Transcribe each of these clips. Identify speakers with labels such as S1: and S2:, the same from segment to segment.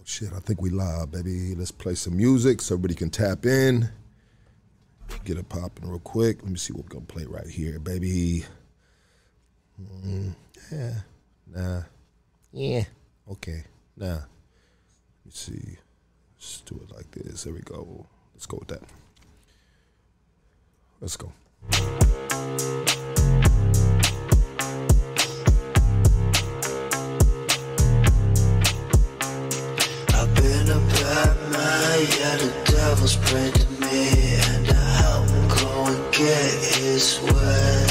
S1: Oh shit, I think we live, baby. Let's play some music so everybody can tap in. Get it popping real quick. Let me see what we're gonna play right here, baby. Mm, yeah. Nah. Yeah. Okay. Nah. Let me see. Let's do it like this. There we go. Let's go with that. Let's go.
S2: Yeah, the devil's praying to me, and I help him go and get his way.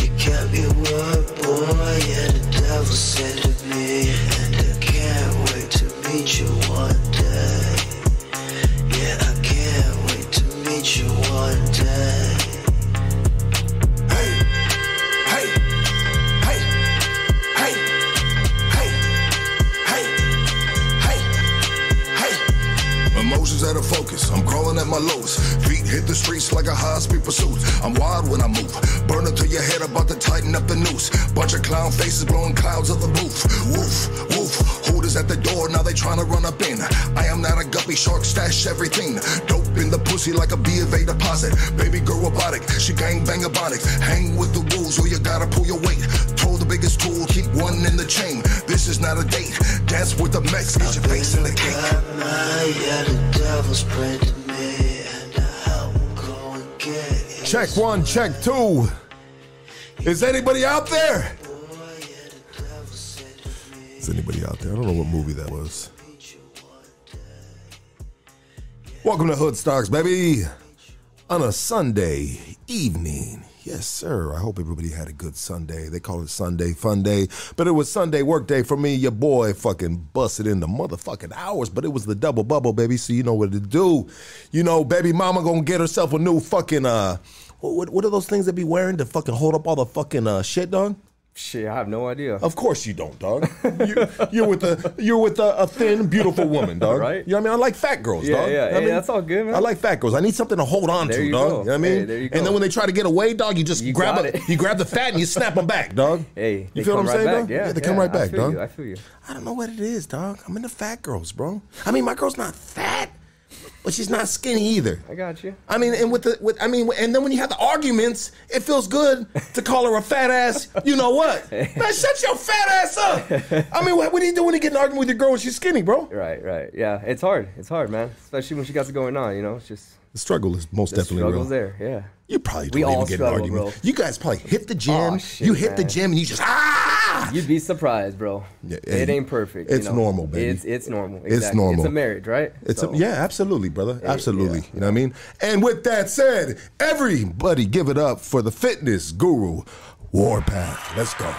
S2: You kept your word, boy, yeah, the devil said to
S3: my lowest. Feet hit the streets like a high speed pursuit. I'm wild when I move. Burn it to your head, about to tighten up the noose. Bunch of clown faces blowing clouds of the booth. Woof, woof. Hooters at the door, now they trying to run up in. I am not a guppy shark, stash everything. Dope in the pussy like a B of A deposit. Baby girl robotic, she gang bang ebonics. Hang with the rules or you gotta pull your weight. Told the biggest tool, keep one in the chain. This is not a date. Dance with the Mex, get your face in the cake.
S2: Man, yeah, the devil's praying
S1: Check one, check two. Is anybody out there? Is anybody out there? I don't know what movie that was. Welcome to Hood Stocks, baby. On a Sunday evening. Yes, sir. I hope everybody had a good Sunday. They call it Sunday Fun Day, but it was Sunday Work Day for me. Your boy fucking busted in the motherfucking hours, but it was the double bubble, baby. So you know what to do. You know, baby mama gonna get herself a new fucking uh, what, what are those things that be wearing to fucking hold up all the fucking uh shit, dog?
S4: Shit, I have no idea.
S1: Of course you don't, dog. You, you're with a you're with a, a thin, beautiful woman, dog.
S4: Right.
S1: You know what I mean? I like fat girls,
S4: Yeah,
S1: dog.
S4: yeah.
S1: You know what I mean?
S4: that's all good, man.
S1: I like fat girls. I need something to hold on
S4: There
S1: to, dog.
S4: go.
S1: You know what I mean?
S4: Hey, there you
S1: And then when they try to get away, dog, you just
S4: You
S1: grab a,
S4: it.
S1: you grab the fat and you snap them back, dog.
S4: Hey,
S1: you feel what I'm saying,
S4: right
S1: dog?
S4: back. Yeah,
S1: they come
S4: yeah,
S1: right
S4: I
S1: back,
S4: feel
S1: dog.
S4: you, I feel you.
S1: I don't know what it is, dog. I'm into fat girls, bro. I mean, my girl's not fat, but she's not skinny either.
S4: I got you.
S1: I mean, and with the with I mean, and then when you have the arguments, it feels good to call her a fat ass. You know what? Man, shut your fat ass up. I mean, what, what do you do when you get in an argument with your girl when she's skinny, bro?
S4: Right, right. Yeah, it's hard. It's hard, man. Especially when she got it going on. You know, it's just
S1: The struggle is most
S4: the
S1: definitely real.
S4: struggles there. Yeah.
S1: You probably don't
S4: We
S1: even
S4: all
S1: get in an argument.
S4: bro.
S1: You guys probably hit the gym.
S4: Aw, shit,
S1: you hit the gym and you just ah.
S4: You'd be surprised, bro.
S1: Yeah,
S4: it ain't perfect.
S1: it's
S4: you know?
S1: normal, baby.
S4: It's it's normal.
S1: It's normal.
S4: It's a marriage, right?
S1: It's
S4: So,
S1: a, yeah, absolutely, brother. Absolutely.
S4: yeah.
S1: You know what I mean? And with that said, everybody give it up for the fitness guru, Warpath. Let's go.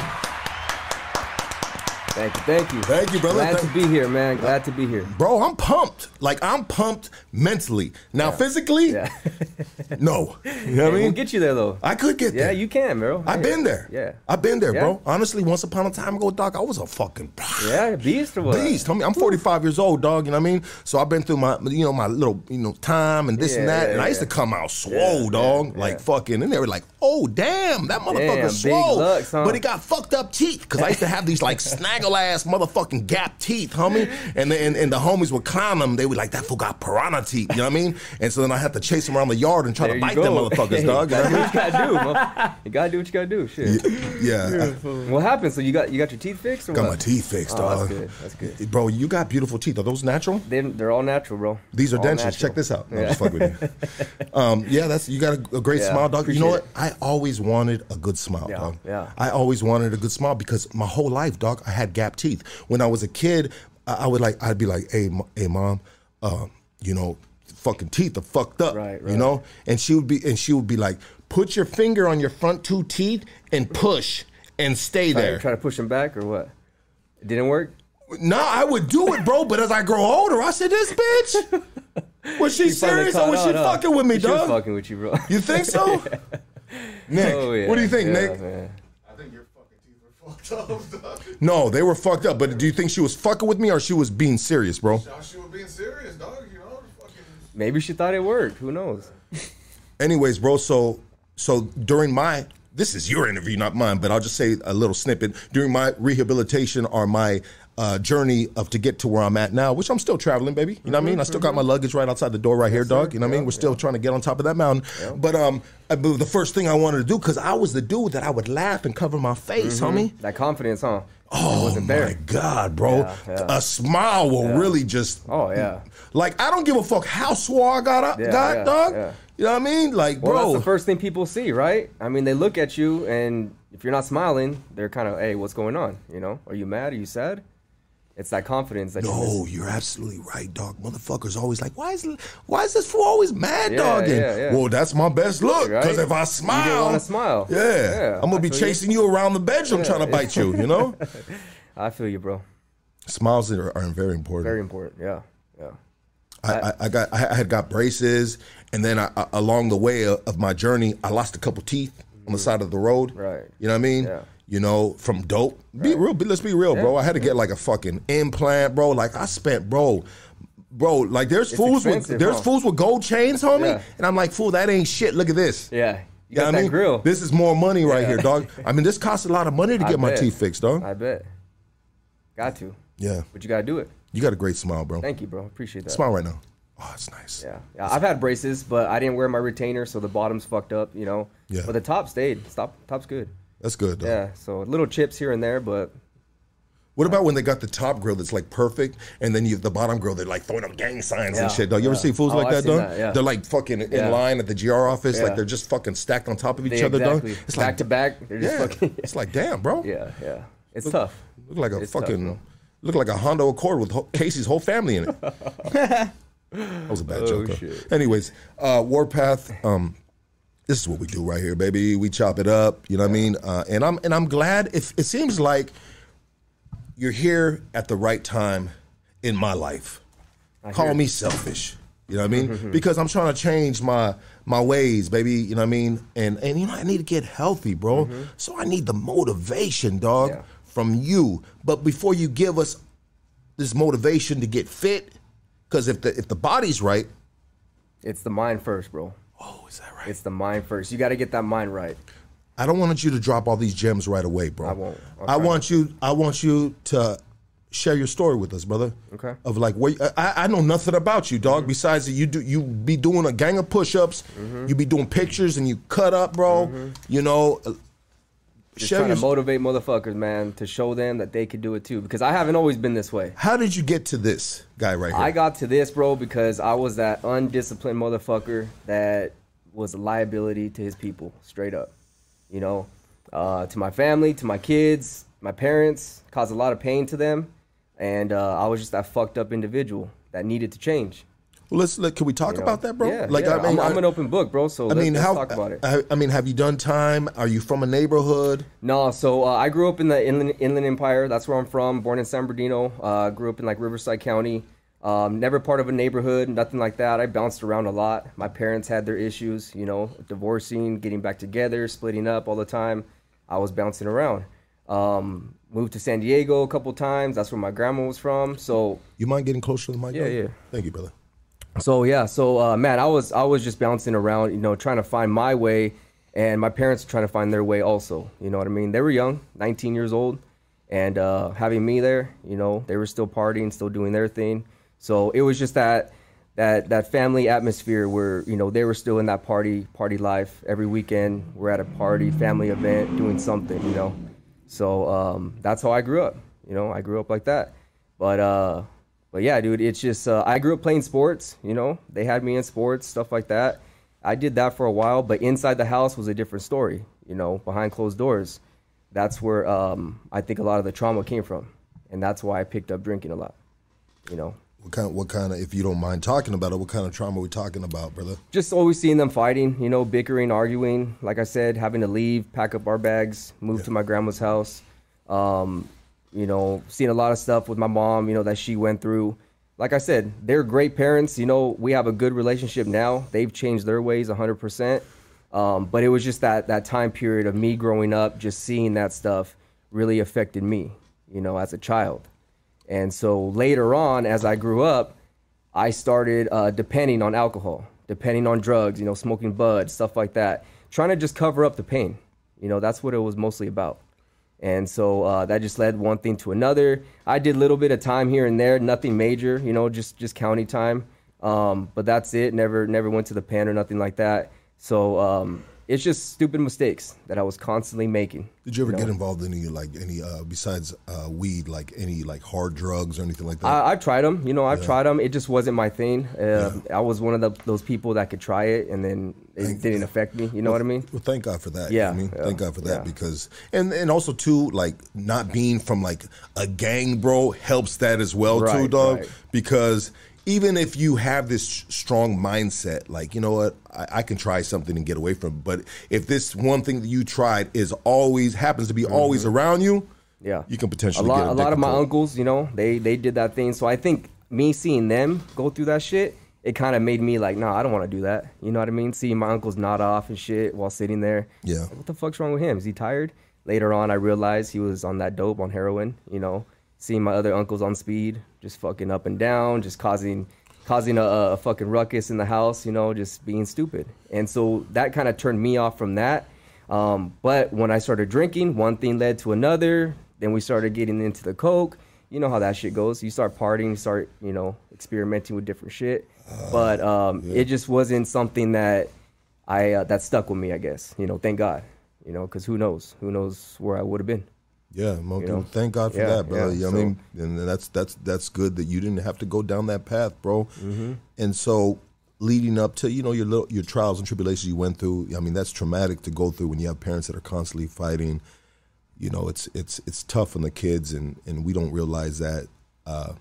S4: Thank you, thank you.
S1: Thank you, brother.
S4: Glad
S1: Thank-
S4: to be here, man. Glad to be here.
S1: Bro, I'm pumped. Like I'm pumped mentally. Now physically,
S4: Yeah.
S1: no. You know what I mean?
S4: we'll get you there though.
S1: I could get
S4: Yeah,
S1: there.
S4: Yeah, you can, bro.
S1: I've been there.
S4: Yeah.
S1: I've been there,
S4: Yeah?
S1: bro. Honestly, once upon a time ago, dog, I was a fucking
S4: Yeah, beast or what?
S1: beast. Homie, I'm 45 years old, dog. You know what I mean? So I've been through my, you know, my little, you know, time and this and that.
S4: yeah,
S1: and I used to come out swole,
S4: Yeah,
S1: dog.
S4: yeah,
S1: like
S4: yeah.
S1: fucking, and they were like, "Oh, damn, that motherfucker swole."
S4: huh?
S1: But he got fucked up teeth because I used to have these like snaggle ass motherfucking gap teeth, homie. And the, and, and the homies would clown them. They were like, "That fool got piranha teeth." You know what I mean? And so then I had to chase him around the yard and try
S4: There
S1: to bite them
S4: go.
S1: motherfuckers, dog. You know what
S4: Gotta do what you gotta do, man. You gotta do what you gotta do. Shit.
S1: Yeah.
S4: What happened? So you got you got your teeth fixed or
S1: Got
S4: what?
S1: my teeth fixed,
S4: Oh,
S1: dog.
S4: that's good. That's good.
S1: Bro, you got beautiful teeth. Are those natural?
S4: They, they're all natural, bro.
S1: These are
S4: All
S1: dentures.
S4: natural.
S1: Check this out. No,
S4: Yeah.
S1: just fuck with you. Um, yeah, that's you got a, a great
S4: Yeah,
S1: smile, dog. You know what?
S4: appreciate
S1: I always wanted a good smile,
S4: Yeah,
S1: dog.
S4: yeah.
S1: I always wanted a good smile because my whole life, dog, I had gap teeth. When I was a kid, I, I would like, I'd be like, "Hey, m- hey, mom, uh, you know, fucking teeth are fucked up,
S4: Right,
S1: You know?" And she would be, and she would be like, "Put your finger on your front two teeth and push and stay there."
S4: try to push them back or what? It didn't work.
S1: No, I would do it, bro. But as I grow older, I said, "This bitch." Was she
S4: finally
S1: serious or was she fucking with me,
S4: She
S1: dog?
S4: fucking with you, bro.
S1: You think so? Nick,
S4: Oh, yeah.
S1: what do you think,
S4: Yeah,
S1: Nick?
S4: man.
S3: I think your fucking teeth are fucked up, dog.
S1: No, they were fucked up. But do you think she was fucking with me or she was being serious, bro?
S3: Now she was being serious, dog. You know, fucking.
S4: Maybe she thought it worked. Who knows?
S1: Anyways, bro. So, so during my this is your interview, not mine, but I'll just say a little snippet. During my rehabilitation or my uh, journey of to get to where I'm at now, which I'm still traveling, baby. You know what I mean? I still got my luggage right outside the door right here, dog. You know what I mean? We're still trying to get on top of that mountain. But um, I- but the first thing I wanted to do, because I was the dude that I would laugh and cover my face, homie.
S4: That confidence, huh?
S1: Oh
S4: wasn't there.
S1: my God, bro!
S4: Yeah, yeah.
S1: A smile will really just
S4: Oh yeah.
S1: like I don't give a fuck how swole I got, up,
S4: Yeah,
S1: got
S4: yeah,
S1: dog.
S4: yeah.
S1: You know what I mean? Like,
S4: Well,
S1: bro,
S4: that's the first thing people see, right? I mean, they look at you, and if you're not smiling, they're kind of, "Hey, what's going on? You know, are you mad? Are you sad?" It's that confidence that you
S1: No,
S4: miss.
S1: you're absolutely right, dog. Motherfuckers always like, why is why is this fool always mad,
S4: Yeah,
S1: dog? And,
S4: yeah, yeah.
S1: Well, that's my best look
S4: Right?
S1: because if I smile,
S4: wanna smile.
S1: Yeah,
S4: Yeah,
S1: I'm gonna
S4: I
S1: be
S4: you.
S1: chasing you around the bedroom trying to bite you. You know,
S4: I feel you, bro.
S1: smiles are, are very important.
S4: Very important. Yeah, yeah.
S1: I, I, I got I had got braces, and then I, I- along the way of, my journey, I lost a couple teeth on the mm. side of the road.
S4: Right.
S1: You know what I mean?
S4: Yeah.
S1: You know, from dope. Be real. Be, let's be real, bro. I had to get like a fucking implant, bro. Like I spent, bro. Bro, like there's fools with there's fools with gold chains, homie,
S4: Yeah.
S1: and I'm like, fool, that ain't shit. Look at this.
S4: Yeah. You
S1: You
S4: got
S1: know what
S4: that
S1: I mean?
S4: grill.
S1: This is more money right
S4: Yeah.
S1: here, dog. I mean, this costs a lot of money to
S4: I
S1: get my teeth fixed, dog.
S4: I bet. Got to.
S1: yeah,
S4: But you gotta do it.
S1: you got a great smile, bro.
S4: Thank you, bro. Appreciate that.
S1: Smile right now. Oh, it's nice.
S4: Yeah, yeah. I've had braces, but I didn't wear my retainer, so the bottom's fucked up. You know.
S1: Yeah.
S4: But the top stayed. Top, top's good.
S1: That's good, dog.
S4: Yeah. So little chips here and there, but
S1: What about when they got the top grill that's like perfect, and then you the bottom grill they're like throwing up gang signs
S4: Yeah,
S1: and shit? Dog, you ever
S4: yeah.
S1: see fools
S4: Oh,
S1: like
S4: I've
S1: that, dog?
S4: that, yeah.
S1: They're like fucking in line at the GR office, like they're just fucking stacked on top of each
S4: they
S1: other,
S4: exactly
S1: dog. It's
S4: back
S1: like
S4: to back. They're just
S1: yeah,
S4: fucking.
S1: it's like damn, bro.
S4: yeah, yeah. It's tough.
S1: Look like a
S4: It's
S1: fucking
S4: bro.
S1: look like a Honda Accord with ho- Casey's whole family in it. that was a bad
S4: Oh,
S1: joke. Anyways, uh, Warpath. Um, this is what we do right here, baby. We chop it up. You know what I mean? Uh, and I'm and I'm glad. If it seems like you're here at the right time in my life. Call me selfish. You know what I mean? because I'm trying to change my my ways, baby. You know what I mean? And and you know I need to get healthy, bro. So I need the motivation, dog,
S4: Yeah.
S1: from you. But before you give us this motivation to get fit, because if the if the body's right,
S4: It's the mind first, bro.
S1: Oh, is that right?
S4: It's the mind first. You got to get that mind right.
S1: I don't want you to drop all these gems right away, bro.
S4: I won't. I'll
S1: I want you. I want you to share your story with us, brother.
S4: Okay. Mm-hmm.
S1: Of like, where I, I know nothing about you, dog. Besides that, you do you be doing a gang of push-ups. You be doing pictures and you cut up, bro. You know.
S4: Just trying
S1: your.
S4: to motivate motherfuckers, man, to show them that they could do it too. Because I haven't always been this way.
S1: how did you get to this guy right here?
S4: I got to this, bro, because I was that undisciplined motherfucker that was a liability to his people, straight up. You know, uh, to my family, to my kids, my parents, caused a lot of pain to them, and uh, I was just that fucked up individual that needed to change.
S1: Well, let's let. Can we talk
S4: you know?
S1: about that, bro?
S4: Yeah, yeah. I'm, I'm an open book, bro. So
S1: I
S4: let's,
S1: mean, how?
S4: talk about it.
S1: I, I mean, have you done time? Are you from a neighborhood?
S4: No, so uh, I grew up in the Inland, Inland Empire. That's where I'm from. Born in San Bernardino. Uh, grew up in like Riverside County. Um, never part of a neighborhood, nothing like that. I bounced around a lot. My parents had their issues, you know, divorcing, getting back together, splitting up all the time. I was bouncing around. Um, moved to San Diego a couple times. That's where my grandma was from. So
S1: You mind getting closer to the mic?
S4: Yeah, yeah.
S1: Thank you, brother.
S4: So yeah, so uh, man, I was I was just bouncing around, you know, trying to find my way, and my parents were trying to find their way also. You know what I mean? They were young, 19 years old, and uh, having me there, you know, they were still partying, still doing their thing. So it was just that that that family atmosphere where you know they were still in that party party life every weekend. We're at a party, family event, doing something, you know. So um, that's how I grew up. You know, I grew up like that. But uh, but yeah, dude, it's just uh, I grew up playing sports. You know, they had me in sports, stuff like that. I did that for a while, but inside the house was a different story. You know, behind closed doors, that's where um, I think a lot of the trauma came from, and that's why I picked up drinking a lot. You know,
S1: What kind? What kind of? If you don't mind talking about it, what kind of trauma are we talking about, brother?
S4: just always seeing them fighting, you know, bickering, arguing. Like I said, having to leave, pack up our bags, move to my grandma's house. Um, you know, seeing a lot of stuff with my mom, you know, that she went through. Like I said, they're great parents. You know, we have a good relationship now. They've changed their ways 100%. Um, but it was just that that time period of me growing up, just seeing that stuff really affected me, you know, as a child. And so later on, as I grew up, I started uh, depending on alcohol, depending on drugs, you know, smoking bud, stuff like that, trying to just cover up the pain, You know, that's what it was mostly about. And so uh, that just led one thing to another. I did a little bit of time here and there, nothing major, you know, just just county time. Um, but that's it. Never never went to the pen or nothing like that. So um, it's just stupid mistakes that I was constantly making.
S1: Did you ever
S4: know?
S1: get involved in any like any uh, besides uh, weed, like any like hard drugs or anything like that?
S4: I, I've tried them. You know, I've tried them. It just wasn't my thing. Uh, I was one of the, those people that could try it and then it didn't affect me. You know what I mean?
S1: Well, thank God for that. you know
S4: Yeah,
S1: I mean,
S4: yeah,
S1: thank God for that
S4: yeah.
S1: because, and and also too, like not being from like a gang, bro, helps that as well too, dog.
S4: right.
S1: Because even if you have this strong mindset, like you know what, I, I can try something and get away from. it. But if this one thing that you tried is always happens to be always around you,
S4: Mm-hmm. Yeah,
S1: you can potentially
S4: a lot.
S1: get
S4: a lot of my
S1: it.
S4: uncles, you know, they they did that thing. So I think me seeing them go through that shit, it kind of made me like, nah, I don't want to do that. You know what I mean? Seeing my uncles nod off and shit while sitting there.
S1: Yeah.
S4: Like, what the fuck's wrong with him? Is he tired? Later on, I realized he was on that dope on heroin. You know, seeing my other uncles on speed, just fucking up and down, just causing causing a, a fucking ruckus in the house. You know, just being stupid. And so that kind of turned me off from that. Um, but when I started drinking, one thing led to another. Then we started getting into the coke. You know how that shit goes. You start partying, you start, you know, experimenting with different shit. but um, it just wasn't something that I uh, that stuck with me. I guess you know, thank God. You know, because who knows? Who knows where I would have been?
S1: Yeah, Mo,
S4: You know?
S1: thank God for
S4: Yeah,
S1: that, bro.
S4: yeah,
S1: You know what
S4: so-
S1: I mean, and that's that's that's good that you didn't have to go down that path, bro.
S4: Mm-hmm.
S1: And so, leading up to you know your little, your trials and tribulations you went through, I mean, that's traumatic to go through when you have parents that are constantly fighting. You know, it's it's it's tough on the kids, and and we don't realize that. Uh,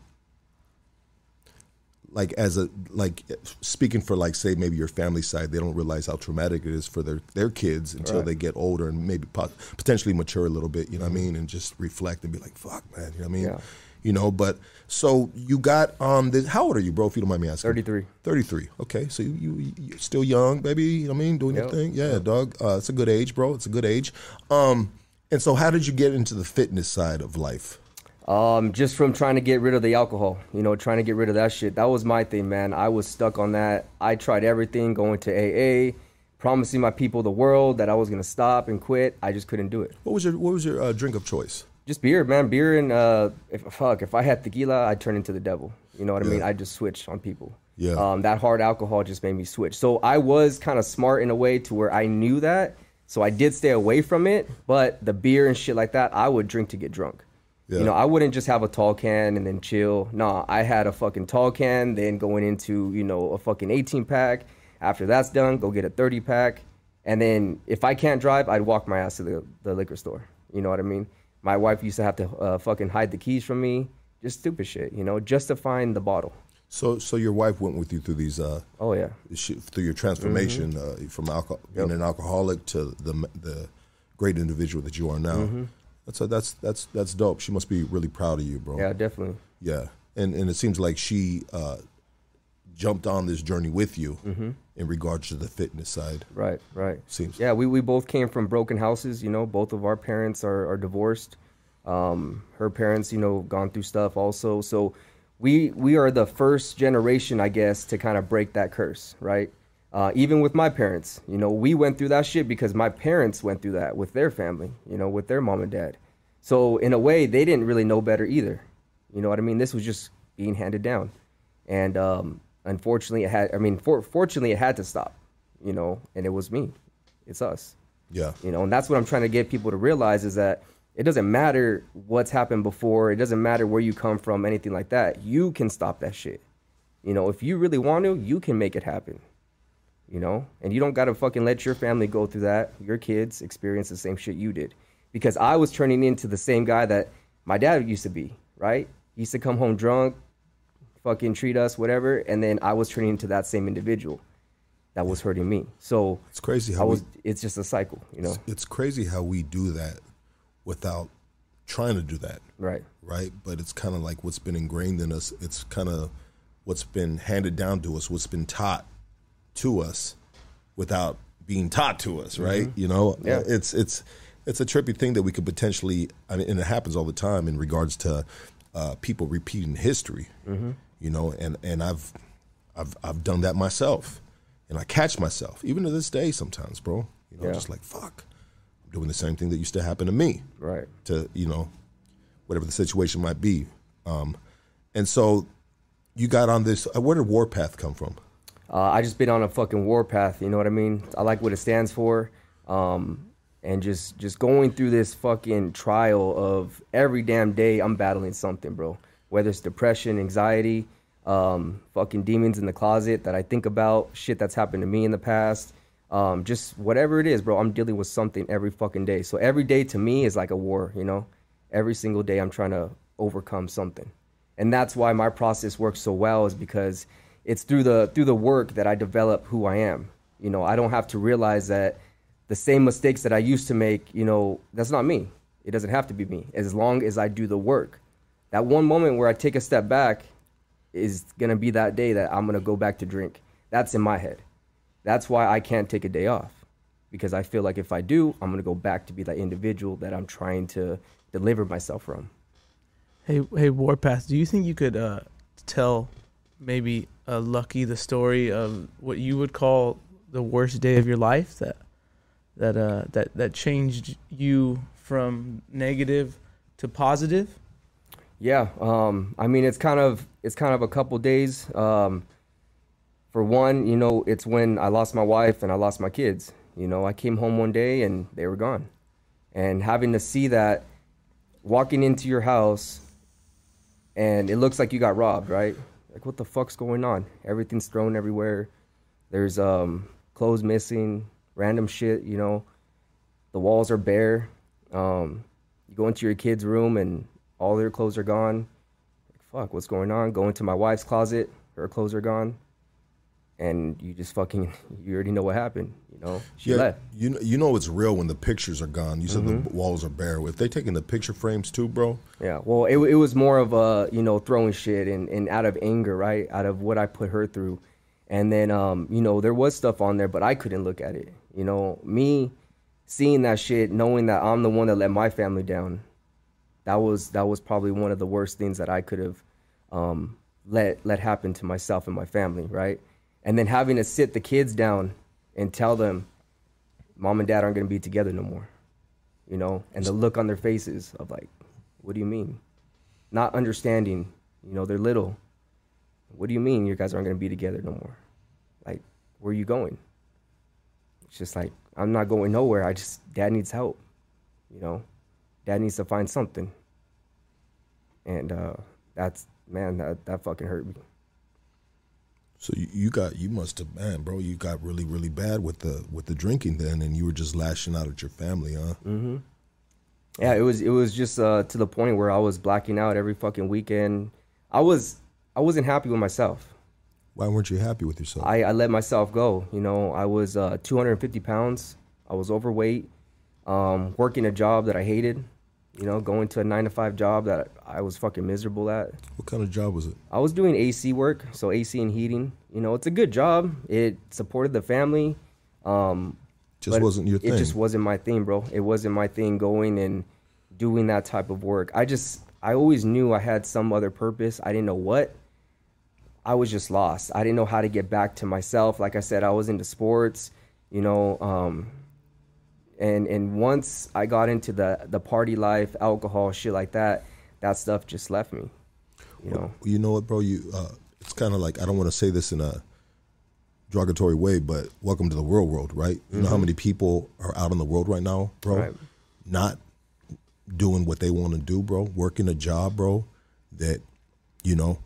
S1: like as a like speaking for like say maybe your family side, they don't realize how traumatic it is for their their kids until
S4: Right.
S1: they get older and maybe pot, potentially mature a little bit. You know what I mean, and just reflect and be like, "Fuck, man." You know what I mean?
S4: Yeah.
S1: You know, but so you got on this. How old are you, bro? If you don't mind me asking.
S4: 33.
S1: 33. Okay, so you, you you're still young, baby. You know what I mean? Doing your thing. Yeah, dog. Uh, it's a good age, bro. It's a good age. Um, and so how did you get into the fitness side of life?
S4: Um, just from trying to get rid of the alcohol, you know, trying to get rid of that shit. That was my thing, man. I was stuck on that. I tried everything, going to AA, promising my people the world that I was gonna stop and quit. I just couldn't do it.
S1: What was your What was your uh, drink of choice?
S4: Just beer, man. Beer and uh, if fuck, if I had tequila, I'd turn into the devil. You know what I mean? I just switch on people.
S1: Yeah.
S4: Um, that hard alcohol just made me switch. So I was kind of smart in a way to where I knew that. So I did stay away from it. But the beer and shit like that, I would drink to get drunk.
S1: Yeah.
S4: You know, I wouldn't just have a tall can and then chill. Nah, I had a fucking tall can, then going into, you know, a fucking 18 pack. After that's done, go get a 30 pack. And then if I can't drive, I'd walk my ass to the, the liquor store. You know what I mean? My wife used to have to uh, fucking hide the keys from me. Just stupid shit, you know, just to find the bottle.
S1: So so your wife went with you through these uh,
S4: Oh, yeah.
S1: sh- through your transformation
S4: Mm-hmm.
S1: uh, from alcohol, being an alcoholic to the the great individual that you are now.
S4: Mm-hmm.
S1: That's a, that's that's that's dope. She must be really proud of you, bro.
S4: Yeah, definitely.
S1: Yeah. And and it seems like she uh, jumped on this journey with you
S4: Mm-hmm.
S1: in regards to the fitness side.
S4: Right, right.
S1: Seems-
S4: Yeah, we, we both came from broken houses. You know, both of our parents are, are divorced. Um, her parents, you know, gone through stuff also. So we we are the first generation, I guess, to kind of break that curse, right? Uh, even with my parents, you know, we went through that shit because my parents went through that with their family, you know, with their mom and dad. So in a way, they didn't really know better either. You know what I mean? This was just being handed down, and um, unfortunately, it had. I mean, for, fortunately, it had to stop. You know, and it was me. It's us.
S1: Yeah.
S4: You know, and that's what I'm trying to get people to realize is that it doesn't matter what's happened before. It doesn't matter where you come from, anything like that. You can stop that shit. You know, if you really want to, you can make it happen. You know, and you don't gotta fucking let your family go through that. Your kids experience the same shit you did, because I was turning into the same guy that my dad used to be. Right? He used to come home drunk, fucking treat us whatever, and then I was turning into that same individual that was hurting me. So
S1: It's crazy
S4: I
S1: how
S4: was.
S1: we,
S4: It's just a cycle, you know.
S1: it's crazy how we do that without trying to do that.
S4: Right.
S1: right? But it's kind of like what's been ingrained in us. It's kind of what's been handed down to us, what's been taught to us without being taught to us, right? You know,
S4: Mm-hmm. Yeah.
S1: it's it's it's a trippy thing that we could potentially. I mean, and it happens all the time in regards to uh, people repeating history.
S4: Mm-hmm.
S1: You know, and and I've I've I've done that myself, and I catch myself even to this day sometimes, bro. You know,
S4: Yeah.
S1: just like fuck. I'm doing the same thing that used to happen to me
S4: Right.
S1: to you know whatever the situation might be um, and so you got on this uh, where did warpath come from
S4: Uh, I just been on a fucking warpath. You know what I mean? I like what it stands for, um, and just just going through this fucking trial of every damn day I'm battling something, bro. Whether it's depression, anxiety, um, fucking demons in the closet that I think about, shit that's happened to me in the past, um, just whatever it is, bro. I'm dealing with something every fucking day. So every day to me is like a war. You know, every single day I'm trying to overcome something and that's why my process works so well is because it's through the through the work that I develop who I am. You know, I don't have to realize that the same mistakes that I used to make, you know, that's not me. It doesn't have to be me as long as I do the work. That one moment where I take a step back is going to be that day that I'm going to go back to drink. That's in my head. That's why I can't take a day off because I feel like if I do, I'm going to go back to be that individual that I'm trying to deliver myself from.
S5: Hey, hey, Warpath. Do you think you could uh, tell maybe uh, Lucky the story of what you would call the worst day of your life that that uh, that that changed you from negative to positive?
S4: Yeah, um, I mean it's kind of it's kind of a couple days. Um, for one, you know, it's when I lost my wife and I lost my kids. You know, I came home one day and they were gone, and having to see that, walking into your house, and it looks like you got robbed, right? Like what the fuck's going on? Everything's thrown everywhere. There's um, clothes missing, random shit. You know, the walls are bare. Um, you go into your kid's room and all their clothes are gone. Like, fuck, what's going on? Go into my wife's closet, her clothes are gone. And you just fucking, you already know what happened. You know, she
S1: yeah
S4: left.
S1: you know, you know it's real when the pictures are gone you said
S4: Mm-hmm.
S1: the walls are bare if they taking the picture frames too bro
S4: Yeah, well, it, it was more of a you know throwing shit and, and out of anger, right? Out of what I put her through, and then um you know there was stuff on there, but I couldn't look at it. You know, me seeing that shit, knowing that I'm the one that let my family down, that was that was probably one of the worst things that I could have um, let let happen to myself and my family, right? And then having to sit the kids down and tell them, mom and dad aren't gonna be together no more, you know, and the look on their faces of like, what do you mean? Not understanding, you know, they're little. What do you mean you guys aren't gonna be together no more? Like, where are you going? It's just like I'm not going nowhere. I just dad needs help, you know. Dad needs to find something, and uh, that's man, that that fucking hurt me.
S1: So you, you got you must have man bro you got really really bad with the with the drinking then and you were just lashing out at your family huh
S4: Mm-hmm. Yeah, it was it was just uh, to the point where I was blacking out every fucking weekend. I was I wasn't happy with myself.
S1: why weren't you happy with yourself
S4: I, I let myself go. You know, I was uh, 250 pounds. I was overweight, um, working a job that I hated. You know, going to a nine to five job that I was fucking miserable at.
S1: what kind of job was it
S4: I was doing AC work, so AC and heating. You know, it's a good job. It supported the family. Um,
S1: just wasn't your thing
S4: It just wasn't my thing, bro. It wasn't my thing going and doing that type of work. I just, I always knew I had some other purpose. I didn't know what. I was just lost. I didn't know how to get back to myself. Like I said, I was into sports, you know, um, and and once I got into the the party life, alcohol, shit like that, that stuff just left me. You know.
S1: you know what, bro? You, uh, it's kind of like I don't want to say this in a derogatory way, but welcome to the real world, right? You know how many people are out in the world right now, bro,
S4: Mm-hmm. Right.
S1: not doing what they want to do, bro, working a job, bro, that you know,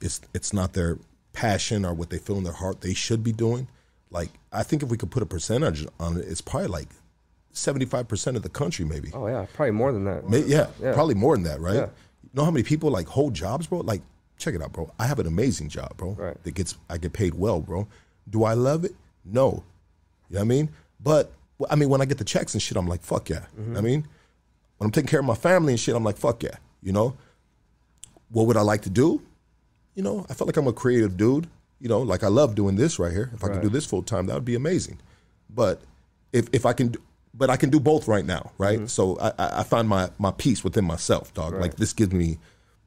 S1: it's it's not their passion or what they feel in their heart they should be doing. Like I think if we could put a percentage on it, it's probably like seventy five percent of the country, maybe.
S4: Oh yeah, probably more than that.
S1: May- yeah,
S4: Yeah.
S1: probably more than that, right?
S4: Yeah.
S1: You know how many people like hold jobs, bro? Like, check it out, bro. I have an amazing job, bro.
S4: Right.
S1: That gets I get paid well, bro. Do I love it? No. You know what I mean? But I mean, when I get the checks and shit, I'm like, fuck yeah.
S4: Mm-hmm.
S1: I mean, when I'm taking care of my family and shit, I'm like, fuck yeah. You know, what would I like to do? You know, I felt like I'm a creative dude. You know, like I love doing this right here. If I could do this full time, that would be amazing. But if if I can, do, but I can do both right now, right?
S4: Mm-hmm.
S1: So I, I find my my peace within myself, dog. Like this gives me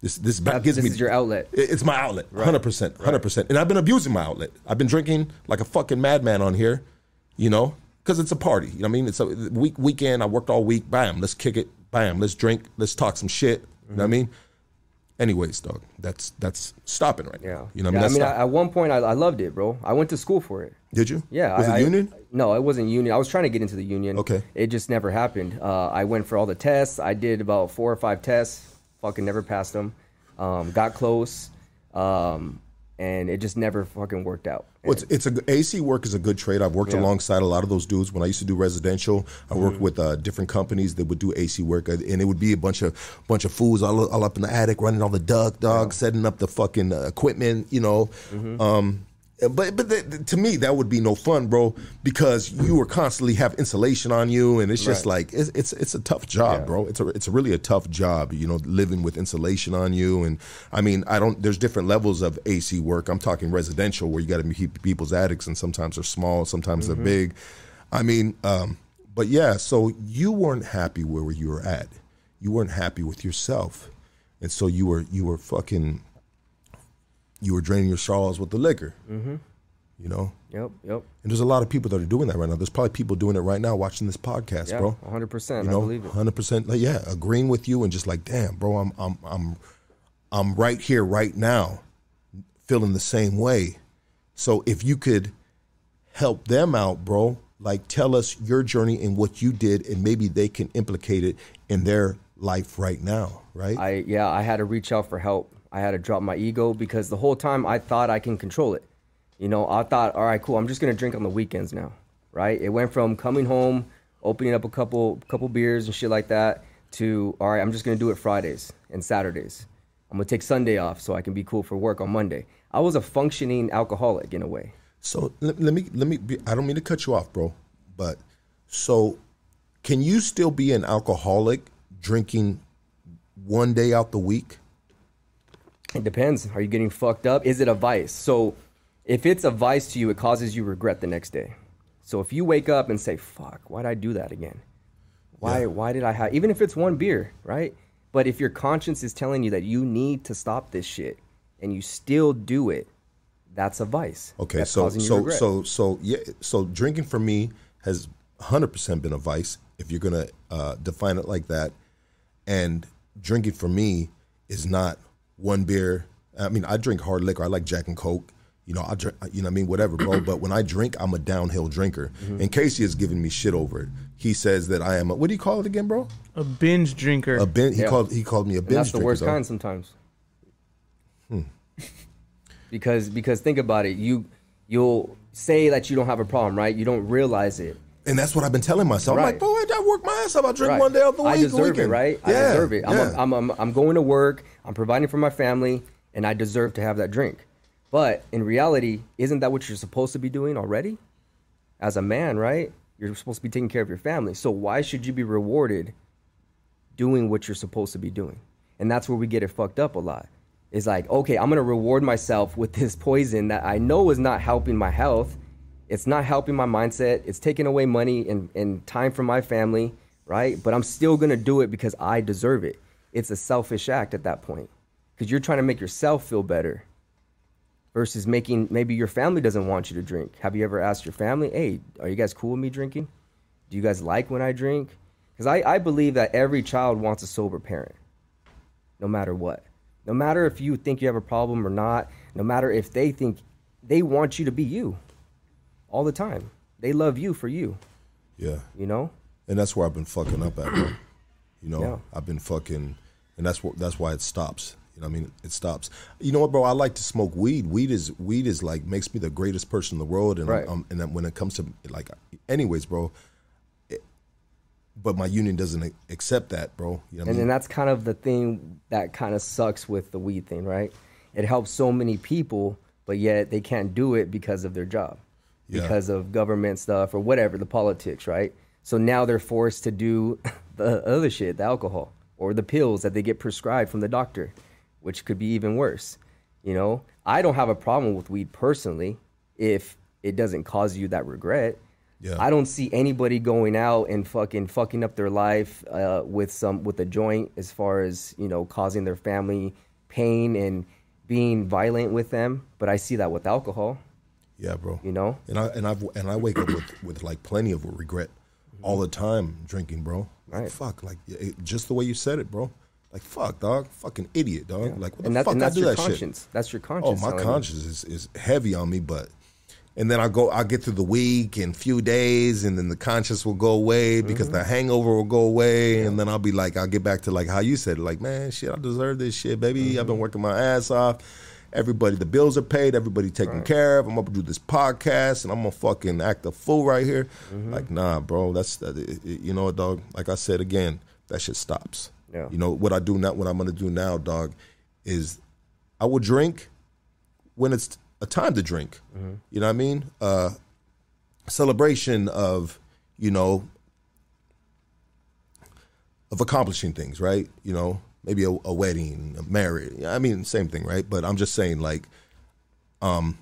S1: this this
S4: That-
S1: gives
S4: this
S1: me
S4: is your outlet.
S1: It's my outlet, hundred percent, hundred percent. And I've been abusing my outlet. I've been drinking like a fucking madman on here, you know. because it's a party. You know what I mean? It's a week weekend. I worked all week. Bam, let's kick it. Bam, let's drink. Let's talk some shit. You know what I mean? Anyways, dog, that's that's stopping right now. Yeah. You know
S4: yeah,
S1: I mean?
S4: I mean,
S1: stop-
S4: at one point, I, I loved it, bro. I went to school for it.
S1: Did you?
S4: Yeah.
S1: Was
S4: I,
S1: it
S4: I-
S1: union?
S4: no, it wasn't union. I was trying to get into the union.
S1: Okay.
S4: It just never happened. Uh, I went for all the tests. I did about four or five tests. Fucking never passed them. Um, got close. Um, and it just never fucking worked out.
S1: Well, it's, it's a AC work is a good trade. I've worked
S4: Yeah.
S1: alongside a lot of those dudes. When I used to do residential, I worked
S4: Mm-hmm.
S1: with uh, different companies that would do AC work, uh, and it would be a bunch of bunch of fools all, all up in the attic, running all the duct dog, setting up the fucking uh, equipment. You know,
S4: Mm-hmm.
S1: um, but but th- to me that would be no fun, bro, because you were constantly have insulation on you, and it's just
S4: Right.
S1: like it's, it's it's a tough job,
S4: Yeah.
S1: bro. It's a it's really a tough job, you know, living with insulation on you. And I mean, I don't. There's different levels of AC work. I'm talking residential, where you got to keep people's attics, and sometimes they're small, sometimes they're big. I mean, um, but yeah. So you weren't happy where you were at. You weren't happy with yourself, and so you were you were fucking. You were draining your sorrows with the liquor. Mm-hmm. You know,
S4: Yep. Yep.
S1: and there's a lot of people that are doing that right now. There's probably people doing it right now watching this podcast,
S4: Yeah.
S1: bro.
S4: 100%.
S1: You
S4: I
S1: know,
S4: believe it.
S1: hundred percent. Like, yeah, agreeing with you and just like, damn, bro, I'm I'm I'm I'm right here, right now, feeling the same way. So if you could help them out, bro, like tell us your journey and what you did, and maybe they can implicate it in their life right now, right?
S4: I yeah, I had to reach out for help. I had to drop my ego because the whole time I thought I can control it. You know, I thought, all right, cool, I'm just gonna drink on the weekends now, right? It went from coming home, opening up a couple couple beers and shit like that, to all right, I'm just gonna do it Fridays and Saturdays. I'm gonna take Sunday off so I can be cool for work on Monday. I was a functioning alcoholic in a way.
S1: So let, let me let me. Be, I don't mean to cut you off, bro, but so can you still be an alcoholic drinking one day out the week?
S4: It depends. Are you getting fucked up? Is it a vice? So if it's a vice to you, it causes you regret the next day. So if you wake up and say, fuck, why'd I do that again? Why
S1: Yeah.
S4: why did I have even if it's one beer, right? But if your conscience is telling you that you need to stop this shit and you still do it, that's a vice.
S1: Okay,
S4: That's
S1: so so so so yeah, so drinking for me has 100% been a vice if you're going to uh, define it like that. And drinking for me is not one beer. I mean, I drink hard liquor. I like Jack and Coke. You know, I drink, you know what I mean, whatever, bro. but when I drink, I'm a downhill drinker.
S4: Mm-hmm.
S1: And Casey is giving me shit over it. He says that I am a, what do you call it again, bro?
S5: A binge drinker.
S1: A bin, he
S4: Yeah.
S1: called he called me a
S4: And
S1: binge
S4: that's the
S1: drinker,
S4: worst
S1: dog.
S4: kind sometimes. because because think about it, you you'll say that you don't have a problem, right? You don't realize it.
S1: And that's what I've been telling myself. I'm
S4: Right.
S1: like, bro, I, work my ass off. I drink
S4: Right.
S1: one day out the week.
S4: I deserve it,
S1: weekend.
S4: right? I deserve it. I'm,
S1: yeah.
S4: a, I'm, I'm, I'm going to work. I'm providing for my family, and I deserve to have that drink. But in reality, isn't that what you're supposed to be doing already? As a man, right? You're supposed to be taking care of your family. So why should you be rewarded doing what you're supposed to be doing? And that's where we get it fucked up a lot. It's like, okay, I'm gonna reward myself with this poison that I know is not helping my health. It's not helping my mindset. It's taking away money and, and time from my family, right? But I'm still gonna do it because I deserve it. It's a selfish act at that point. Because you're trying to make yourself feel better versus making maybe your family doesn't want you to drink. Have you ever asked your family, hey, are you guys cool with me drinking? Do you guys like when I drink? Because I, I believe that every child wants a sober parent, no matter what. No matter if you think you have a problem or not, no matter if they think they want you to be you all the time. They love you for you,
S1: yeah.
S4: you know?
S1: and that's where I've been fucking up at. Bro. You know,
S4: Yeah.
S1: I've been fucking, and that's what that's why it stops. You know, what I mean, it stops. You know what, bro? I like to smoke weed. Weed is weed is like makes me the greatest person in the world, and
S4: Right.
S1: um, and then when it comes to like, anyways, bro. It, but my union doesn't accept that, bro. You know what I
S4: And
S1: mean?
S4: then that's kind of the thing that kind of sucks with the weed thing, right? It helps so many people, but yet they can't do it because of their job,
S1: Yeah.
S4: because of government stuff or whatever, the politics, right? So now they're forced to do the other shit, the alcohol or the pills that they get prescribed from the doctor, which could be even worse. You know, I don't have a problem with weed personally if it doesn't cause you that regret.
S1: Yeah.
S4: I don't see anybody going out and fucking fucking up their life uh, with some with a joint as far as you know causing their family pain and being violent with them. But I see that with alcohol.
S1: Yeah, bro.
S4: You know?
S1: And I and I and I wake up with with like plenty of regret all the time drinking, bro. Like,
S4: Right.
S1: fuck, like it, just the way you said it, bro. Like fuck, dog. Fucking idiot, dog. Like what
S4: and
S1: the
S4: that,
S1: fuck
S4: and
S1: I
S4: that's
S1: do
S4: your
S1: that shit?
S4: conscience. That's your conscience. Oh, my
S1: conscience is, is heavy on me, but and then I go I get through the week and few days and then the conscience will go away because
S4: Mm-hmm.
S1: the hangover will go away and then I'll be like I'll get back to like how you said it, like, man, shit, I deserve this shit, baby. I've been
S4: Mm-hmm.
S1: working my ass off. Everybody, the bills are paid. Everybody taken care of. I'm gonna do this podcast, and I'm gonna fucking act a fool right here.
S4: Mm-hmm.
S1: Like, nah, bro. That's that. It, it- you know, what, dog. Like I said again, that shit stops.
S4: Yeah.
S1: You know what I do now. What I'm gonna do now, dog, is I will drink when it's a time to drink. You know what I mean? Uh, celebration of you know of accomplishing things, right? You know, maybe a, a wedding, a marriage. I mean, same thing, right? But I'm just saying, like, um,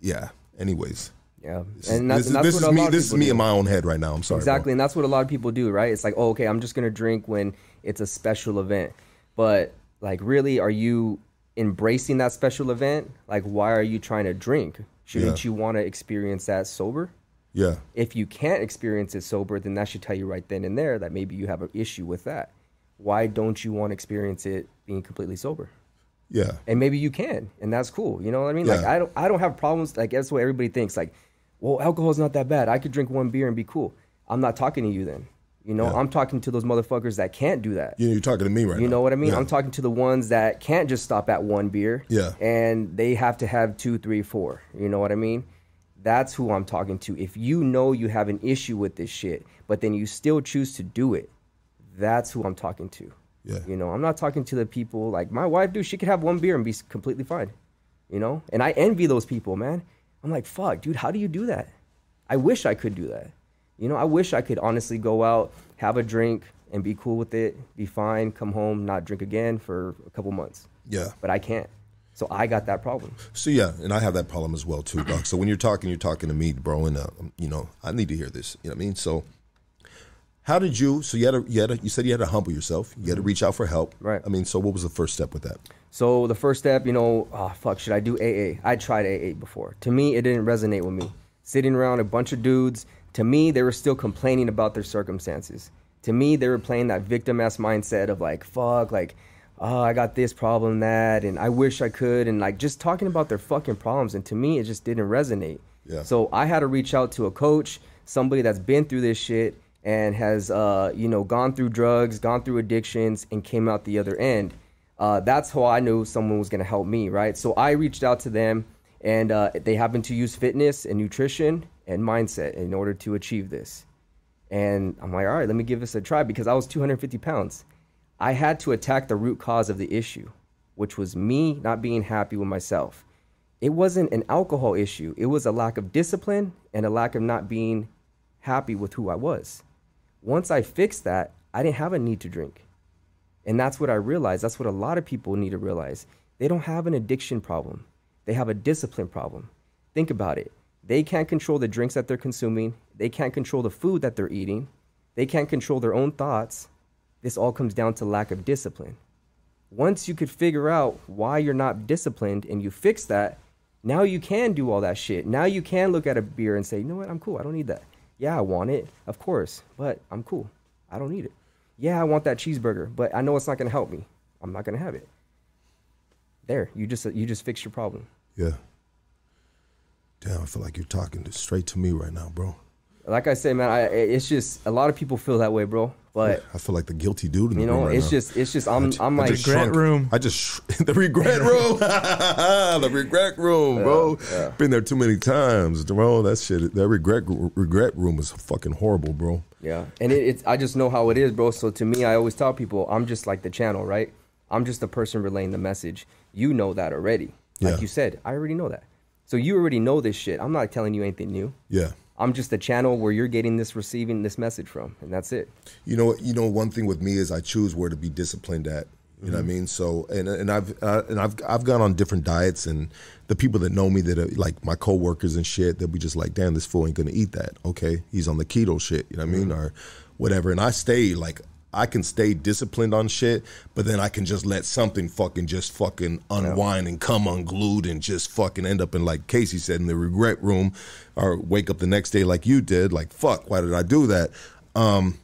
S1: yeah. Anyways,
S4: Yeah,
S1: this,
S4: and that's,
S1: this,
S4: and that's
S1: this is me. This is me
S4: do.
S1: in my own head right now. I'm sorry. bro.
S4: Exactly, and that's what a lot of people do, right? It's like, oh, okay, I'm just gonna drink when it's a special event, but like, really, are you embracing that special event? Like, why are you trying to drink? Shouldn't
S1: Yeah.
S4: you want to experience that sober?
S1: Yeah.
S4: If you can't experience it sober, then that should tell you right then and there that maybe you have an issue with that. Why don't you want to experience it being completely sober?
S1: Yeah.
S4: and maybe you can, and that's cool. You know what I mean? Like I don't, I don't have problems. Like that's what everybody thinks. Like, well, alcohol's not that bad. I could drink one beer and be cool. I'm not talking to you then. You know,
S1: Yeah.
S4: I'm talking to those motherfuckers that can't do that.
S1: You you're talking to me right now.
S4: You know what I mean?
S1: Yeah.
S4: I'm talking to the ones that can't just stop at one beer.
S1: Yeah.
S4: And they have to have two, three, four. You know what I mean? That's who I'm talking to. If you know you have an issue with this shit, but then you still choose to do it, that's who I'm talking to.
S1: Yeah.
S4: You know, I'm not talking to the people like my wife, dude. She could have one beer and be completely fine. You know, and I envy those people, man. I'm like, fuck, dude. How do you do that? I wish I could do that. You know, I wish I could honestly go out, have a drink, and be cool with it, be fine, come home, not drink again for a couple months.
S1: Yeah.
S4: But I can't. So I got that problem.
S1: So yeah, and I have that problem as well too, Doc. So when you're talking, you're talking to me, bro, and uh, you know I need to hear this. You know what I mean? So how did you? So you had to, you had to, you said you had to humble yourself. You had to mm-hmm. reach out for help.
S4: Right.
S1: I mean, so what was the first step with that?
S4: So the first step, you know, oh, fuck, should I do AA? I tried AA before. To me, it didn't resonate with me. Sitting around a bunch of dudes, to me, they were still complaining about their circumstances. To me, they were playing that victim ass mindset of like, fuck, like, oh, I got this problem, that, and I wish I could, and like just talking about their fucking problems. And to me, it just didn't resonate.
S1: Yeah.
S4: So I had to reach out to a coach, somebody that's been through this shit and has, uh, you know, gone through drugs, gone through addictions, and came out the other end. Uh, that's how I knew someone was going to help me, right? So I reached out to them, and uh, they happen to use fitness and nutrition and mindset in order to achieve this. And I'm like, all right, let me give this a try because I was 250 pounds. I had to attack the root cause of the issue, which was me not being happy with myself. It wasn't an alcohol issue, it was a lack of discipline and a lack of not being happy with who I was. Once I fixed that, I didn't have a need to drink. And that's what I realized. That's what a lot of people need to realize. They don't have an addiction problem, they have a discipline problem. Think about it. They can't control the drinks that they're consuming, they can't control the food that they're eating, they can't control their own thoughts. This all comes down to lack of discipline. Once you could figure out why you're not disciplined and you fix that, now you can do all that shit. Now you can look at a beer and say, you know what, I'm cool. I don't need that. Yeah, I want it, of course, but I'm cool. I don't need it. Yeah, I want that cheeseburger, but I know it's not gonna help me. I'm not gonna have it. There, you just you just fixed your problem.
S1: Yeah. Damn, I feel like you're talking to, straight to me right now, bro.
S4: Like I said, man, I, it's just a lot of people feel that way, bro. But
S1: I feel like the guilty dude in the
S4: you
S1: room
S4: know,
S1: right
S4: it's
S1: now.
S4: just it's just I'm I'm
S1: I
S4: like
S1: just
S5: Regret
S1: shrunk.
S5: room.
S1: I just sh- the regret room, the regret room, bro. Been there too many times, bro. That shit, that regret regret room is fucking horrible, bro.
S4: Yeah, and it, it's I just know how it is, bro. So to me, I always tell people I'm just like the channel, right? I'm just the person relaying the message. You know that already. Like
S1: Yeah.
S4: you said, I already know that. So you already know this shit. I'm not telling you anything new.
S1: Yeah.
S4: I'm just the channel where you're getting this, receiving this message from, and that's it.
S1: You know, you know, one thing with me is I choose where to be disciplined at. You know what I mean? So, and and I've uh, and I've I've gone on different diets, and the people that know me that are like my coworkers and shit, they'll be just like, "Damn, this fool ain't gonna eat that." Okay, he's on the keto shit. You know what I mean, or whatever. And I stay like I can stay disciplined on shit, but then I can just let something fucking just fucking unwind and come unglued and just fucking end up in like Casey said in the regret room, or wake up the next day like you did, like fuck, why did I do that? Um,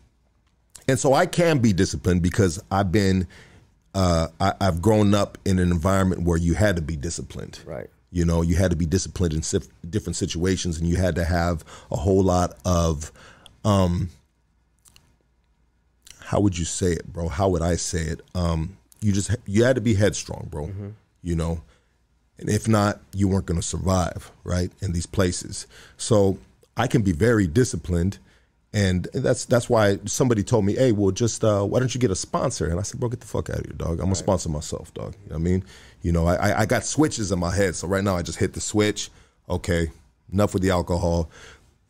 S1: and so I can be disciplined because I've been, uh, I, I've grown up in an environment where you had to be disciplined.
S4: Right.
S1: You know, you had to be disciplined in sif- different situations, and you had to have a whole lot of, um, how would you say it, bro? How would I say it? Um, you just you had to be headstrong, bro. You know, and if not, you weren't going to survive, right? In these places, so I can be very disciplined, and that's that's why somebody told me, "Hey, well, just uh, why don't you get a sponsor?" And I said, "Bro, get the fuck out of here, dog. I'm gonna sponsor myself, dog. You know what I mean? You know, I I- I got switches in my head, so right now I just hit the switch. Okay, enough with the alcohol.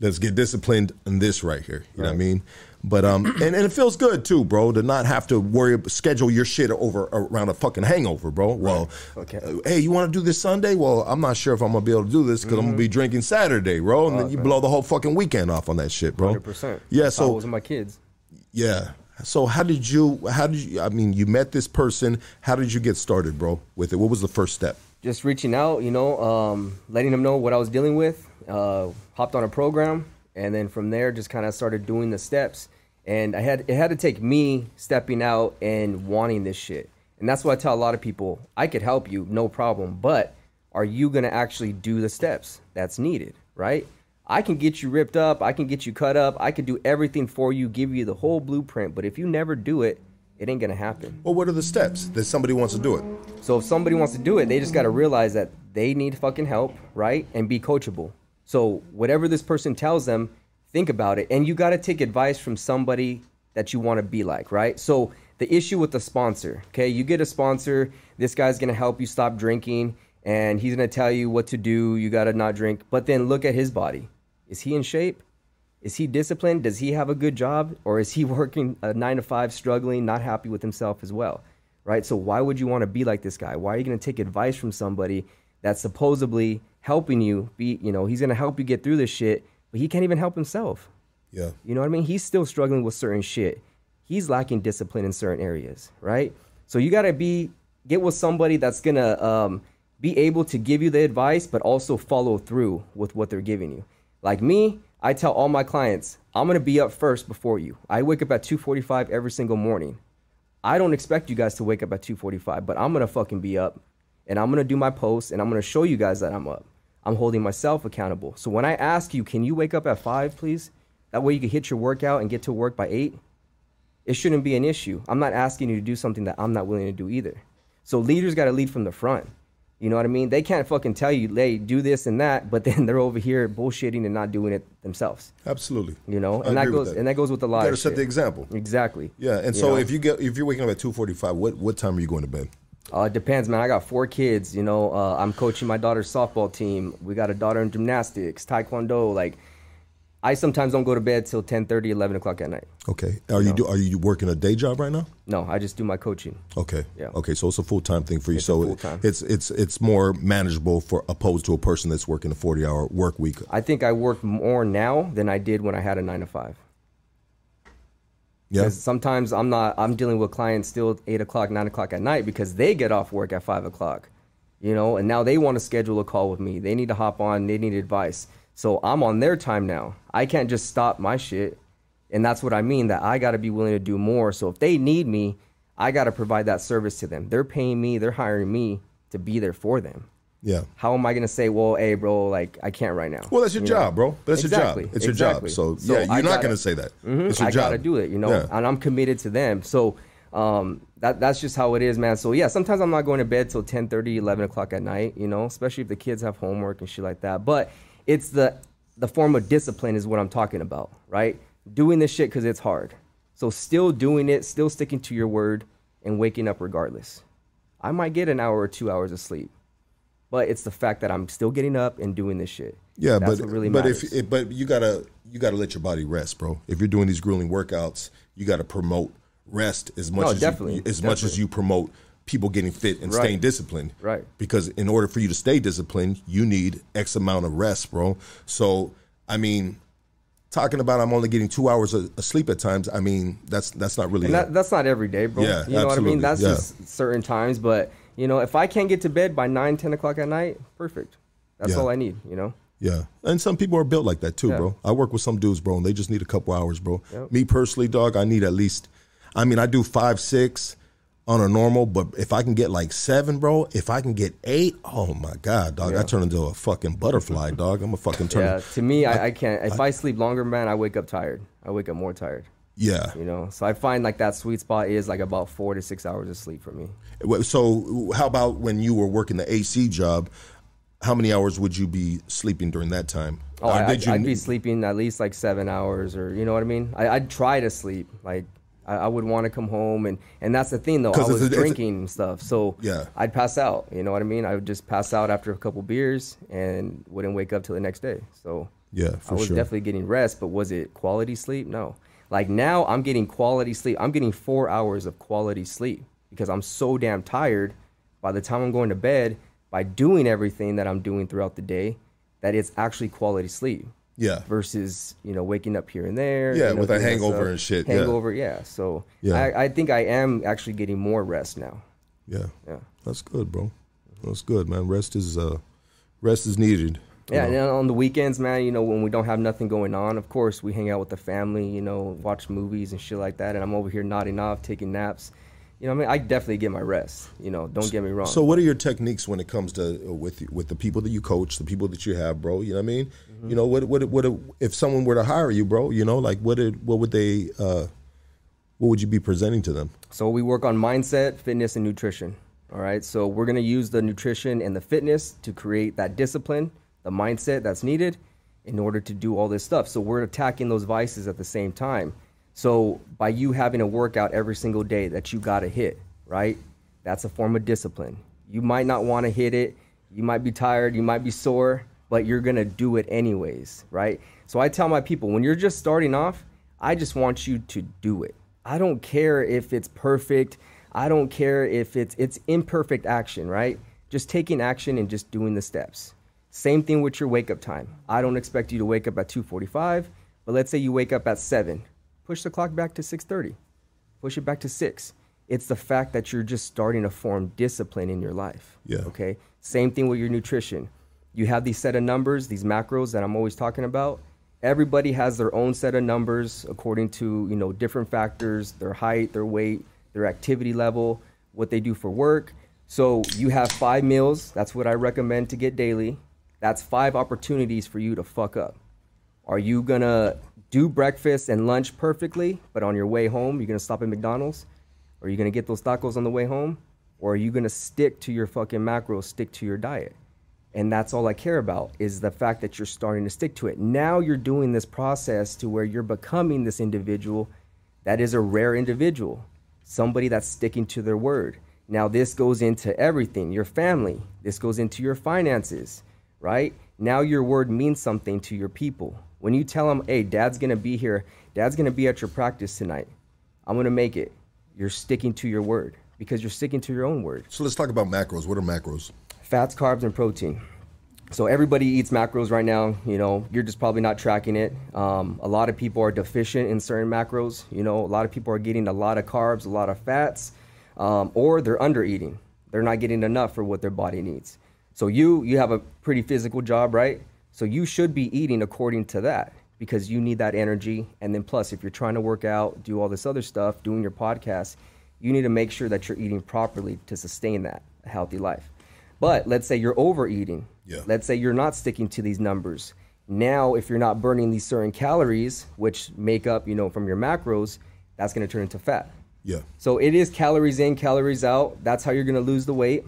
S1: Let's get disciplined in this right here. You know what I mean? But um, and, and it feels good too, bro, to not have to worry schedule your shit over around a fucking hangover, bro. Well,
S4: Okay.
S1: uh, hey, you want to do this Sunday? Well, I'm not sure if I'm gonna be able to do this because I'm gonna be drinking Saturday, bro, and then you blow the whole fucking weekend off on that shit, bro.
S4: Hundred percent.
S1: Yeah.
S4: I
S1: So
S4: was with my kids.
S1: yeah. So how did you? How did you? I mean, you met this person. How did you get started, bro? With it, what was the first step?
S4: just reaching out, you know, um, letting them know what I was dealing with. Uh, hopped on a program, and then from there, just kind of started doing the steps. And I had it had to take me stepping out and wanting this shit. And that's what I tell a lot of people: I could help you, no problem, but are you gonna actually do the steps that's needed, right? I can get you ripped up, I can get you cut up, I can do everything for you, give you the whole blueprint. But if you never do it, it ain't gonna happen.
S1: Well, what are the steps that somebody wants to do it?
S4: So if somebody wants to do it, they just got to realize that they need fucking help, right? And be coachable. So whatever this person tells them, think about it. And you got to take advice from somebody that you want to be like, right? So the issue with the sponsor, okay? You get a sponsor, this guy's going to help you stop drinking and he's going to tell you what to do, you got to not drink. But then look at his body. Is he in shape? Is he disciplined? Does he have a good job? Or is he working a nine to five, struggling, not happy with himself as well? Right? So, why would you want to be like this guy? Why are you going to take advice from somebody that's supposedly helping you be, you know, he's going to help you get through this shit, but he can't even help himself?
S1: Yeah.
S4: You know what I mean? He's still struggling with certain shit. He's lacking discipline in certain areas, right? So you gotta be get with somebody that's gonna um, be able to give you the advice, but also follow through with what they're giving you. Like me, I tell all my clients, I'm gonna be up first before you. I wake up at 2:45 every single morning. I don't expect you guys to wake up at 2:45, but I'm gonna fucking be up, and I'm gonna do my posts, and I'm gonna show you guys that I'm up. I'm holding myself accountable. So when I ask you, can you wake up at five, please? That way you can hit your workout and get to work by eight. It shouldn't be an issue. I'm not asking you to do something that I'm not willing to do either. So leaders got to lead from the front. You know what I mean? They can't fucking tell you, hey, do this and that, but then they're over here bullshitting and not doing it themselves.
S1: Absolutely.
S4: You know, and that goes and that goes with a lot.
S1: You gotta set
S4: shit.
S1: the example.
S4: Exactly.
S1: Yeah, and
S4: You
S1: so
S4: know?
S1: if you get if you're waking up at two forty five, what what time are you going to bed?
S4: Uh, it depends, man. I got four kids. You know, uh, I'm coaching my daughter's softball team. We got a daughter in gymnastics, taekwondo. Like, I sometimes don't go to bed till 10, 30, 11 o'clock at night.
S1: Okay, are you do, are you working a day job right now?
S4: No, I just do my coaching.
S1: Okay.
S4: Yeah.
S1: Okay, so it's a full time thing for you.
S4: It's
S1: so it- it's it's it's more manageable for opposed to a person that's working a forty hour work week.
S4: I think I work more now than I did when I had a nine to five.
S1: Yeah.
S4: Sometimes I'm not. I'm dealing with clients still eight o'clock, nine o'clock at night because they get off work at five o'clock. You know, and now they want to schedule a call with me. They need to hop on. They need advice. So I'm on their time now. I can't just stop my shit, and that's what I mean. That I got to be willing to do more. So if they need me, I got to provide that service to them. They're paying me. They're hiring me to be there for them.
S1: Yeah.
S4: How am I gonna say, well, hey, bro, like I can't right now?
S1: Well, that's your
S4: You
S1: job, bro. That's
S4: Exactly,
S1: your job. It's your
S4: exactly.
S1: job. So,
S4: So
S1: yeah, you're not going to say that.
S4: Mhm.
S1: It's your
S4: I
S1: job.
S4: gotta do it, you know,
S1: Yeah.
S4: and I'm committed to them. So um, that that's just how it is, man. So yeah, sometimes I'm not going to bed till 10, 30, 11 o'clock at night, you know, especially if the kids have homework and shit like that. But it's the the form of discipline is what I'm talking about, right? Doing this shit because it's hard. So still doing it, still sticking to your word, and waking up regardless. I might get an hour or two hours of sleep, but it's the fact that I'm still getting up and doing this shit.
S1: Yeah,
S4: That's
S1: but
S4: really
S1: but
S4: matters.
S1: if it, but you gotta you gotta let your body rest, bro. If you're doing these grueling workouts, you gotta promote rest as much
S4: No,
S1: as
S4: definitely,
S1: you, as much as you promote people getting fit and
S4: Right.
S1: staying disciplined.
S4: Right.
S1: Because in order for you to stay disciplined, you need X amount of rest, bro. So I mean, talking about I'm only getting two hours of, of sleep at times. I mean, that's that's not really.
S4: That, that's not every day, bro.
S1: Yeah,
S4: you know what I mean. That's
S1: yeah.
S4: just certain times. But you know, if I can't get to bed by 9, 10 o'clock at night, perfect. That's
S1: Yeah.
S4: all I need. You know.
S1: Yeah, and some people are built like that too,
S4: Yeah.
S1: bro. I work with some dudes, bro, and they just need a couple hours, bro.
S4: Yep.
S1: Me personally, dog, I need at least. I mean, I do five, six on a normal, but if I can get like seven, bro, if I can get eight, oh my god, dog, I turn into a fucking butterfly, dog. I'm a fucking turn.
S4: Yeah. To me, I, I can't. If I sleep longer, man, I wake up tired. I wake up more tired.
S1: Yeah.
S4: You know. So I find like that sweet spot is like about four to six hours of sleep for me.
S1: So, how about when you were working the AC job? How many hours would you be sleeping during that time?
S4: Oh, I,
S1: did
S4: I'd,
S1: you-
S4: I'd be sleeping at least like seven hours, or you know what I mean. I, I'd try to sleep. Like I, I would want to come home, and and that's the thing though. I was
S1: a-
S4: drinking and stuff, so
S1: Yeah.
S4: I'd pass out. You know what I mean? I would just pass out after a couple beers and wouldn't wake up till the next day. So
S1: Yeah,
S4: I was
S1: sure.
S4: definitely getting rest, but was it quality sleep? No. Like now, I'm getting quality sleep. I'm getting four hours of quality sleep because I'm so damn tired. By the time I'm going to bed, by doing everything that I'm doing throughout the day, that it's actually quality sleep
S1: yeah,
S4: versus you know waking up here and there.
S1: Yeah,
S4: you know,
S1: with a hangover and shit, yeah.
S4: Hangover, yeah. So
S1: Yeah.
S4: I, I think I am actually getting more rest now.
S1: yeah,
S4: Yeah.
S1: That's good, bro. That's good, man. Rest is uh, rest is needed.
S4: Yeah,
S1: know.
S4: and on the weekends, man, you know, when we don't have nothing going on, of course, we hang out with the family, you know, watch movies and shit like that. And I'm over here nodding off, taking naps. You know, what I mean, I definitely get my rest. You know, don't get me wrong.
S1: So, what are your techniques when it comes to uh, with with the people that you coach, the people that you have, bro? You know what I mean?
S4: Mm-hmm.
S1: You know what what what if someone were to hire you, bro? You know, like what did, what would they uh, what would you be presenting to them?
S4: So we work on mindset, fitness, and nutrition. All right. So we're gonna use the nutrition and the fitness to create that discipline, the mindset that's needed in order to do all this stuff. So we're attacking those vices at the same time. So by you having a workout every single day that you gotta hit, right? That's a form of discipline. You might not want to hit it. You might be tired. You might be sore, but you're gonna do it anyways, right? So I tell my people when you're just starting off, I just want you to do it. I don't care if it's perfect. I don't care if it's it's imperfect action, right? Just taking action and just doing the steps. Same thing with your wake up time. I don't expect you to wake up at 2:45, but let's say you wake up at 7. Push the clock back to 6:30. Push it back to 6. It's the fact that you're just starting to form discipline in your life.
S1: Yeah.
S4: Okay? Same thing with your nutrition. You have these set of numbers, these macros that I'm always talking about everybody has their own set of numbers according to you know different factors their height their weight their activity level what they do for work so you have five meals that's what i recommend to get daily that's five opportunities for you to fuck up are you gonna do breakfast and lunch perfectly but on your way home you're gonna stop at mcdonald's are you gonna get those tacos on the way home or are you gonna stick to your fucking macros stick to your diet and that's all I care about is the fact that you're starting to stick to it. Now you're doing this process to where you're becoming this individual that is a rare individual, somebody that's sticking to their word. Now this goes into everything, your family. This goes into your finances, right? Now your word means something to your people. When you tell them, "Hey, dad's going to be here. Dad's going to be at your practice tonight. I'm going to make it." You're sticking to your word because you're sticking to your own word
S1: So let's talk about macros. What are macros?
S4: fats, carbs, and protein. So everybody eats macros right now. You know, you're just probably not tracking it. Um, a lot of people are deficient in certain macros. You know, a lot of people are getting a lot of carbs, a lot of fats, um, or they're under eating. They're not getting enough for what their body needs. So you you have a pretty physical job, right? So you should be eating according to that because you need that energy. And then plus, if you're trying to work out, do all this other stuff, doing your podcast, you need to make sure that you're eating properly to sustain that a healthy life. But let's say you're overeating.
S1: Yeah.
S4: Let's say you're not sticking to these numbers. Now, if you're not burning these certain calories, which make up, you know, from your macros, that's going to turn into fat.
S1: Yeah.
S4: So it is calories in, calories out. That's how you're going to lose the weight.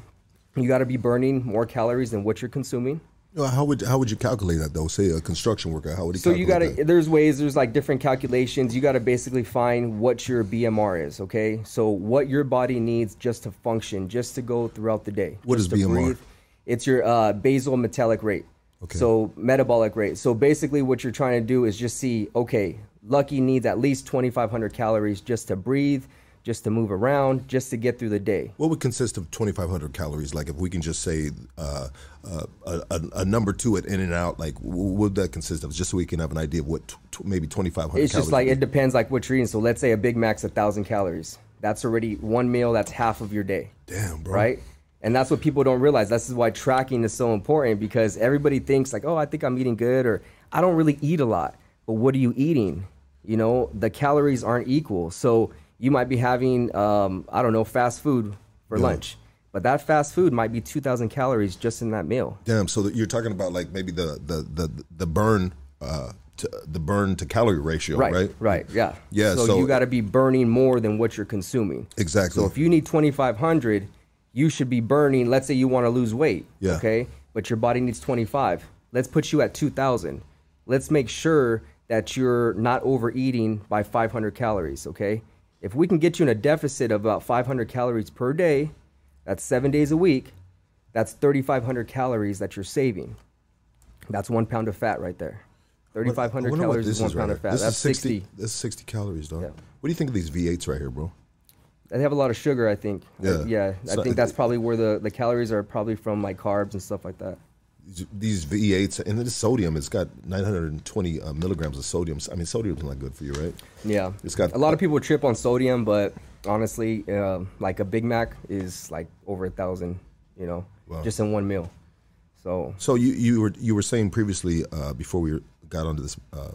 S4: You got to be burning more calories than what you're consuming.
S1: Well, How would how would you calculate that though? Say a construction worker, how would he?
S4: So you got
S1: calculate
S4: to.
S1: that?
S4: There's ways. There's like different calculations. You got to basically find what your BMR is. Okay. So what your body needs just to function, just to go throughout the day.
S1: What is
S4: just
S1: is
S4: to
S1: BMR?
S4: It's your uh, basal metabolic rate.
S1: Okay.
S4: So metabolic rate. So basically, what you're trying to do is just see. Okay, Lucky needs at least 2,500 calories just to breathe, just to move around, just to get through the day.
S1: What would consist of 2,500 calories? Like, if we can just say uh, uh, a, a, number to it, in and out, like, what would that consist of? Just so we can have an idea of what t- t- maybe 2,500
S4: It's just like it depends like what you're eating. So let's say a Big Mac's a thousand calories. That's already one meal. That's half of your day.
S1: Damn, bro.
S4: right? And that's what people don't realize. This is why tracking is so important because everybody thinks like, oh, I think I'm eating good, or I don't really eat a lot. But what are you eating? You know, the calories aren't equal. So you might be having, um, I don't know, fast food for lunch, but that fast food might be 2,000 calories just in that meal.
S1: Damn. So you're talking about like maybe the the the the burn uh, to, the burn to calorie ratio,
S4: Right,
S1: right?
S4: right, yeah,
S1: Yeah,
S4: So,
S1: so-
S4: you got to be burning more than what you're consuming.
S1: Exactly.
S4: So if you need 2,500, you should be burning. Let's say you want to lose weight,
S1: Yeah.
S4: okay, but your body needs 25. Let's put you at 2,000. Let's make sure that you're not overeating by 500 calories, okay? If we can get you in a deficit of about 500 calories per day, that's seven days a week. That's 3,500 calories that you're saving. That's one pound of fat right there. 3,500 calories is one
S1: right
S4: pound
S1: here.
S4: of fat.
S1: This
S4: That's
S1: is 60,
S4: 60.
S1: This is 60 calories, dog.
S4: Yeah.
S1: What do you think of these V8s right here, bro?
S4: They have a lot of sugar, I think.
S1: Yeah.
S4: Uh, yeah.
S1: So-
S4: I think that's probably where the, the calories are probably from like carbs and stuff like that.
S1: These V8s and then the sodium. It's got 920 uh, milligrams of sodium. I mean, sodium's not good for you, right?
S4: Yeah.
S1: It's got-
S4: a lot of people trip on sodium, but honestly, uh, like a Big Mac is like over a thousand, you know,
S1: Wow.
S4: just in one meal. So
S1: So you you were you were saying previously uh, before we got onto this, uh,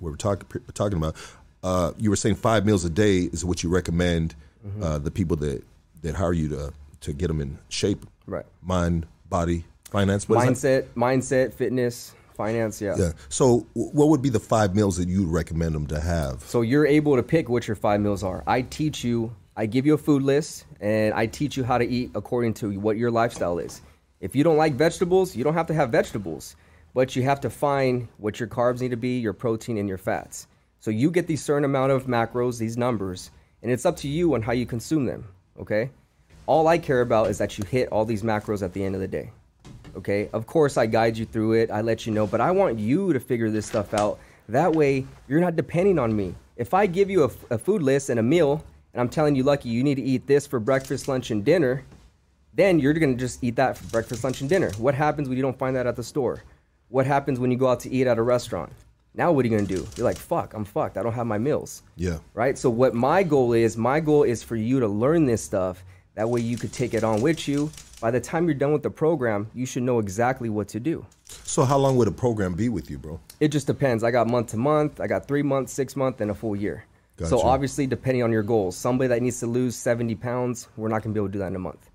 S1: we were talking talking about. Uh, you were saying five meals a day is what you recommend
S4: Mm-hmm.
S1: uh, the people that that hire you to to get them in shape,
S4: Right.
S1: Mind, body, finance, what is that?
S4: mindset, mindset, fitness, finance. Yeah.
S1: Yeah. So what would be the five meals that you'd recommend them to have?
S4: So you're able to pick what your five meals are. I teach you, I give you a food list, and I teach you how to eat according to what your lifestyle is. If you don't like vegetables, you don't have to have vegetables, but you have to find what your carbs need to be, your protein, and your fats. So you get these certain amount of macros, these numbers, and it's up to you on how you consume them. Okay. All I care about is that you hit all these macros at the end of the day. Okay. Of course, I guide you through it. I let you know, but I want you to figure this stuff out. That way, you're not depending on me. If I give you a, a food list and a meal, and I'm telling you, Lucky, you need to eat this for breakfast, lunch, and dinner, then you're to just eat that for breakfast, lunch, and dinner. What happens when you don't find that at the store? What happens when you go out to eat at a restaurant? Now, what are you to do? You're like, fuck, I'm fucked. I don't have my meals
S1: Yeah.
S4: right? So what my goal is, my goal is for you to learn this stuff. That way you could take it on with you. By the time you're done with the program, you should know exactly what to do.
S1: So how long would a program be with you, bro?
S4: It just depends. I got month to month, I got three months, six months, and a full year. So obviously, depending on your goals, somebody that needs to lose 70 pounds, we're not gonna be able to do that in a month.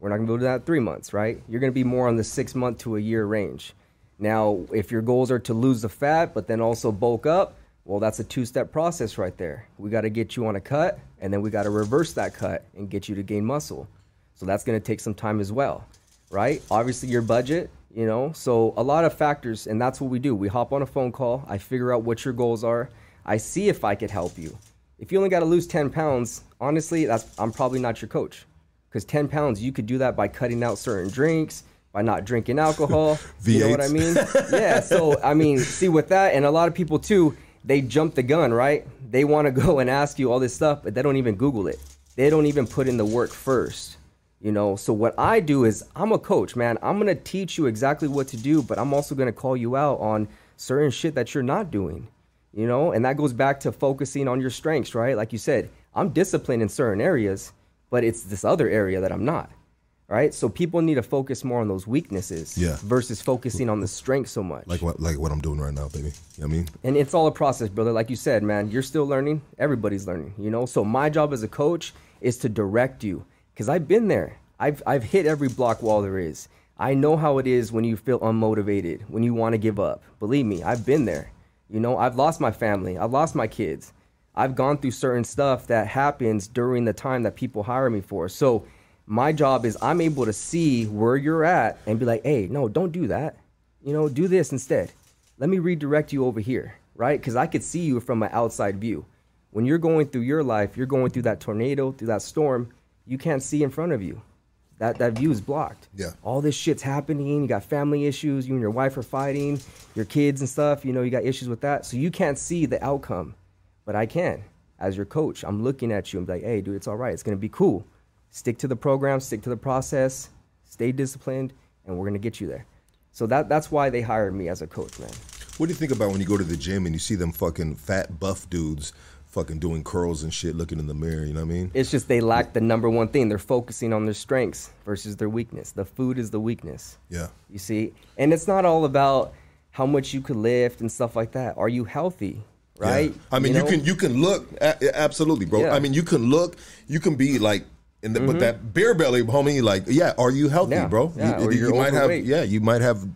S4: We're not gonna be able to do that in three months, right? You're gonna be more on the six month to a year range. Now, if your goals are to lose the fat, but then also bulk up, well, that's a two step process right there. We gotta get you on a cut, and then we gotta reverse that cut and get you to gain muscle. So that's gonna take some time as well, right? Obviously, your budget, you know, so a lot of factors, and that's what we do. We hop on a phone call, I figure out what your goals are, I see if I could help you. If you only got to lose 10 pounds, honestly, that's I'm probably not your coach. Because 10 pounds, you could do that by cutting out certain drinks, by not drinking alcohol. you know what I
S1: V8s.
S4: mean? yeah. So, I mean, see, with that, and a lot of people too, they jump the gun, right? They want to go and ask you all this stuff, but they don't even Google it. They don't even put in the work first. You know, so what I do is I'm a coach, man. I'm gonna teach you exactly what to do, but I'm also gonna call you out on certain shit that you're not doing. You know, and that goes back to focusing on your strengths, right? Like you said, I'm disciplined in certain areas, but it's this other area that I'm not. Right? So people need to focus more on those weaknesses
S1: Yeah.
S4: versus focusing on the strength so much.
S1: Like what like what I'm doing right now, baby. You know what I mean?
S4: And it's all a process, brother. Like you said, man, you're still learning. Everybody's learning, you know? So my job as a coach is to direct you because I've been there. I've, I've hit every block wall there is. I know how it is when you feel unmotivated, when you want to give up. Believe me, I've been there. You know, I've lost my family, I've lost my kids. I've gone through certain stuff that happens during the time that people hire me for. So my job is I'm able to see where you're at and be like, hey, no, don't do that. You know, do this instead. Let me redirect you over here, right? Because I could see you from an outside view. When you're going through your life, you're going through that tornado, through that storm, you can't see in front of you. That that view is blocked.
S1: Yeah.
S4: All this shit's happening. You got family issues. You and your wife are fighting. Your kids and stuff. You know, you got issues with that. So you can't see the outcome, but I can. as your coach. I'm looking at you and be like, hey, dude, it's all right. It's gonna be cool. Stick to the program, stick to the process, stay disciplined, and we're gonna get you there. So that that's why they hired me as a coach, man.
S1: What do you think about when you go to the gym and you see them fucking fat buff dudes fucking doing curls and shit, looking in the mirror? You know what I mean?
S4: It's just they lack the number one thing. They're focusing on their strengths versus their weakness. The food is the weakness.
S1: Yeah.
S4: You see? And it's not all about how much you could lift and stuff like that. Are you healthy? Right?
S1: Yeah. I mean, you,
S4: know?
S1: can you can look absolutely, bro.
S4: Yeah. Mm-hmm.
S1: I mean, you can look, you can be like. In the, But that beer belly, homie, like, yeah, are you healthy,
S4: Yeah,
S1: bro?
S4: yeah,
S1: you, you
S4: you're
S1: might have, yeah, you might have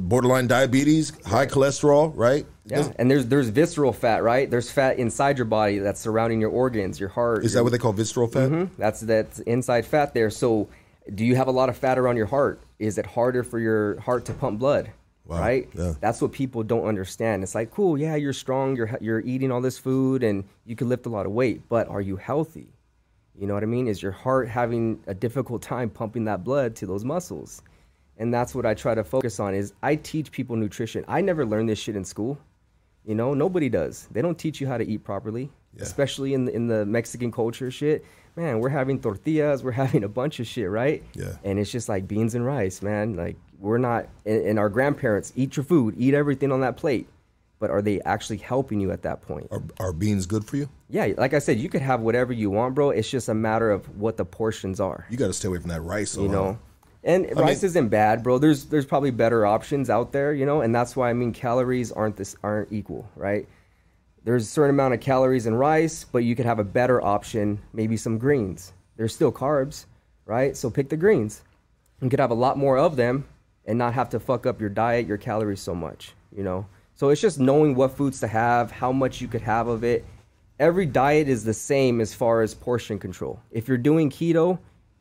S1: borderline diabetes, high cholesterol, right?
S4: Yeah, and there's there's visceral fat, right? There's fat inside your body that's surrounding your organs, your heart.
S1: Is
S4: your-
S1: that what they call visceral fat?
S4: Mhm. That's that's inside fat there. So, do you have a lot of fat around your heart? Is it harder for your heart to pump blood?
S1: Wow,
S4: Right.
S1: yeah.
S4: That's what people don't understand. It's like, cool, yeah, you're strong, you're you're eating all this food, and you can lift a lot of weight, but are you healthy? You know what I mean? Is your heart having a difficult time pumping that blood to those muscles? And that's what I try to focus on. Is I teach people nutrition. I never learned this shit in school. You know, nobody does. They don't teach you how to eat properly,
S1: Yeah.
S4: especially in the, in the Mexican culture shit. Man, we're having tortillas, we're having a bunch of shit, right?
S1: Yeah.
S4: And it's just like beans and rice, man. Like we're not. And, and our grandparents eat your food, eat everything on that plate, but are they actually helping you at that point?
S1: Are, are beans good for you?
S4: Yeah, like I said, you could have whatever you want, bro. It's just a matter of what the portions are.
S1: You got to stay away from that rice.
S4: You know? And rice
S1: mean-
S4: isn't bad, bro. There's there's probably better options out there, you know, and that's why I mean calories aren't this aren't equal, right? There's a certain amount of calories in rice, but you could have a better option, maybe some greens. There's still carbs, right? So pick the greens. You could have a lot more of them and not have to fuck up your diet, your calories so much, you know? So it's just knowing what foods to have, how much you could have of it. Every diet is the same as far as portion control. If you're doing keto,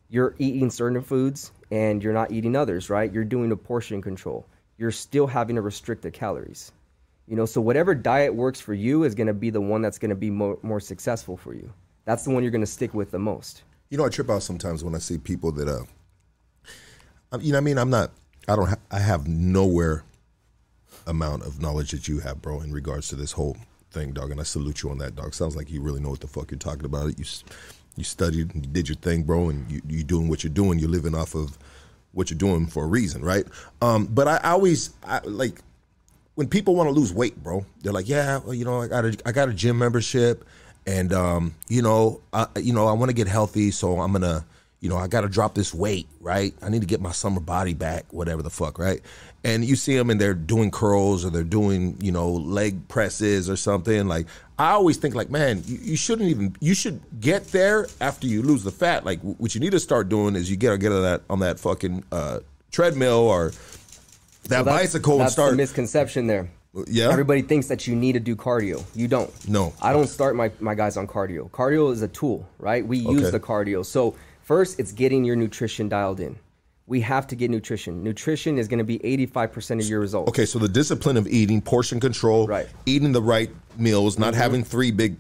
S4: you're eating certain foods and you're not eating others, right? You're doing a portion control. You're still having to restrict the calories. You know, so whatever diet works for you is going to be the one that's going to be more, more successful for you. That's the one you're going to stick with the most.
S1: You know, I trip out sometimes when I see people that, uh, you know, I mean, I'm not, I don't, ha- I have nowhere amount of knowledge that you have, bro, in regards to this whole thing, dog. And I salute you on that, dog. Sounds like you really know what the fuck you're talking about. You, you studied, you did your thing, bro, and you, you doing what you're doing. You're living off of what you're doing for a reason, right? Um, but I, I always, I, like, when people want to lose weight, bro, they're like, yeah, well, you know, I got a, I got a gym membership, and um, you know, I, you know, I want to get healthy, so I'm gonna, you know, I got to drop this weight, right? I need to get my summer body back, whatever the fuck, right? And you see them and they're doing curls or they're doing, you know, leg presses or something. Like I always think, like, man, you, you shouldn't even, you should get there after you lose the fat. Like what you need to start doing is you get get on that on that fucking uh, treadmill or that
S4: That's-
S1: bicycle and start.
S4: the misconception there.
S1: Yeah?
S4: Everybody thinks that you need to do cardio. You don't.
S1: No.
S4: I don't start my, my guys on cardio. Cardio is a tool, right? We use
S1: Okay.
S4: the cardio. So first, it's getting your nutrition dialed in. We have to get nutrition. Nutrition is going to be 85% of your results.
S1: Okay, so the discipline of eating, portion control,
S4: Right. Mm-hmm.
S1: eating the right meals, not having three big,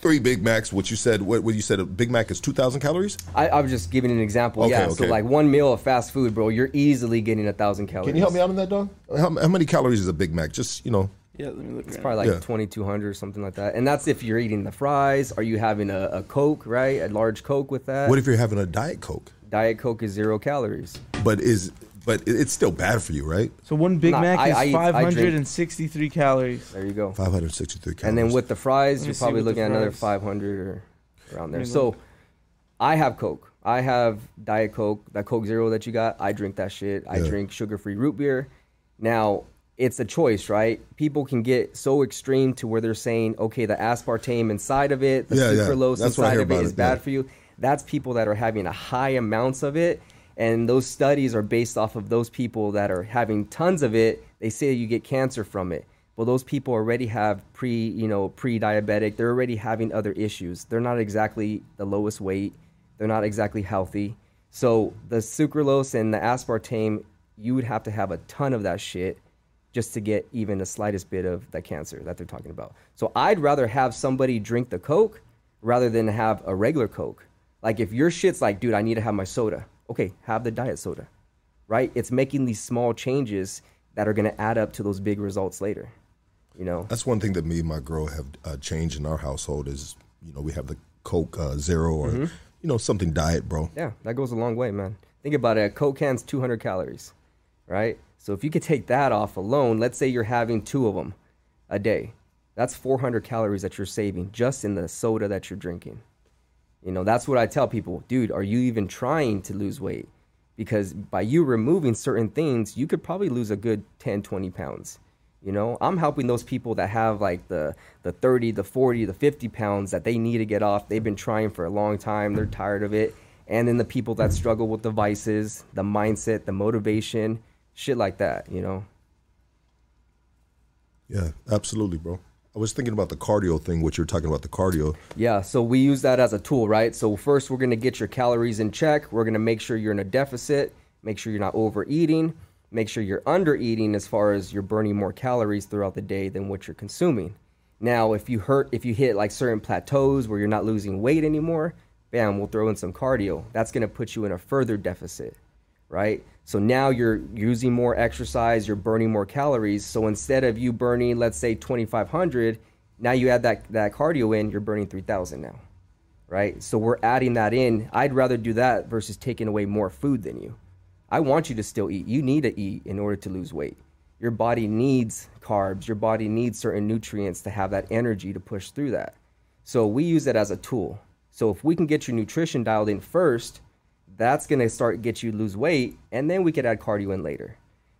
S1: three Big Macs. What you said, what, what you said, a Big Mac is two thousand calories.
S4: I, I was just giving an example.
S1: Okay,
S4: yeah. So like one meal of fast food, bro, you're easily getting a thousand calories.
S1: Can you help me out on that, dog? How, how many calories is a Big Mac? Just you know,
S5: Yeah, let me look.
S4: It's
S5: right
S4: probably like
S1: Yeah.
S4: 2200 or something like that. And that's if you're eating the fries. Are you having a, a Coke, right? A large Coke with that?
S1: what if you're having a Diet Coke?
S4: Diet Coke is zero calories.
S1: But is but it's still bad for you, right?
S5: So one Big
S4: Nah,
S5: Mac
S4: I-
S5: is
S4: eat- I drink-
S5: 563 calories.
S4: There you go.
S1: Five hundred sixty-three calories.
S4: And then with the fries,
S5: me
S4: you're
S5: see
S4: probably
S5: with the
S4: looking at another
S5: fries.
S4: 500 or around there.
S5: Me
S4: So. I have Coke. I have Diet Coke. That Coke Zero that you got, I drink that shit. I
S1: Yeah.
S4: drink sugar-free root beer. Now, it's a choice, right? People can get so extreme to where they're saying, okay, the aspartame inside of it, the
S1: Yeah, yeah.
S4: sucralose
S1: That's what I
S4: inside of it
S1: about
S4: is
S1: it,
S4: bad
S1: yeah.
S4: for you. That's people that are having a high amounts of it. And those studies are based off of those people that are having tons of it. They say you get cancer from it. Well, those people already have pre, you know, pre-diabetic. They're already having other issues. They're not exactly the lowest weight. They're not exactly healthy. So the sucralose and the aspartame, you would have to have a ton of that shit just to get even the slightest bit of that cancer that they're talking about. So I'd rather have somebody drink the Coke rather than have a regular Coke. Like if your shit's like, dude, I need to have my soda. Okay, have the diet soda. Right? It's making these small changes that are going to add up to those big results later. You know,
S1: That's one thing that me and my girl have uh, changed in our household is, you know, we have the Coke uh, Zero or,
S4: Mm-hmm.
S1: you know, something diet, bro.
S4: Yeah, that goes a long way, man. Think about it. A Coke can's 200 calories, right? So if you could take that off alone, let's say you're having two of them a day, that's 400 calories that you're saving just in the soda that you're drinking. You know, that's what I tell people, dude, are you even trying to lose weight? Because by you removing certain things, you could probably lose a good 10, 20 pounds. You know, I'm helping those people that have like the the 30, the 40, the 50 pounds that they need to get off. They've been trying for a long time. They're tired of it. And then the people that struggle with the vices, the mindset, the motivation, shit like that, you know.
S1: Yeah, absolutely, bro. I was thinking about the cardio thing, what you're talking about, the cardio.
S4: Yeah, so we use that as a tool, right? So first we're going to get your calories in check. We're going to make sure you're in a deficit, make sure you're not overeating, make sure you're under eating as far as you're burning more calories throughout the day than what you're consuming. Now, if you hurt if you hit like certain plateaus where you're not losing weight anymore, bam, we'll throw in some cardio. That's going to put you in a further deficit, right? So now you're using more exercise, you're burning more calories. So instead of you burning, let's say 2,500, now you add that, that cardio in, you're burning 3,000 now, right? So we're adding that in. I'd rather do that versus taking away more food than you. I want you to still eat. You need to eat in order to lose weight. Your body needs carbs, your body needs certain nutrients to have that energy to push through that. So we use it as a tool. So if we can get your nutrition dialed in first, that's going to start get you lose weight and then we could add cardio in later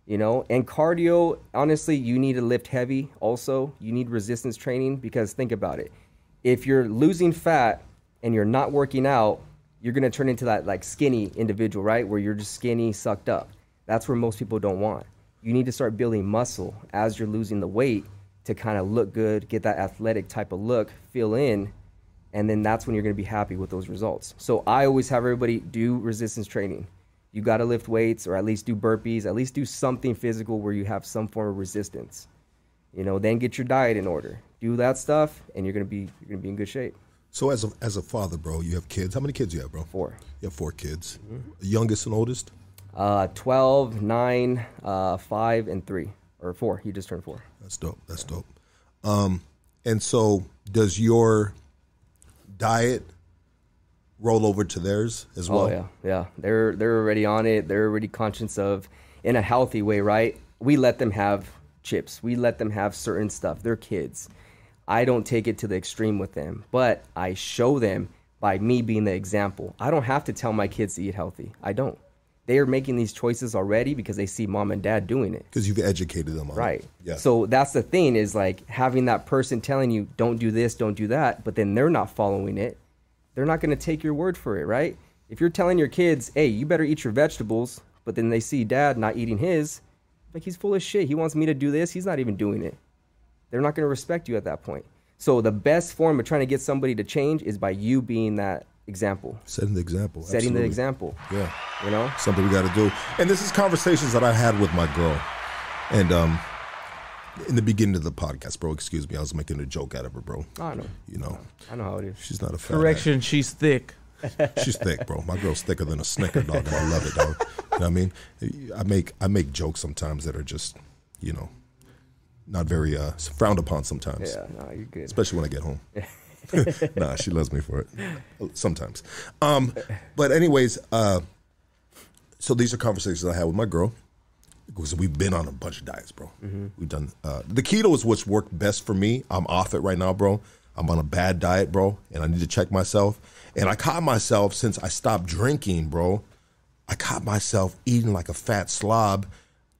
S4: you know? And cardio honestly you need to lift heavy also. You need resistance training because think about it. If you're losing fat and you're not working out you're going to turn into that like skinny individual right? Where you're just skinny sucked up. That's where most people don't want. You need to start building muscle as you're losing the weight to kind of look good get that athletic type of look fill in and then that's when you're going to be happy with those results. So I always have everybody do resistance training. You got to lift weights or at least do burpees, at least do something physical where you have some form of resistance. You know, then get your diet in order. Do that stuff and you're going to be you're going to be in good shape.
S1: So as a as a father, bro, you have kids. How many kids you have, bro?
S4: Four.
S1: You have four kids. The youngest and oldest.
S4: Uh 12, 9, uh 5 and 3 or 4. He just turned 4.
S1: That's dope. That's dope. Um, and so does your diet roll over to theirs as oh, well?
S4: Oh yeah, yeah. They're they're already on it. They're already conscious of, in a healthy way, right? We let them have chips. We let them have certain stuff. They're kids. I don't take it to the extreme with them, but I show them by me being the example. I don't have to tell my kids to eat healthy. I don't. They are making these choices already because they see mom and dad doing it.
S1: Because you've educated them on it.
S4: Right.
S1: Yeah.
S4: So that's the thing is like having that person telling you don't do this, don't do that, but then they're not following it. They're not going to take your word for it, right? If you're telling your kids, "Hey, you better eat your vegetables," but then they see dad not eating his, like he's full of shit. He wants me to do this, he's not even doing it. They're not going to respect you at that point. So the best form of trying to get somebody to change is by you being that example,
S1: setting the example.
S4: setting the example.
S1: Yeah.
S4: You know?
S1: something we got to do. And this is conversations that I had with my girl. And um, in the beginning of the podcast, bro, excuse me, I was making a joke out of her, bro.
S4: I know.
S1: You know,
S4: I know how it is.
S1: she's not a fat
S5: Correction, she's thick.
S1: She's thick, bro. My girl's thicker than a snicker dog, and I love it, dog. You know what I mean? I make I make jokes sometimes that are just, you know, not very uh, frowned upon sometimes.
S4: Yeah, no, you're good.
S1: especially when I get home. nah, she loves me for it. Sometimes. Um, but anyways, uh, so these are conversations I had with my girl because we've been on a bunch of diets, bro. We've done uh, the keto is what's worked best for me. I'm off it right now, bro. I'm on a bad diet, bro, and I need to check myself. And I caught myself since I stopped drinking, bro. I caught myself eating like a fat slob,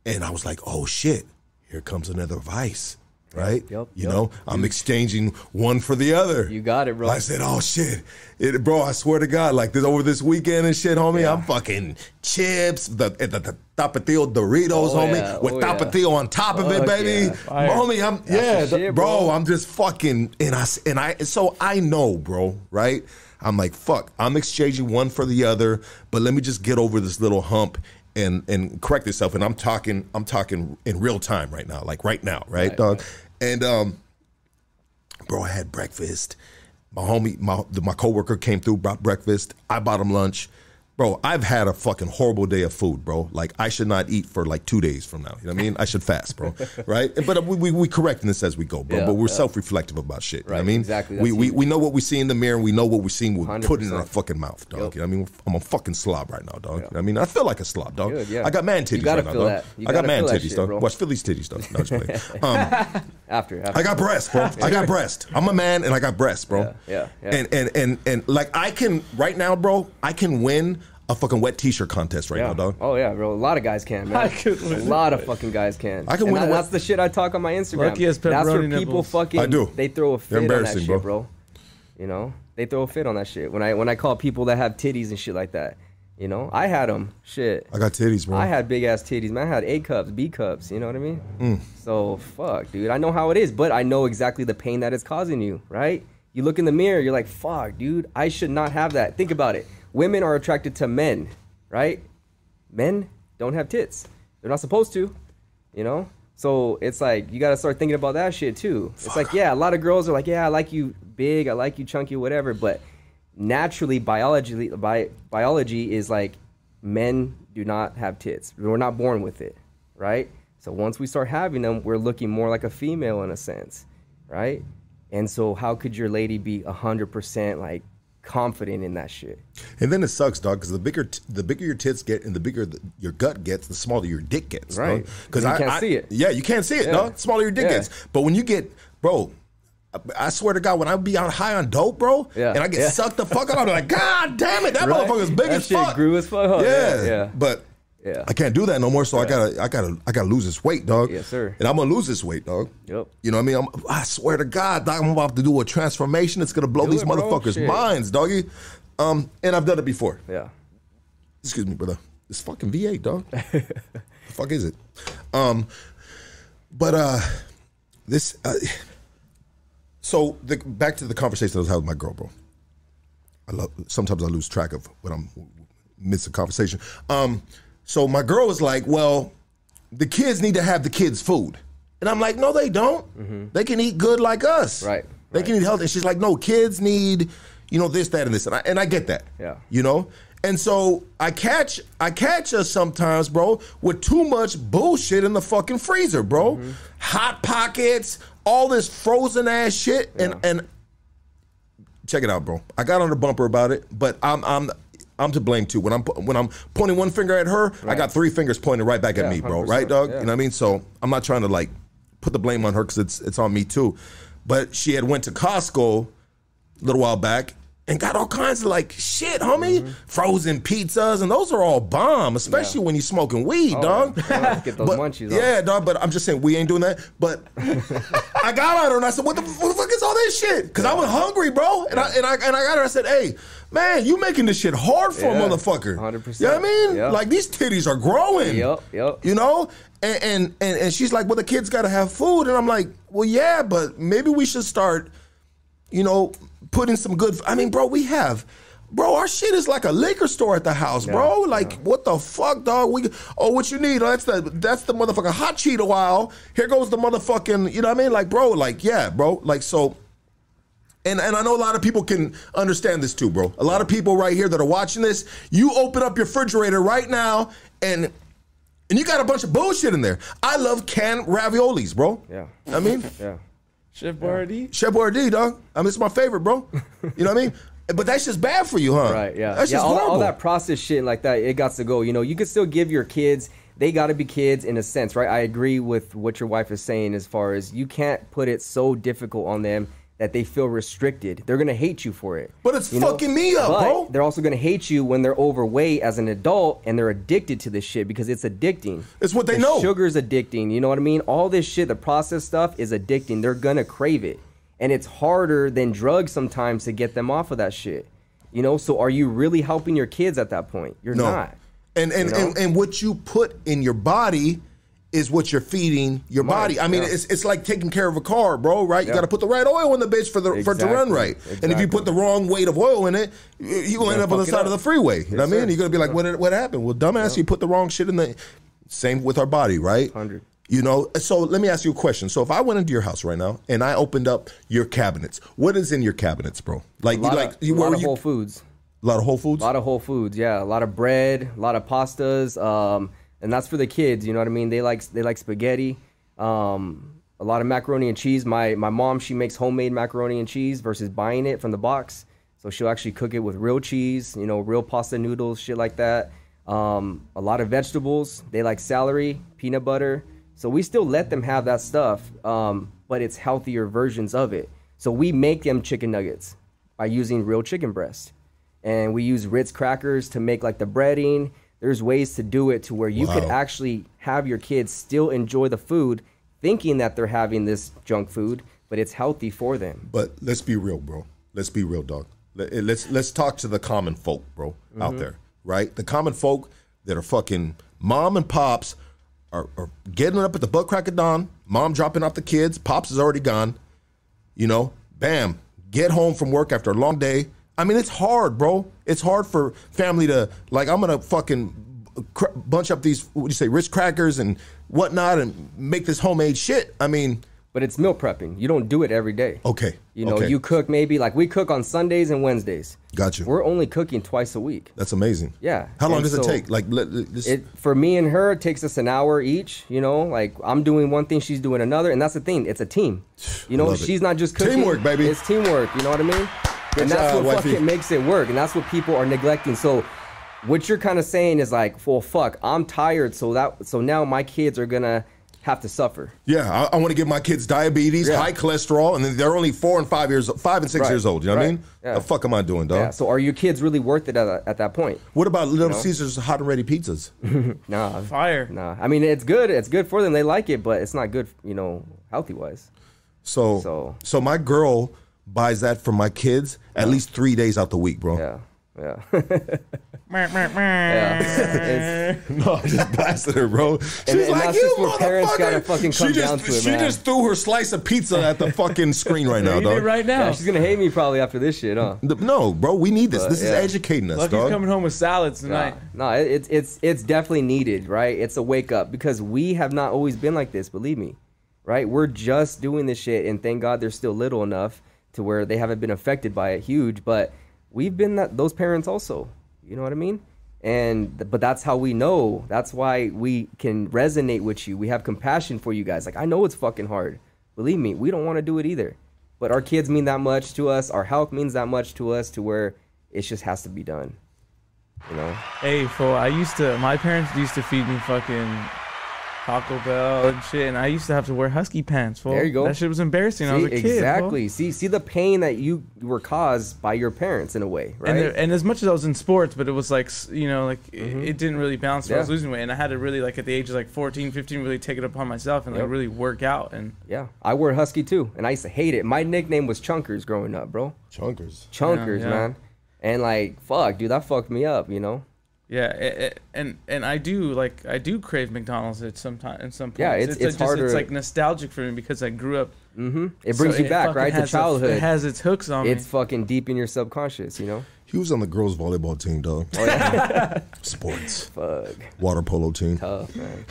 S1: and I was like, "Oh shit, here comes another vice." Right?
S4: Yep,
S1: you
S4: yep.
S1: know, I'm exchanging one for the other.
S4: You got it, bro.
S1: I said, "Oh shit, it, bro! I swear to God, like this over this weekend and shit, homie. I'm fucking chips, the eh, the, the tapatio Doritos,
S4: Oh,
S1: homie,
S4: yeah.
S1: with
S4: Oh, yeah.
S1: tapatio on top of it, baby,
S4: yeah.
S1: Homie. I'm yeah,
S4: the
S1: the-
S4: shit,
S1: bro,
S4: bro.
S1: I'm just fucking and I and I so I know, bro, right? I'm like, fuck, I'm exchanging one for the other, but let me just get over this little hump and and correct yourself. And I'm talking, I'm talking in real time right now, like right now, right,
S4: Right,
S1: dog? And um, bro, I had breakfast. My homie, my the, my coworker came through, brought breakfast. I bought him lunch. Bro, I've had a fucking horrible day of food, bro. Like I should not eat for like two days from now. You know what I mean? I should fast, bro. right? But we, we, we correcting this as we go, bro.
S4: Yeah,
S1: but we're
S4: yeah.
S1: self-reflective about shit. You know what I mean?
S4: exactly.
S1: We,
S4: That's
S1: we, we know what we see in the mirror and we know what we see we put it in our fucking mouth, dog.
S4: Yep.
S1: You know what I mean? I'm a fucking slob right now, dog. You know what I mean? I feel like a slob, dog.
S4: Good, yeah.
S1: I got man titties right now, dog. I got man titties,
S4: shit,
S1: dog.
S4: bro.
S1: Watch Philly's titties, dog. No, just playing. Um,
S4: After, after.
S1: I got breast, bro. I got breast. I'm a man and I got breast, bro.
S4: Yeah, yeah, yeah.
S1: And and and and like I can right now, bro. I can win a fucking wet t-shirt contest right
S4: yeah.
S1: now, dog.
S4: Oh yeah, bro. A lot of guys can, man.
S5: I could
S4: a lot of fucking guys can.
S1: I can
S4: and
S1: win
S4: that-
S1: a-
S4: that's the shit I talk on my Instagram.
S5: Lucky as
S4: that's where people
S5: nipples.
S4: fucking
S1: I do.
S4: they throw a
S1: They're
S4: fit on that
S1: embarrassing,
S4: shit,
S1: bro.
S4: bro. You know, they throw a fit on that shit. When I when I call people that have titties and shit like that, you know, I had them. Shit.
S1: I got titties, bro.
S4: I had big ass titties, man. I had A cups, B cups. You know what I mean?
S1: Mm.
S4: So fuck, dude. I know how it is, but I know exactly the pain that it's causing you. Right? You look in the mirror, you're like, fuck, dude. I should not have that. Think about it. Women are attracted to men, right? Men don't have tits. They're not supposed to. You know. So it's like you got to start thinking about that shit too. It's like yeah, a lot of girls are like, yeah, I like you big, I like you chunky, whatever. But naturally, biologically, bi- biology is like men do not have tits. We're not born with it, right? So once we start having them, we're looking more like a female in a sense, right? And so how could your lady be hundred percent like confident in that shit?
S1: And then it sucks, dog, because the bigger t- the bigger your tits get and the bigger the, your gut gets, the smaller your dick gets.
S4: Right.
S1: Because I
S4: can't
S1: I-
S4: see it.
S1: Yeah, you can't see it,
S4: Yeah.
S1: dog. Smaller your dick
S4: Yeah.
S1: gets. But when you get, bro. I- I swear to God, when I be on high on dope, bro,
S4: Yeah.
S1: and I get
S4: Yeah.
S1: sucked the fuck out, I'm like, God damn it, that
S4: Right?
S1: motherfucker's big
S4: That
S1: as
S4: shit
S1: fuck.
S4: grew as fuck, huh?
S1: Yeah,
S4: Yeah, yeah.
S1: But
S4: Yeah.
S1: I can't do that no more. So I gotta, I gotta, I gotta lose this weight, dog.
S4: Yes, sir.
S1: And I'm gonna lose this weight, dog.
S4: Yep.
S1: You know what I mean? I'm, I swear to God, dog, I'm about to do a transformation. It's gonna blow
S4: Do
S1: these
S4: it,
S1: motherfuckers'
S4: Shit.
S1: minds, doggy. Um, and I've done it before.
S4: Yeah.
S1: Excuse me, brother. It's fucking V8, dog. the fuck is it? Um, but uh, this. Uh, so the, back to the conversation I was having with my girl, bro. I love. Sometimes I lose track of what I'm miss a conversation. Um, so my girl was like, "Well, the kids need to have the kids' food," and I'm like, "No, they don't. They can eat good like us.
S4: Right,
S1: They
S4: right.
S1: can eat healthy." And she's like, "No, kids need, you know, this, that, and this," and I, and I get that.
S4: Yeah.
S1: You know. And so I catch I catch us sometimes, bro, with too much bullshit in the fucking freezer, bro.
S4: Mm-hmm.
S1: Hot pockets, all this frozen ass shit, and and check it out, bro. I got on the bumper about it, but I'm I'm I'm to blame too. When I'm when I'm pointing one finger at her, I got three fingers pointing right back at
S4: Yeah,
S1: me, bro. Right, dog?
S4: yeah.
S1: You know what I mean? So I'm not trying to like put the blame on her because it's it's on me too. But she had went to Costco a little while back and got all kinds of like shit, homie.
S4: Mm-hmm.
S1: Frozen pizzas, and those are all bomb, especially when you're smoking weed, dog.
S4: yeah. Get those
S1: But-
S4: munchies on.
S1: Yeah, dog. But I'm just saying we ain't doing that. But I got on her and I said, "What the, what the fuck is all this shit?" Because I was hungry, bro. And I and I and I got her. I said, "Hey, man, you making this shit hard for
S4: Yeah,
S1: a motherfucker."
S4: 100%.
S1: You know what I mean?
S4: Yep.
S1: Like these titties are growing.
S4: Yep, yep.
S1: You know. And, and and and she's like, "Well, the kids got to have food," and I'm like, "Well, yeah, but maybe we should start." you know, put in some good. I mean, bro, we have. Bro, our shit is like a liquor store at the house, bro. Like, what the fuck, dog? We oh, what you need? Oh, that's the that's the motherfucking hot Cheeto aisle. Here goes the motherfucking, you know what I mean? Like, bro, like, yeah, bro. Like, so and and I know a lot of people can understand this too, bro. A lot of people right here that are watching this, you open up your refrigerator right now and and you got a bunch of bullshit in there. I love canned raviolis, bro.
S4: Yeah.
S1: I mean,
S4: Yeah.
S5: Chef Boyardee.
S1: Chef Boyardee, dog. I mean, it's my favorite, bro. You know what I mean? But that's just bad for you, huh?
S4: Right. Yeah.
S1: That's
S4: yeah.
S1: just
S4: All,
S1: horrible.
S4: all that processed shit like that, it got to go. You know, you can still give your kids. They got to be kids in a sense, right? I agree with what your wife is saying as far as you can't put it so difficult on them that they feel restricted. They're gonna hate you for it.
S1: But it's
S4: you know?
S1: fucking me up,
S4: But
S1: bro.
S4: They're also gonna hate you when they're overweight as an adult and they're addicted to this shit because it's addicting.
S1: It's what they
S4: The
S1: know.
S4: Sugar's addicting. You know what I mean? All this shit, the processed stuff is addicting. They're gonna crave it, and it's harder than drugs sometimes to get them off of that shit. You know, so are you really helping your kids at that point? You're
S1: no.
S4: not.
S1: And and,
S4: You know?
S1: and and what you put in your body is what you're feeding your
S4: Mind,
S1: body. I mean,
S4: yeah.
S1: it's it's like taking care of a car, bro. Right? You
S4: Yeah.
S1: got to put the right oil in the bitch for the for it to run
S4: Exactly.
S1: right. And if you put the wrong weight of oil in it, you you gonna end up on the side of the freeway. You know what I mean? You're gonna be like, what what happened? Well, dumbass, you put the wrong shit in the. Same with our body, right?
S4: 100.
S1: You know, so let me ask you a question. So if I went into your house right now and I opened up your cabinets, what is in your cabinets, bro? Like,
S4: lot
S1: like
S4: of, a lot of
S1: you,
S4: Whole Foods.
S1: A lot of Whole Foods.
S4: A lot of whole foods, yeah. A lot of bread, a lot of pastas, um, and that's for the kids. You know what I mean? They like they like spaghetti, um, a lot of macaroni and cheese. My my mom she makes homemade macaroni and cheese versus buying it from the box. So she'll actually cook it with real cheese, you know, real pasta noodles, shit like that. Um, a lot of vegetables. They like celery, peanut butter. So we still let them have that stuff, um, but it's healthier versions of it. So we make them chicken nuggets by using real chicken breast and we use Ritz crackers to make like the breading. There's ways to do it to where you could actually have your kids still enjoy the food, thinking that they're having this junk food, but it's healthy for them.
S1: But let's be real, bro. Let's be real, dog. Let- Let's let's talk to the common folk, bro, out
S4: Mm-hmm.
S1: there, right? The common folk that are fucking mom and pops are, are getting up at the butt crack of dawn. Mom dropping off the kids. Pops is already gone. You know, bam, get home from work after a long day. I mean, it's hard, bro. It's hard for family to like. I'm gonna fucking cr- bunch up these what do you say, rich crackers and whatnot, and make this homemade shit. I mean,
S4: But it's meal prepping. You don't do it every day.
S1: okay,
S4: You know,
S1: okay.
S4: you cook maybe like we cook on Sundays and Wednesdays.
S1: Got you.
S4: We're only cooking twice a week.
S1: That's amazing.
S4: Yeah.
S1: How long
S4: And
S1: does it take? Like, let, let- this,
S4: It for me and her it takes us an hour each. You know, like I'm doing one thing, she's doing another, and that's the thing. It's a team. You know,
S1: Love it.
S4: she's not just cooking.
S1: Teamwork, baby.
S4: It's teamwork. You know what I mean?
S1: Good
S4: and that's
S1: job,
S4: what
S1: wifey.
S4: fucking makes it work, and that's what people are neglecting. So, what you're kind of saying is like, well, fuck, I'm tired, so that so now my kids are gonna have to suffer.
S1: yeah, I, I want to give my kids diabetes,
S4: Yeah.
S1: high cholesterol, and then they're only four and five years, five and six
S4: Right,
S1: years old. You know what I mean?
S4: yeah.
S1: The fuck am I doing, dog?
S4: Yeah. So, are your kids really worth it at, at that point?
S1: What about Little
S4: know?
S1: Caesars hot and ready pizzas?
S4: Nah.
S5: Fire.
S4: Nah. I mean, it's good. It's good for them. They like it, but it's not good. You know, healthy wise.
S1: So,
S4: So-
S1: so, my girl buys that for my kids at least three days out the week, bro.
S4: Yeah. Yeah. yeah. It's-
S1: No, I just blasted her, bro. She's
S4: and
S1: like,
S4: that's
S1: you
S4: just where parents
S1: motherfucker."
S4: gotta fucking come
S1: she just,
S4: down to it,
S1: She
S4: man.
S1: just threw her slice of pizza at the fucking screen right now, dog.
S5: right now.
S4: Yeah, she's gonna hate me probably after this shit, huh?
S1: No, bro, we need this.
S4: But,
S1: this is educating us,
S5: Lucky's
S1: dog.
S5: coming home with salads tonight.
S4: No, it, it's it's it's definitely needed, right? It's a wake up because we have not always been like this. Believe me, right? We're just doing this shit, and thank God they're still little enough to where they haven't been affected by it huge. But we've been that those parents also. You know what I mean? And but that's how we know. That's why we can resonate with you. We have compassion for you guys. Like I know it's fucking hard. Believe me, we don't want to do it either. But our kids mean that much to us. Our health means that much to us. To where it just has to be done. You know.
S5: Hey, fool, I used to, my parents used to feed me fucking Taco Bell and shit, and I used to have to wear husky pants, fool.
S4: There you go.
S5: That shit was embarrassing. when I was a
S4: See,
S5: kid. fool.
S4: exactly. See, see the pain that you were caused by your parents in a way, right?
S5: And, there, and as much as I was in sports, but it was like, you know, like it, it didn't really balance when I was
S4: Mm-hmm.
S5: Losing weight. And I had to really, like, at the age of like 14, 15, really take it upon myself and like
S4: Yep.
S5: really work out. And
S4: yeah, I wore husky too, and I used to hate it. My nickname was Chunkers growing up, bro.
S1: Chunkers.
S4: Chunkers,
S5: yeah.
S4: man. And like, fuck, dude, that fucked me up, you know.
S5: Yeah, it, it- and and I do like I do crave McDonald's at some time in some points.
S4: Yeah, it's-
S5: like,
S4: it's
S5: just-
S4: harder-
S5: It's like nostalgic for me because I grew up.
S4: Mm-hmm. It brings
S5: so
S4: you back, right, to
S5: has a-
S4: childhood.
S5: it has its hooks on
S4: it's
S5: me.
S4: fucking deep in your subconscious, you know.
S1: He was on the girls' volleyball team, dog.
S4: Oh yeah,
S1: Sports.
S4: fuck,
S1: Water polo team.
S4: tough, man.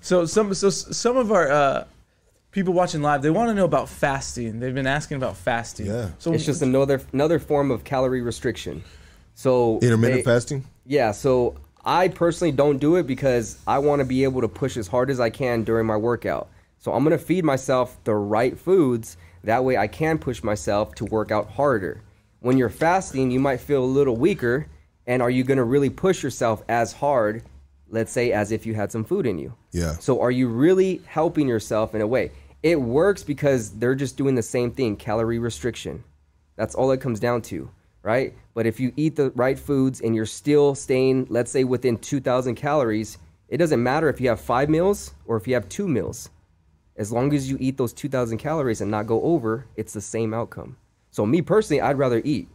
S5: So some so some of our uh, people watching live, they want to know about fasting. They've been asking about fasting.
S1: Yeah.
S5: So
S4: It's just another another form of calorie restriction. So
S1: Intermittent
S4: they-
S1: fasting?
S4: Yeah, so I personally don't do it because I want to be able to push as hard as I can during my workout. So I'm going to feed myself the right foods. That way I can push myself to work out harder. When you're fasting, you might feel a little weaker. And are you going to really push yourself as hard, let's say, as if you had some food in you?
S1: Yeah.
S4: So are you really helping yourself in a way? It works because they're just doing the same thing calorie restriction. That's all it comes down to, right? But if you eat the right foods and you're still staying, let's say, within 2,000 calories, it doesn't matter if you have five meals or if you have two meals. As long as you eat those 2,000 calories and not go over, it's the same outcome. So, me personally, I'd rather eat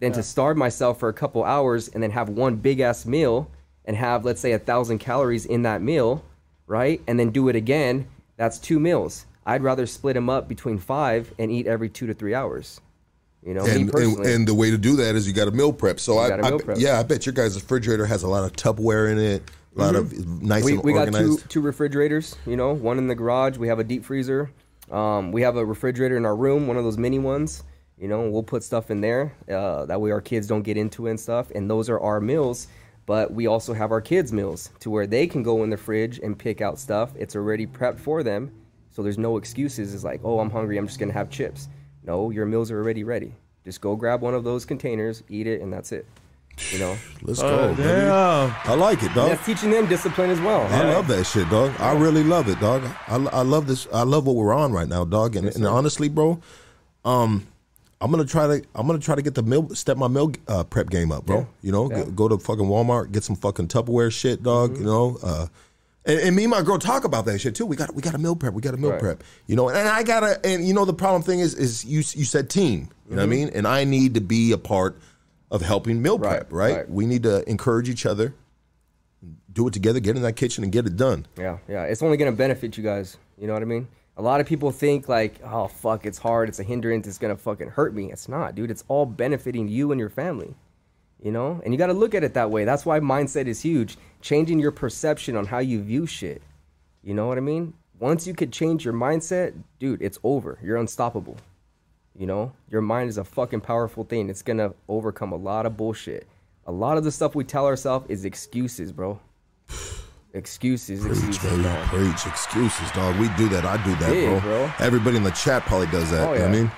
S4: than to starve myself for a couple hours and then have one big ass meal and have, let's say, a thousand calories in that meal, right? And then do it again. That's two meals. I'd rather split them up between five and eat every two to three hours. You know,
S1: And, and
S4: personally.
S1: and the way to do that is you got to meal prep. So I, I
S4: prep.
S1: yeah, I bet your guys' refrigerator has a lot of Tupperware in it, a lot of nice
S4: Mm-hmm. we,
S1: and
S4: we got two two refrigerators. You know, one in the garage. We have a deep freezer. Um, we have a refrigerator in our room, one of those mini ones. You know, we'll put stuff in there. Uh, that way our kids don't get into it and stuff. And those are our meals. But we also have our kids' meals to where they can go in the fridge and pick out stuff. It's already prepped for them. So there's no excuses. It's like, oh, I'm hungry. I'm just going to have chips. No, your meals are already ready. Just go grab one of those containers, eat it, and that's it. You know?
S1: Let's
S5: Oh,
S1: go, baby.
S5: damn.
S1: I like it, dog.
S4: That's teaching them discipline as well.
S1: I love that shit, dog. I really love it, dog. I, I love this. I love what we're on right now, dog. And, and honestly, bro, um, I'm gonna try to I'm gonna try to get the meal step my meal uh, prep game up, bro.
S4: Yeah.
S1: You know,
S4: Yeah. Mm-hmm.
S1: go, go to fucking Walmart, get some fucking Tupperware shit, dog. You know, uh, and, and me and my girl talk about that shit too. We got we got a meal prep. We got a meal
S4: Right.
S1: prep. You know, and I gotta and you know the problem thing is is you you said team. You know what I
S4: Mm-hmm.
S1: mean? And I need to be a part of helping meal
S4: Right,
S1: prep. Right?
S4: right.
S1: We need to encourage each other. Do it together. Get in that kitchen and get it done.
S4: Yeah, yeah. It's only gonna benefit you guys. You know what I mean? A lot of people think like, oh fuck, it's hard, it's a hindrance, it's gonna fucking hurt me. It's not, dude. It's all benefiting you and your family. You know? And you gotta look at it that way. That's why mindset is huge. Changing your perception on how you view shit. You know what I mean? Once you could change your mindset, dude, it's over. You're unstoppable. You know, your mind is a fucking powerful thing. It's gonna overcome a lot of bullshit. A lot of the stuff we tell ourselves is excuses, bro. Excuses,
S1: Preach,
S4: excuses.
S1: Preach. Excuses, dog. We do that. I do that,
S4: Big,
S1: bro.
S4: bro.
S1: Everybody in the chat probably does that.
S4: Oh,
S1: You know what I mean?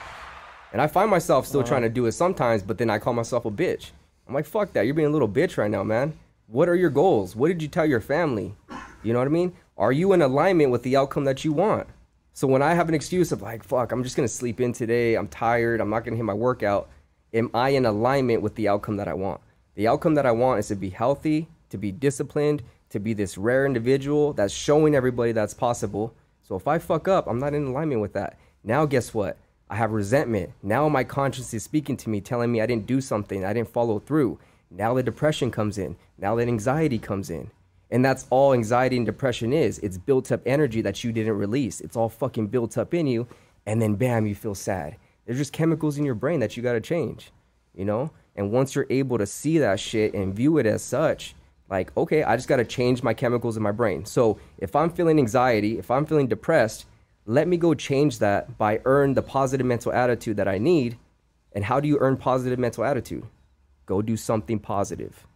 S4: And I find myself still trying to do it sometimes, but then I call myself a bitch. I'm like, fuck that. You're being a little bitch right now, man. What are your goals? What did you tell your family? You know what I mean? Are you in alignment with the outcome that you want? So when I have an excuse of like, fuck, I'm just gonna sleep in today, I'm tired, I'm not gonna hit my workout, am I in alignment with the outcome that I want? The outcome that I want is to be healthy, to be disciplined, to be this rare individual that's showing everybody that's possible. So if I fuck up, I'm not in alignment with that. Now, guess what? I have resentment. Now my conscience is speaking to me, telling me I didn't do something, I didn't follow through. Now the depression comes in. Now that anxiety comes in. And that's all anxiety and depression is. It's built up energy that you didn't release. It's all fucking built up in you. And then bam, you feel sad. There's just chemicals in your brain that you got to change, you know? And once you're able to see that shit and view it as such, like, okay, I just got to change my chemicals in my brain. So if I'm feeling anxiety, if I'm feeling depressed, let me go change that by earn the positive mental attitude that I need. And how do you earn positive mental attitude? Go do something positive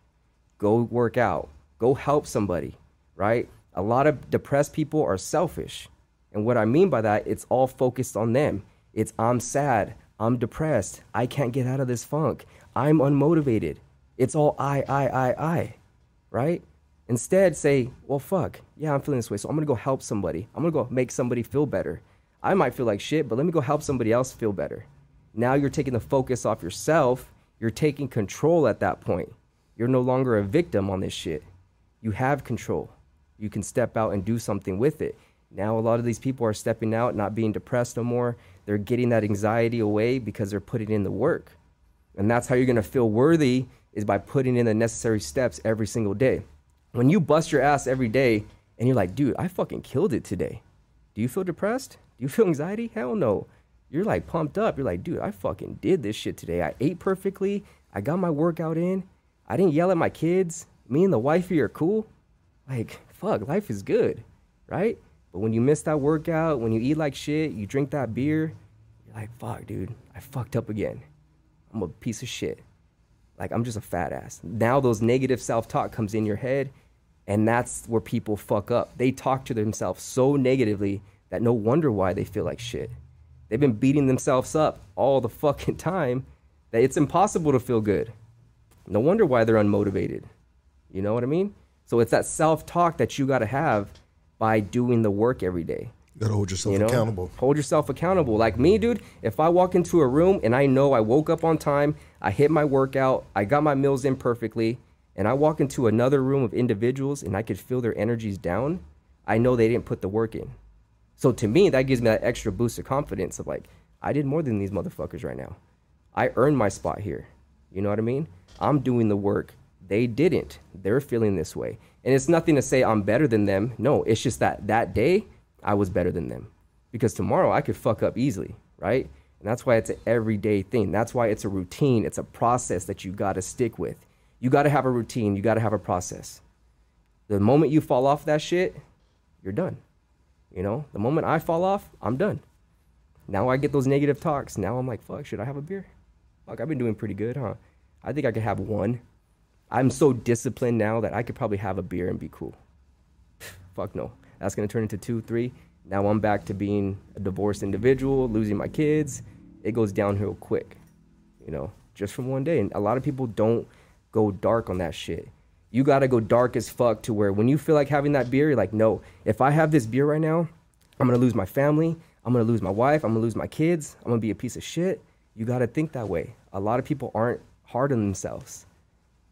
S4: go work out, go help somebody, right? A lot of depressed people are selfish. And what I mean by that, it's all focused on them. It's I'm sad, I'm depressed, I can't get out of this funk, I'm unmotivated. It's all I, I, I, I, right? Instead, say, well, fuck, yeah, I'm feeling this way. So I'm gonna go help somebody. I'm gonna go make somebody feel better. I might feel like shit, but let me go help somebody else feel better. Now you're taking the focus off yourself. You're taking control at that point. You're no longer a victim on this shit. You have control. You can step out and do something with it. Now, a lot of these people are stepping out, not being depressed no more. They're getting that anxiety away because they're putting in the work. And that's how you're gonna feel worthy is by putting in the necessary steps every single day. When you bust your ass every day and you're like, dude, I fucking killed it today. Do you feel depressed? Do you feel anxiety? Hell no. You're like pumped up. You're like, dude, I fucking did this shit today. I ate perfectly. I got my workout in. I didn't yell at my kids. Me and the wifey are cool. Like, fuck, life is good, right? But when you miss that workout, when you eat like shit, you drink that beer, you're like, fuck, dude, I fucked up again. I'm a piece of shit. Like, I'm just a fat ass. Now those negative self talk comes in your head, and that's where people fuck up. They talk to themselves so negatively that no wonder why they feel like shit. They've been beating themselves up all the fucking time that it's impossible to feel good. No wonder why they're unmotivated. You know what I mean? So it's that self talk that you got to have by doing the work every day.
S1: You gotta hold yourself
S4: You know,
S1: accountable.
S4: hold yourself accountable. Like me, dude. If I walk into a room and I know I woke up on time, I hit my workout, I got my meals in perfectly, and I walk into another room of individuals and I could feel their energies down, I know they didn't put the work in. So to me, that gives me that extra boost of confidence of like, I did more than these motherfuckers right now. I earned my spot here. You know what I mean? I'm doing the work. They didn't. They're feeling this way. And it's nothing to say I'm better than them. No, it's just that that day I was better than them. Because tomorrow I could fuck up easily, right? And that's why it's an everyday thing. That's why it's a routine. It's a process that you got to stick with. You got to have a routine. You got to have a process. The moment you fall off that shit, you're done. You know, the moment I fall off, I'm done. Now I get those negative talks. Now I'm like, fuck, should I have a beer? Fuck, I've been doing pretty good, huh? I think I could have one. I'm so disciplined now that I could probably have a beer and be cool. Fuck no. That's gonna turn into two, three. Now I'm back to being a divorced individual, losing my kids. It goes downhill quick, you know, just from one day. And a lot of people don't go dark on that shit. You gotta go dark as fuck to where when you feel like having that beer, you're like, no, if I have this beer right now, I'm gonna lose my family. I'm gonna lose my wife. I'm gonna lose my kids. I'm gonna be a piece of shit. You gotta think that way. A lot of people aren't hard on themselves.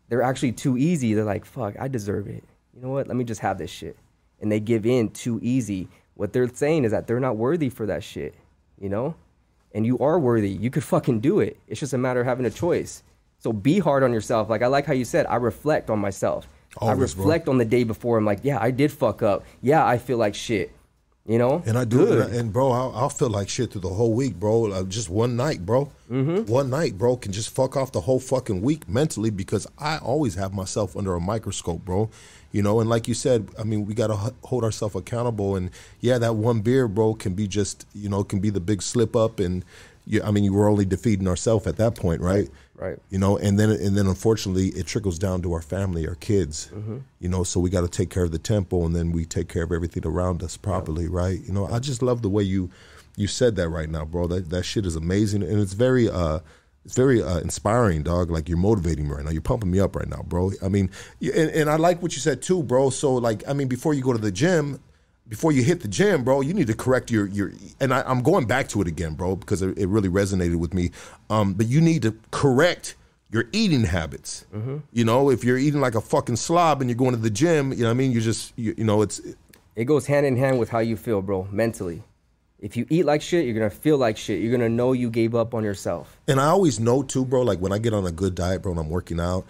S4: They're actually too easy. They're like, fuck, I deserve it. You know what? Let me just have this shit. And they give in too easy. What they're saying is that they're not worthy for that shit, you know? And you are worthy. You could fucking do it. It's just a matter of having a choice. So be hard on yourself. Like I like how you said, I reflect on myself. I
S1: Always, bro.
S4: reflect on the day before. I'm like, yeah, I did fuck up. Yeah, I feel like shit. You know?
S1: And I do,
S4: Good.
S1: and, and bro, I'll, I'll feel like shit through the whole week, bro. Uh, just one night, bro. Mm-hmm. One night, bro, can just fuck off the whole fucking week mentally because I always have myself under a microscope, bro. You know, and like you said, I mean, we got to h- hold ourselves accountable. And yeah, that one beer, bro, can be just, you know, can be the big slip up. And you, I mean, you were only defeating ourselves at that point, right?
S4: Right.
S1: you know and then and then unfortunately it trickles down to our family our kids you know so we got to take care of the temple and then we take care of everything around us properly right you know i just love the way you you said that right now bro that that shit is amazing and it's very uh it's very uh, inspiring, dog. Like you're motivating me right now. You're pumping me up right now, bro. I mean, and, and I like what you said too, bro. So like, I mean, before you go to the gym, before you hit the gym, bro, you need to correct your your. And I, I'm going back to it again, bro, because it, it really resonated with me. Um, but you need to correct your eating habits. You know, if you're eating like a fucking slob and you're going to the gym, you know what I mean. You're just, you, you know, it's
S4: It goes hand in hand with how you feel, bro, mentally. If you eat like shit, you're gonna feel like shit. You're gonna know you gave up on yourself.
S1: And I always know too, bro. Like when I get on a good diet, bro, and I'm working out,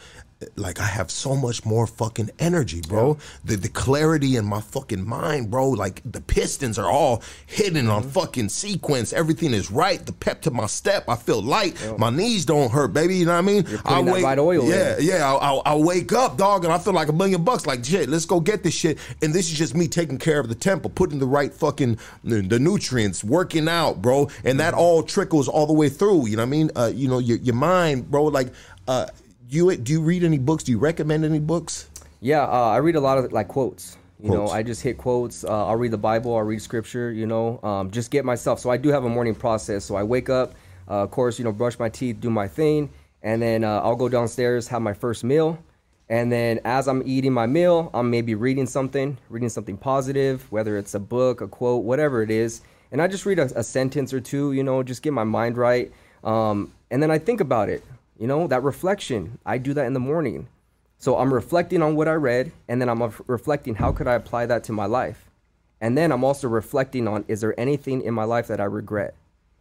S1: like I have so much more fucking energy, bro. The the clarity in my fucking mind, bro. Like the pistons are all hitting on fucking sequence. Everything is right. The pep to my step. I feel light. My knees don't hurt, baby. You know what I mean? I
S4: that right oil in.
S1: Yeah, yeah. I, I, I wake up, dog, and I feel like a million bucks. Like shit, let's go get this shit. And this is just me taking care of the temple, putting the right fucking the nutrients, working out, bro. And that all trickles all the way through. You know what I mean? Uh, you know your your mind, bro. Like, uh, you do you read any books? Do you recommend any books?
S4: Yeah, uh, I read a lot of like quotes. You know, I just hit quotes. Uh, I'll read the Bible. I'll read scripture. You know, um, just get myself. So I do have a morning process. So I wake up, uh, of course, you know, brush my teeth, do my thing, and then uh, I'll go downstairs, have my first meal, and then as I'm eating my meal, I'm maybe reading something, reading something positive, whether it's a book, a quote, whatever it is, and I just read a, a sentence or two. You know, just get my mind right, um, and then I think about it. You know, that reflection. I do that in the morning. So I'm reflecting on what I read, and then I'm reflecting how could I apply that to my life. And then I'm also reflecting on is there anything in my life that I regret?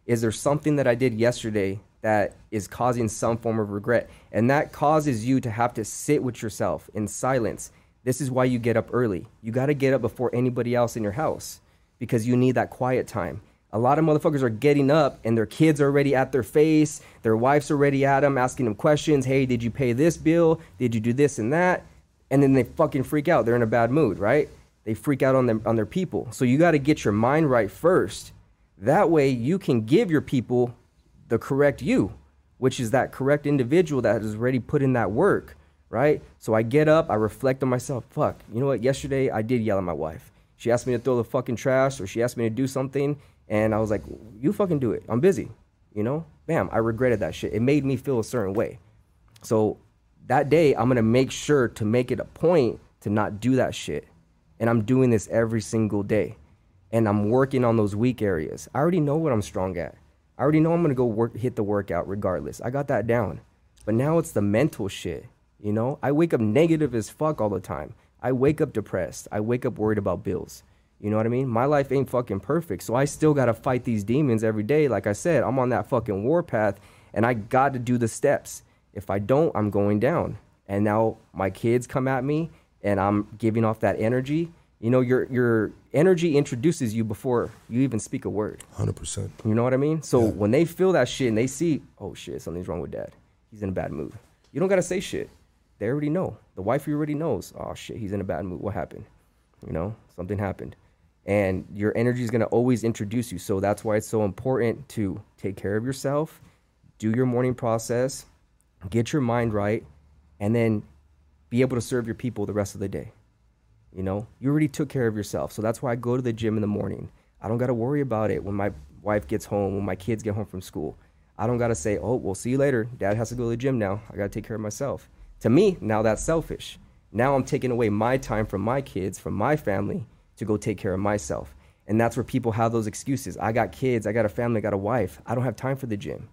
S4: Is there something that I did yesterday that is causing some form of regret? And that causes you to have to sit with yourself in silence. This is why you get up early. You got to get up before anybody else in your house because you need that quiet time. A lot of motherfuckers are getting up and their kids are already at their face. Their wives are already at them asking them questions. Hey, did you pay this bill? Did you do this and that? And then they fucking freak out. They're in a bad mood, right? They freak out on them on their people. So you got to get your mind right first. That way you can give your people the correct you, which is that correct individual that has already put in that work, right? So I get up, I reflect on myself. Fuck, you know what? Yesterday I did yell at my wife. She asked me to throw the fucking trash or she asked me to do something. And I was like, you fucking do it. I'm busy. You know? Bam, I regretted that shit. It made me feel a certain way. So that day, I'm gonna make sure to make it a point to not do that shit. And I'm doing this every single day. And I'm working on those weak areas. I already know what I'm strong at. I already know I'm gonna go work hit the workout regardless. I got that down. But now it's the mental shit. You know? I wake up negative as fuck all the time. I wake up depressed. I wake up worried about bills. You know what I mean? My life ain't fucking perfect. So I still gotta fight these demons every day. Like I said, I'm on that fucking warpath and I got to do the steps. If I don't, I'm going down. And now my kids come at me and I'm giving off that energy. You know, your your energy introduces you before you even speak a word.
S1: Hundred percent.
S4: You know what I mean? So when they feel that shit and they see, oh shit, something's wrong with dad. He's in a bad mood. You don't gotta say shit. They already know. The wife already knows. Oh shit, he's in a bad mood. What happened? You know, something happened. And your energy is going to always introduce you. So that's why it's so important to take care of yourself, do your morning process, get your mind right, and then be able to serve your people the rest of the day. You know, you already took care of yourself. So that's why I go to the gym in the morning. I don't got to worry about it when my wife gets home, when my kids get home from school. I don't got to say, oh, we'll see you later. Dad has to go to the gym now. I got to take care of myself. To me, now that's selfish. Now I'm taking away my time from my kids, from my family to go take care of myself. And that's where people have those excuses. I got kids, I got a family, I got a wife. I don't have time for the gym.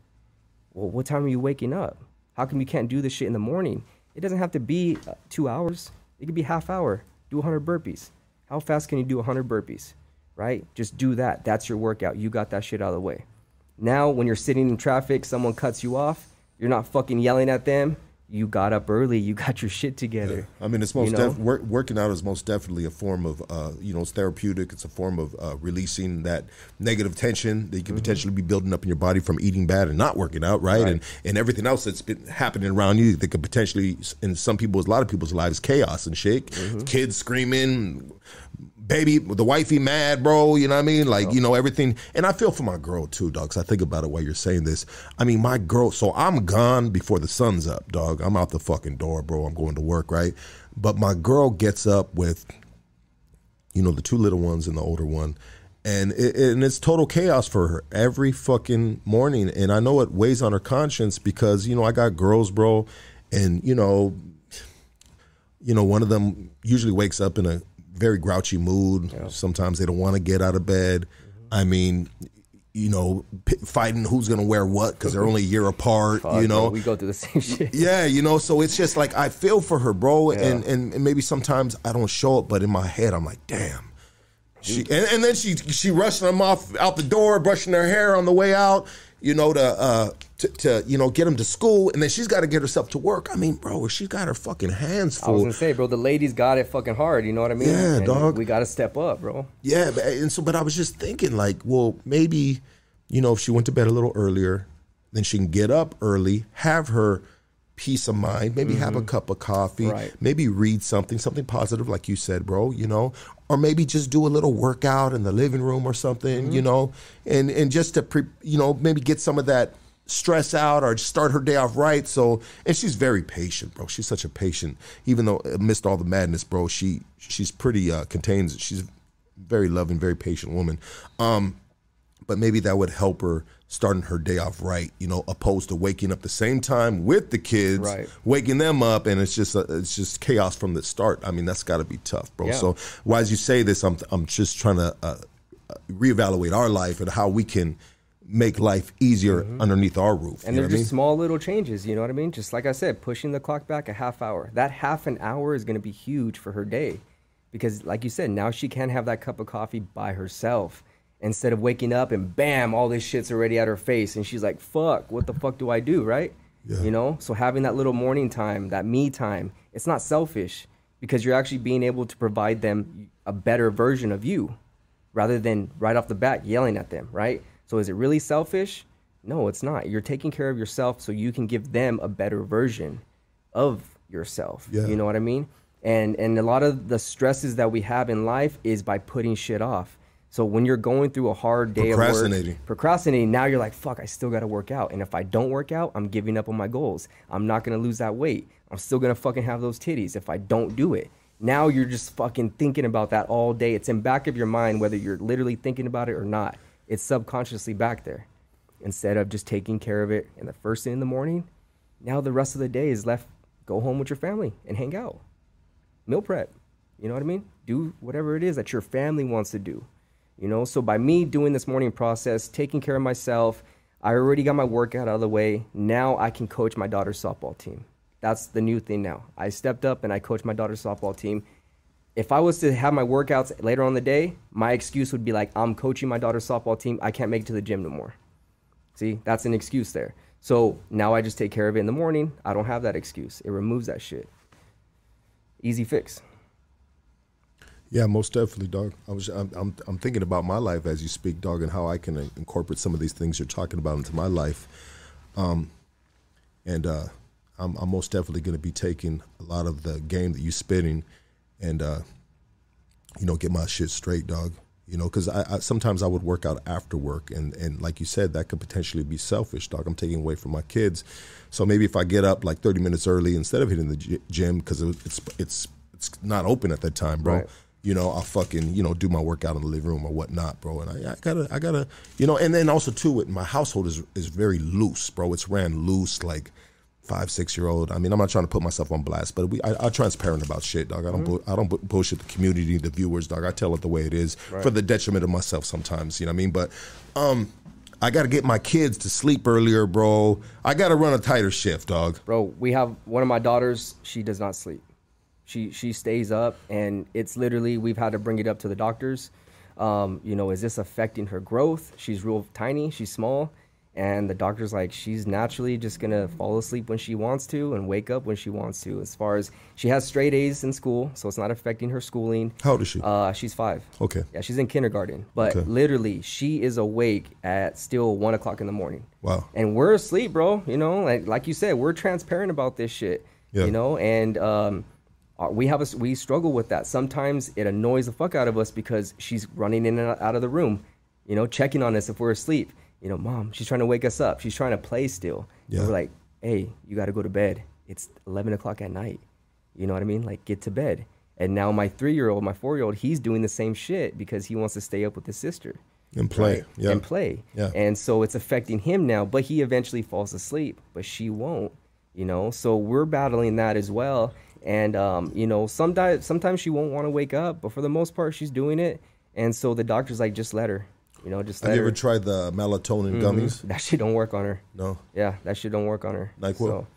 S4: Well, what time are you waking up? How come you can't do this shit in the morning? It doesn't have to be uh, two hours. It could be half hour. Do 100 burpees. How fast can you do 100 burpees? Right? Just do that. That's your workout. You got that shit out of the way. Now, when you're sitting in traffic, someone cuts you off. You're not fucking yelling at them. You got up early. You got your shit together.
S1: I mean, it's most
S4: You know?
S1: def- work, working out is most definitely a form of, uh, you know, it's therapeutic. It's a form of uh, releasing that negative tension that you
S4: Mm-hmm.
S1: could potentially be building up in your body from eating bad and not working out, right?
S4: Right.
S1: And and everything else that's been happening around you that could potentially, in some people's, a lot of people's lives, chaos and shit.
S4: Mm-hmm.
S1: Kids screaming, baby, the wifey mad, bro. You know what I mean? Like, you know, everything. And I feel for my girl too, dog. 'cause I think about it while you're saying this. I mean, my girl. So I'm gone before the sun's up, dog. I'm out the fucking door, bro. I'm going to work, right? But my girl gets up with, you know, the two little ones and the older one. And it, and it's total chaos for her every fucking morning. And I know it weighs on her conscience because, you know, I got girls, bro. And, you know, you know, one of them usually wakes up in a very grouchy mood. Sometimes they don't want to get out of bed. I mean, you know, p- fighting who's going to wear what because they're only a year apart,
S4: Fuck,
S1: you
S4: bro,
S1: know.
S4: we go through the same shit.
S1: Yeah, you know, so it's just like I feel for her, bro, and, and and maybe sometimes I don't show it, but in my head I'm like, damn. She and, and then she she rushing them off out the door, brushing her hair on the way out, you know, to uh to, to you know get them to school, and then she's got to get herself to work. I mean, bro, she's got her fucking hands full.
S4: I was gonna say, bro, the ladies got it fucking hard. You know what I mean?
S1: Yeah,
S4: And
S1: dog.
S4: We got to step up, bro.
S1: Yeah, but, and so but I was just thinking like, well, maybe you know if she went to bed a little earlier, then she can get up early, have her peace of mind, maybe have a cup of coffee,
S4: Mm-hmm. Right.
S1: maybe read something, something positive like you said, bro, you know, or maybe just do a little workout in the living room or something,
S4: Mm-hmm.
S1: you know, and and just to pre, you know, maybe get some of that stress out or start her day off right. So, and she's very patient, bro. She's such a patient, even though amidst all the madness, bro, she she's pretty uh contains. She's a very loving, very patient woman. Um, but maybe that would help her starting her day off right, you know, opposed to waking up the same time with the kids,
S4: Right.
S1: waking them up, and it's just uh it's just chaos from the start. I mean, that's got to be tough, bro.
S4: Yeah.
S1: So, why as you say this, I'm I'm just trying to uh, uh, reevaluate our life and how we can make life easier underneath our roof.
S4: Mm-hmm. And they're
S1: what I
S4: just
S1: mean?
S4: small little changes, you know what I mean? Just like I said, pushing the clock back a half hour. That half an hour is going to be huge for her day. Because, like you said, now she can have that cup of coffee by herself instead of waking up and bam, all this shit's already at her face. And she's like, fuck, what the fuck do I do, right?
S1: Yeah.
S4: You know? So having that little morning time, that me time, it's not selfish because you're actually being able to provide them a better version of you rather than right off the bat yelling at them, right? So is it really selfish? No, it's not. You're taking care of yourself so you can give them a better version of yourself.
S1: Yeah.
S4: You know what I mean? And and a lot of the stresses that we have in life is by putting shit off. So when you're going through a hard day of
S1: Procrastinating.
S4: work, procrastinating, now you're like, fuck, I still gotta work out. And if I don't work out, I'm giving up on my goals. I'm not gonna lose that weight. I'm still gonna fucking have those titties if I don't do it. Now you're just fucking thinking about that all day. It's in back of your mind whether you're literally thinking about it or not. It's subconsciously back there. Instead of just taking care of it in the first thing in the morning, now the rest of the day is left go home with your family and hang out. Meal prep. You know what I mean? Do whatever it is that your family wants to do. You know, so by me doing this morning process, taking care of myself, I already got my workout out of the way. Now I can coach my daughter's softball team. That's the new thing now. I stepped up and I coach my daughter's softball team. If I was to have my workouts later on the day, my excuse would be like, I'm coaching my daughter's softball team. I can't make it to the gym no more. See, that's an excuse there. So now I just take care of it in the morning. I don't have that excuse. It removes that shit. Easy fix.
S1: Yeah, most definitely, dog. I was I'm, I'm I'm thinking about my life as you speak, dog, and how I can uh, incorporate some of these things you're talking about into my life. Um, and uh, I'm, I'm most definitely going to be taking a lot of the game that you spitting, and uh, you know, get my shit straight, dog. You know, because I, I sometimes I would work out after work, and and like you said, that could potentially be selfish, dog. I'm taking away from my kids, so maybe if I get up like 30 minutes early instead of hitting the gym because it's it's it's not open at that time, bro.
S4: Right.
S1: You know, I'll fucking you know do my workout in the living room or whatnot, bro. And I, I gotta I gotta you know, and then also too, it my household is is very loose, bro. It's ran loose like five, six year old. I mean, I'm not trying to put myself on blast, but we, I, I'm transparent about shit, dog. I don't, bu- I don't bu- bullshit the community, the viewers, dog. I tell it the way it is for the detriment of myself sometimes. You know what I mean? But, um, I got to get my kids to sleep earlier, bro. I got to run a tighter shift, dog.
S4: Bro, we have one of my daughters. She does not sleep. She she stays up, and it's literally we've had to bring it up to the doctors. Um, you know, is this affecting her growth? She's real tiny. She's small, and the doctor's like, she's naturally just gonna fall asleep when she wants to and wake up when she wants to. As far as she has straight A's in school, so it's not affecting her schooling.
S1: How old is she?
S4: Uh, she's five.
S1: Okay.
S4: Yeah, she's in kindergarten, but
S1: Okay.
S4: literally she is awake at still one o'clock in the morning.
S1: Wow.
S4: And we're asleep, bro. You know, like like you said, we're transparent about this shit.
S1: Yeah.
S4: You know, and um, uh, we have a we struggle with that. Sometimes it annoys the fuck out of us because she's running in and out of the room. You know, checking on us if we're asleep. You know, mom, she's trying to wake us up. She's trying to play still.
S1: Yeah.
S4: we're like, hey, you got to go to bed. It's eleven o'clock at night. You know what I mean? Like, get to bed. And now my three year old, my four year old, he's doing the same shit because he wants to stay up with his sister
S1: And play.
S4: right?
S1: Yeah.
S4: and play.
S1: Yeah.
S4: And so it's affecting him now, but he eventually falls asleep, but she won't, you know? So we're battling that as well. And, um, you know, sometimes, sometimes she won't want to wake up, but for the most part, she's doing it. And so the doctor's like, just let her, you know, just
S1: Have
S4: let
S1: you
S4: her.
S1: ever tried the melatonin mm-hmm. gummies?
S4: that shit don't work on her.
S1: No.
S4: Yeah, that shit don't work on her.
S1: NyQuil?
S4: So,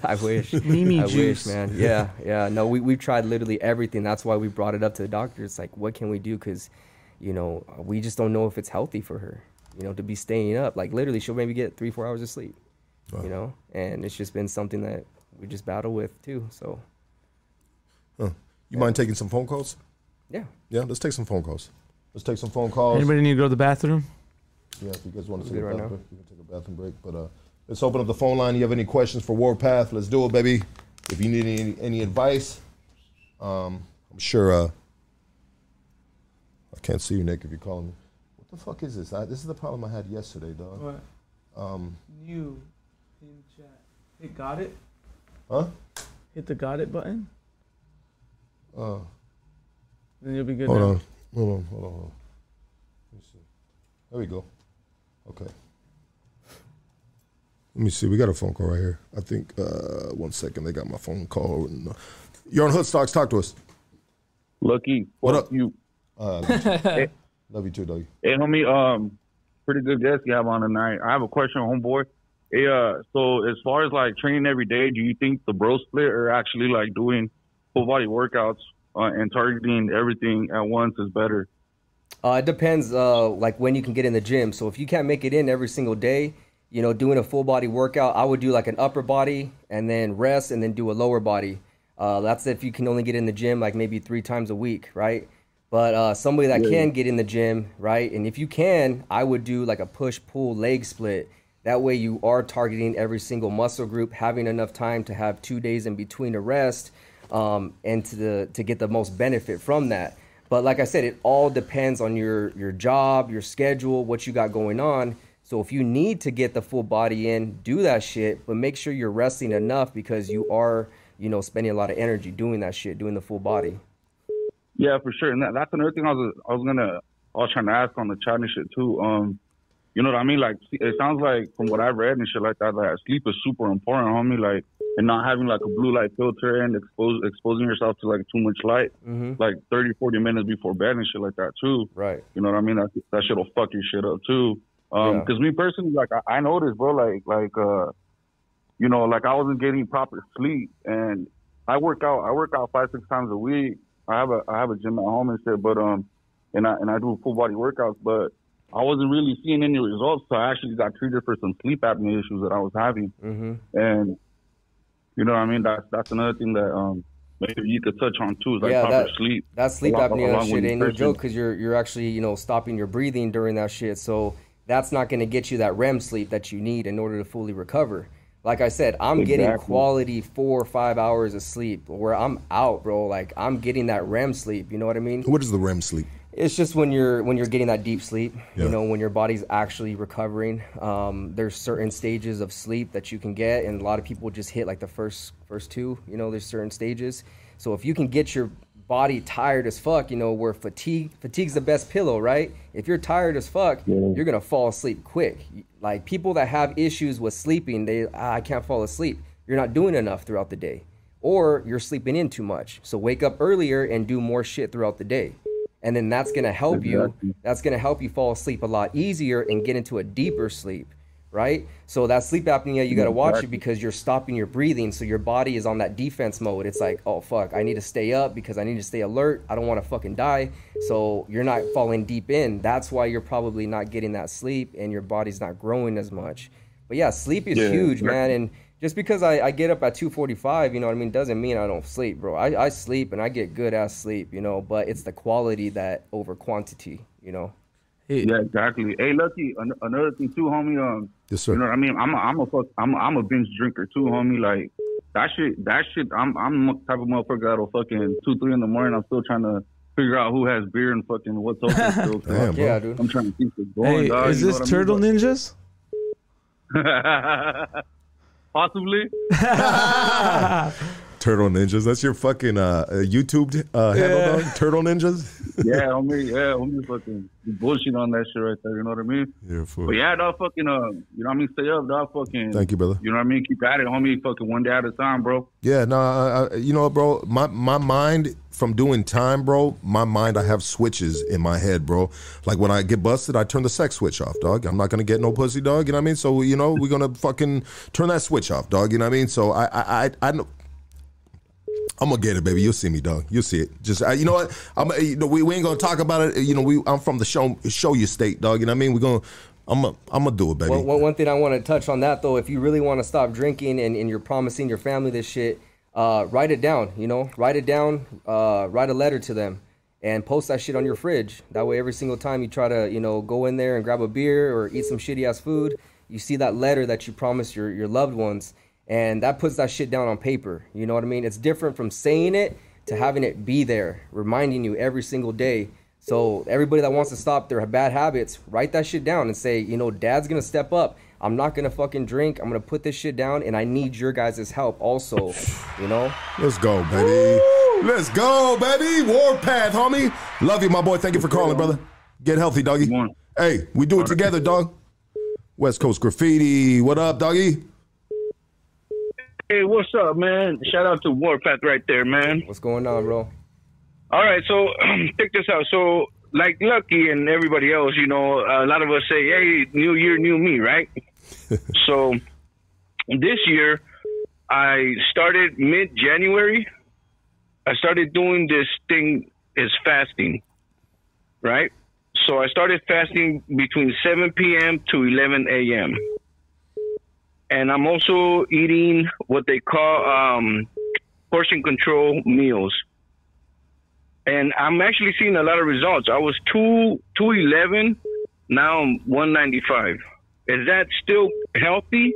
S4: I wish.
S5: Mimi
S4: I
S5: juice.
S4: wish, man. Yeah, yeah. No, we we've tried literally everything. That's why we brought it up to the doctor. It's like, what can we do? Because, you know, we just don't know if it's healthy for her. You know, to be staying up. Like literally, she'll maybe get three, four hours of sleep. You know, and it's just been something that we just battle with too. So,
S1: Huh. You mind taking some phone calls?
S4: yeah.
S1: Yeah, let's take some phone calls. Let's take some phone calls.
S5: Anybody need to go to the bathroom?
S1: Yeah, if you guys want to
S4: We're
S1: take a
S4: right
S1: bathroom
S4: now.
S1: break, you can take a bathroom break. But uh, let's open up the phone line. You have any questions for Warpath? Let's do it, baby. If you need any, any advice, um, I'm sure. Uh, I can't see you, Nick, if you're calling me. What the fuck is this? I, this is the problem I had yesterday, dog.
S5: What?
S1: Um,
S5: You in chat. Hit got it.
S1: huh?
S5: Hit the got it button.
S1: Uh,
S5: Then you'll be good.
S1: hold
S5: now.
S1: on, hold on, hold on, hold on. Let me see. There we go. Okay. Let me see. We got a phone call right here. I think. Uh, one second. They got my phone call. You're on Hood Stocks. Talk to us.
S6: Lucky.
S1: What up?
S6: You.
S1: Uh, love, you too. love you too, doggy.
S6: Hey, homie. Um, pretty good guest you have on tonight. I have a question, homeboy. Hey, uh, so as far as like training every day, do you think the bro split or actually like doing full body workouts uh, and targeting everything at once is better?
S4: Uh, it depends, uh, like when you can get in the gym. So if you can't make it in every single day, you know, doing a full body workout, I would do like an upper body and then rest and then do a lower body. Uh, that's if you can only get in the gym like maybe three times a week, right? But uh, somebody that can get in the gym, right? And if you can, I would do like a push pull leg split. That way you are targeting every single muscle group, having enough time to have two days in between a rest, um, and to the to get the most benefit from that. But like I said, it all depends on your your job, your schedule, what you got going on. So if you need to get the full body in, do that shit, but make sure you're resting enough because you are, you know, spending a lot of energy doing that shit, doing the full body.
S6: Yeah, for sure. And that, that's another thing I was I was gonna I was trying to ask on the and shit too. Um, you know what I mean? Like it sounds like from what I've read and shit like that, that sleep is super important, homie. Like and not having like a blue light filter and expose exposing yourself to like too much light,
S4: Mm-hmm.
S6: like 30, 40 minutes before bed and shit like that too.
S4: Right.
S6: You know what I mean? That that shit'll fuck your shit up too. Um,
S4: Yeah.
S6: cause me personally, like I, I noticed, bro, like like uh, you know, like I wasn't getting proper sleep, and I work out. I work out five six times a week. I have a I have a gym at home and shit, but um, and I and I do full body workouts, but I wasn't really seeing any results. So I actually got treated for some sleep apnea issues that I was having,
S4: Mm-hmm.
S6: and you know what I mean. That's that's another thing that um maybe you could touch on too, is like
S4: Yeah,
S6: proper
S4: that-
S6: sleep.
S4: That sleep
S6: Along-
S4: apnea
S6: along
S4: shit ain't no joke because you're you're actually you know stopping your breathing during that shit. So that's not going to get you that REM sleep that you need in order to fully recover. Like I said, I'm getting quality four or five hours of sleep where I'm out, bro. Like I'm getting that REM sleep. You know what I mean?
S1: What is the REM sleep?
S4: It's just when you're when you're getting that deep sleep.
S1: Yeah.
S4: You know, when your body's actually recovering. Um, there's certain stages of sleep that you can get, and a lot of people just hit like the first first two. You know, there's certain stages. So if you can get your body tired as fuck, you know, where fatigue fatigue's the best pillow, right? If you're tired as fuck, you're gonna fall asleep quick. Like people that have issues with sleeping, they ah, I can't fall asleep. You're not doing enough throughout the day, or you're sleeping in too much. So wake up earlier and do more shit throughout the day and then that's going to help you that's going to help you fall asleep a lot easier and get into a deeper sleep right? So that sleep apnea you got to watch it because you're stopping your breathing so your body is on that defense mode. It's like oh fuck i need to stay up because i need to stay alert. I don't want to fucking die. So you're not falling deep in. That's why you're probably not getting that sleep and your body's not growing as much. But yeah sleep is
S6: Yeah,
S4: huge man and just because I, I get up at 2.45 you know what i mean doesn't mean i don't sleep bro I, I sleep and i get good ass sleep you know but it's the quality that over quantity you know
S5: Hey,
S6: Yeah, exactly. Hey, Lucky, an- another thing too, homie. Um,
S1: Yes, sir.
S6: You know what I mean? I'm a, I'm a fuck, I'm a, I'm a binge drinker too, homie. Like that shit, that shit. I'm I'm the type of motherfucker that'll fucking two, three in the morning. I'm still trying to figure out who has beer and fucking what's open still.
S1: Damn,
S4: yeah dude
S6: I'm trying to keep it going.
S5: hey,
S6: dog,
S5: is this
S6: what I
S5: Turtle
S6: mean?
S5: Ninjas?
S6: But- Possibly.
S1: Turtle Ninjas. That's your fucking uh, uh, YouTube uh, handle,
S5: Yeah.
S1: dog? Turtle Ninjas?
S6: Yeah, homie. Yeah, homie. Fucking bullshit on that shit right there. You know what I mean?
S1: yeah, fool.
S6: But yeah, dog. Fucking uh, you know what I mean? Stay up, dog. Fucking.
S1: Thank you, brother.
S6: You know what I mean? Keep at it, homie. Fucking one day at a time, bro.
S1: Yeah, no, I, I, you know, what, bro. My my mind from doing time, bro. My mind, I have switches in my head, bro. Like when I get busted, I turn the sex switch off, dog. I'm not gonna get no pussy, dog. You know what I mean? So you know, we're gonna fucking turn that switch off, dog. You know what I mean? So I I I, I know. I'm gonna get it, baby. You'll see me, dog. You'll see it. Just you know what? I'm. You know, we, we ain't gonna talk about it. You know, we. I'm from the show show you state, dog. You know what I mean? We're gonna. I'm. A, I'm gonna do it, baby.
S4: one, one, one thing i want to touch on that though if you really want to stop drinking and, and you're promising your family this shit uh, write it down you know write it down uh, write a letter to them and post that shit on your fridge that way every single time you try to you know go in there and grab a beer or eat some shitty ass food you see that letter that you promised your, your loved ones and that puts that shit down on paper you know what i mean it's different from saying it to having it be there reminding you every single day so everybody that wants to stop their bad habits, write that shit down and say, you know, dad's gonna step up. I'm not gonna fucking drink. I'm gonna put this shit down and I need your guys' help also. You know?
S1: Let's go, baby. Let's go, baby. Warpath, homie. Love you, my boy. Thank you for calling, brother. Get healthy, doggy. Hey, we do it together, dog. West Coast Graffiti. What up, doggy?
S7: Hey, what's up, man? Shout out to Warpath right there, man.
S4: What's going on, bro?
S7: All right, so check this out. So, like Lucky and everybody else, you know, a lot of us say, "Hey, new year, new me," right? so, this year, I started mid-January. I started doing this thing is fasting, right? So I started fasting between 7 p.m. to 11 a.m. And I'm also eating what they call um, portion control meals. And I'm actually seeing a lot of results. I was two two eleven, now I'm one ninety five. Is that still healthy?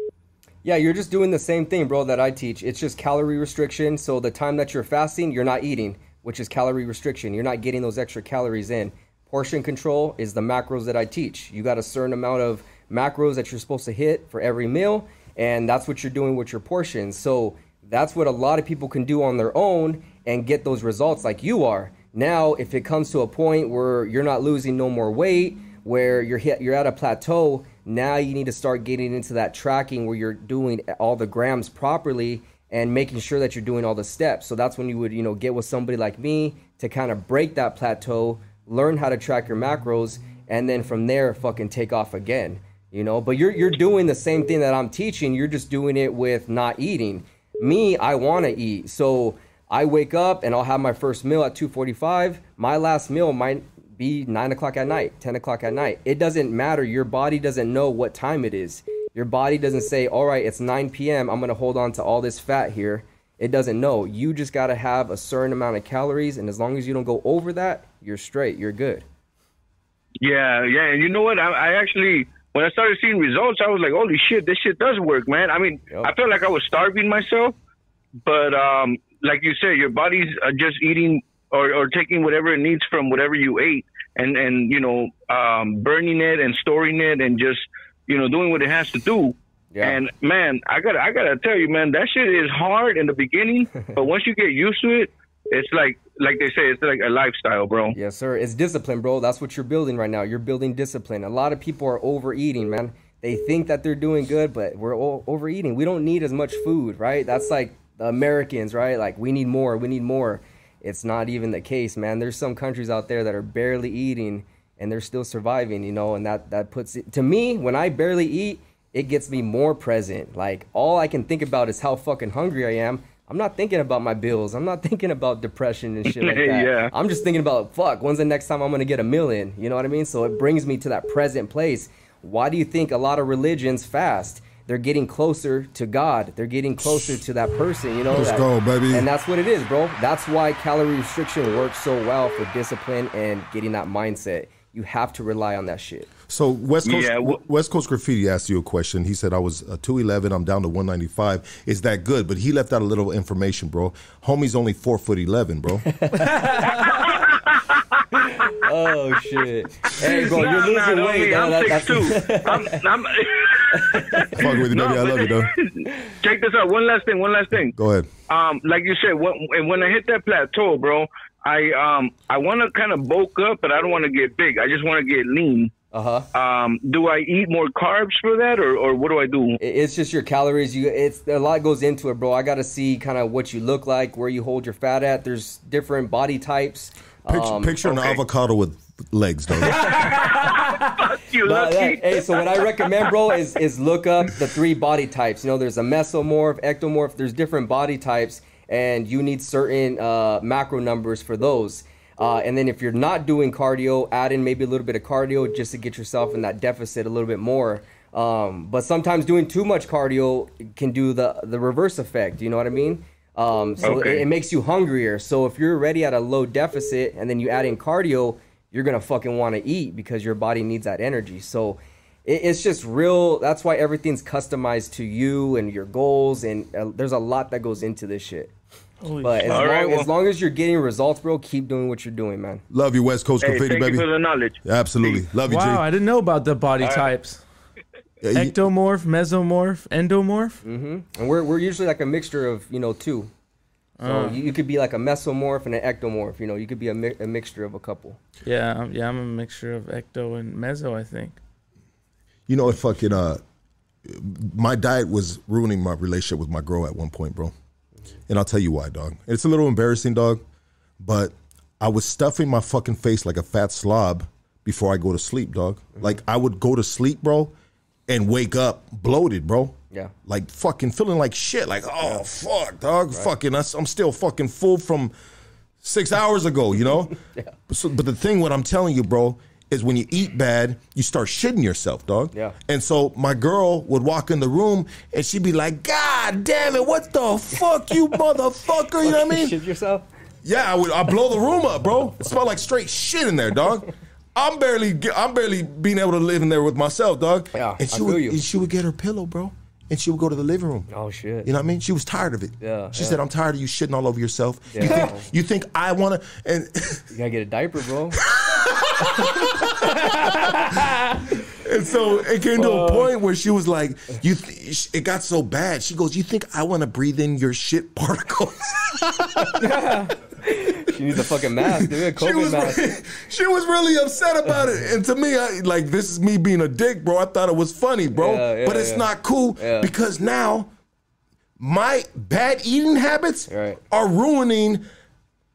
S4: Yeah, you're just doing the same thing, bro, that I teach. It's just calorie restriction. So the time that you're fasting, you're not eating, which is calorie restriction. You're not getting those extra calories in. Portion control is the macros that I teach. You got a certain amount of macros that you're supposed to hit for every meal, and that's what you're doing with your portions. So that's what a lot of people can do on their own and get those results like you are. Now, if it comes to a point where you're not losing no more weight, where you're hit, you're at a plateau. Now you need to start getting into that tracking where you're doing all the grams properly and making sure that you're doing all the steps. So that's when you would, you know, get with somebody like me to kind of break that plateau, learn how to track your macros, and then from there fucking take off again. You know, but you're you're doing the same thing that I'm teaching. You're just doing it with not eating. Me, I want to eat. So I wake up and I'll have my first meal at 2:45. My last meal might be nine o'clock at night, 10 o'clock at night. It doesn't matter. Your body doesn't know what time it is. Your body doesn't say, all right, it's 9 p.m. I'm going to hold on to all this fat here. It doesn't know. You just got to have a certain amount of calories. And as long as you don't go over that, you're straight. You're good.
S7: Yeah, yeah. And you know what? I, I actually when I started seeing results, I was like, holy shit, this shit does work, man. I mean,
S4: Yep.
S7: I felt like I was starving myself, but um, like you said, your body's uh, just eating or, or taking whatever it needs from whatever you ate, and and you know, um, burning it and storing it, and just you know, doing what it has to do.
S4: Yeah.
S7: And man, I gotta I gotta tell you, man, that shit is hard in the beginning, but once you get used to it, it's like like they say, it's like a lifestyle, bro.
S4: Yes, sir. It's discipline, bro. That's what you're building right now. You're building discipline. A lot of people are overeating, man. They think that they're doing good, but we're overeating. We don't need as much food, right? That's like the Americans, right? Like we need more, we need more. It's not even the case, man. There's some countries out there that are barely eating and they're still surviving, you know, and that that puts it to me when I barely eat, it gets me more present. Like all I can think about is how fucking hungry I am. I'm not thinking about my bills. I'm not thinking about depression and shit like that.
S7: Yeah.
S4: I'm just thinking about fuck. When's the next time I'm gonna get a million? You know what I mean? So it brings me to that present place. Why do you think a lot of religions fast? They're getting closer to God. They're getting closer to that person. You know.
S1: Let's
S4: that-
S1: go, baby.
S4: And that's what it is, bro. That's why calorie restriction works so well for discipline and getting that mindset. You have to rely on that shit.
S1: So West Coast
S7: Yeah, well-
S1: West Coast Graffiti asked you a question. He said I was uh, 211. I'm down to 195. Is that good? But he left out a little information, bro. Homie's only four foot 11, bro.
S4: Oh shit! Hey, bro, you're losing
S7: nah, no,
S4: weight.
S7: me,
S4: now.
S7: I'm
S4: That-
S7: six two.
S4: that's-
S7: I'm, I'm
S1: Fuck with you, baby. I love you, though.
S7: Check this out. One last thing. One last thing.
S1: Go ahead.
S7: Um, like you said, when, when I hit that plateau, bro, I um I want to kind of bulk up, but I don't want to get big. I just want to get lean.
S4: Uh huh.
S7: Um, do I eat more carbs for that, or, or what do I do?
S4: It's just your calories. You, it's a lot goes into it, bro. I got to see kind of what you look like, where you hold your fat at. There's different body types.
S1: Picture,
S4: Um,
S1: picture an avocado with legs, though.
S7: You
S4: But,
S7: lucky.
S4: yeah, hey, so what I recommend, bro, is is look up the three body types. You know, there's a mesomorph, ectomorph. There's different body types, and you need certain uh, macro numbers for those. Uh, and then if you're not doing cardio, add in maybe a little bit of cardio just to get yourself in that deficit a little bit more. Um, but sometimes doing too much cardio can do the the reverse effect. You know what I mean? Um, so
S7: Okay.
S4: it, it makes you hungrier. So if you're already at a low deficit and then you add in cardio, you're gonna fucking want to eat because your body needs that energy. So it, it's just real. That's why everything's customized to you and your goals, and uh, there's a lot that goes into this shit.
S5: Holy
S4: But as,
S7: All
S4: long,
S7: right, well-
S4: as long as you're getting results, bro, keep doing what you're doing, man.
S1: love you, West Coast
S7: hey,
S1: Graffiti,
S7: thank
S1: baby.
S7: you for the knowledge.
S1: Absolutely. Love you,
S5: Wow,
S1: G.
S5: I didn't know about the body types.
S1: Yeah, you-
S5: Ectomorph, mesomorph, endomorph.
S4: And we're we're usually like a mixture of you know two. So you, you could be like a mesomorph and an ectomorph. You know, you could be a, mi- a mixture of a couple.
S5: Yeah, I'm, yeah, I'm a mixture of ecto and meso. I think.
S1: You know what? Fucking uh, my diet was ruining my relationship with my girl at one point, bro. And I'll tell you why, dog. It's a little embarrassing, dog, but I was stuffing my fucking face like a fat slob before I go to sleep, dog. Mm-hmm. Like I would go to sleep, bro, and wake up bloated, bro.
S4: Yeah.
S1: Like fucking feeling like shit. Like oh fuck, dog. Fucking, I- I'm still fucking full from six hours ago, you know? But, so, but the thing, what I'm telling you, bro, is when you eat bad, you start shitting yourself, dog.
S4: Yeah.
S1: And so my girl would walk in the room and she'd be like, God damn it, what the fuck, you motherfucker? You know what I mean?
S4: Shit yourself.
S1: Yeah, I would. I blow the room up, bro. It smelled like straight shit in there, dog. I'm barely, I'm barely being able to live in there with myself, dog.
S4: Yeah,
S1: and she
S4: I feel
S1: would,
S4: you.
S1: and she would get her pillow, bro, and she would go to the living room.
S4: Oh shit.
S1: You know what I mean? She was tired of it.
S4: Yeah,
S1: She
S4: yeah.
S1: said, "I'm tired of you shitting all over yourself. You think you think I want to?" And
S4: You gotta get a diaper, bro.
S1: and so it came to a point where she was like, "You." Th- it got so bad. She goes, "You think I want to breathe in your shit particles?"
S4: She needs a fucking mask, dude. A
S1: she was
S4: mask.
S1: really, she was really upset about it. And to me, I, like this is me being a dick, bro. I thought it was funny, bro,
S4: Yeah, yeah,
S1: but it's
S4: yeah.
S1: not cool
S4: Yeah.
S1: because now my bad eating habits
S4: Right.
S1: are ruining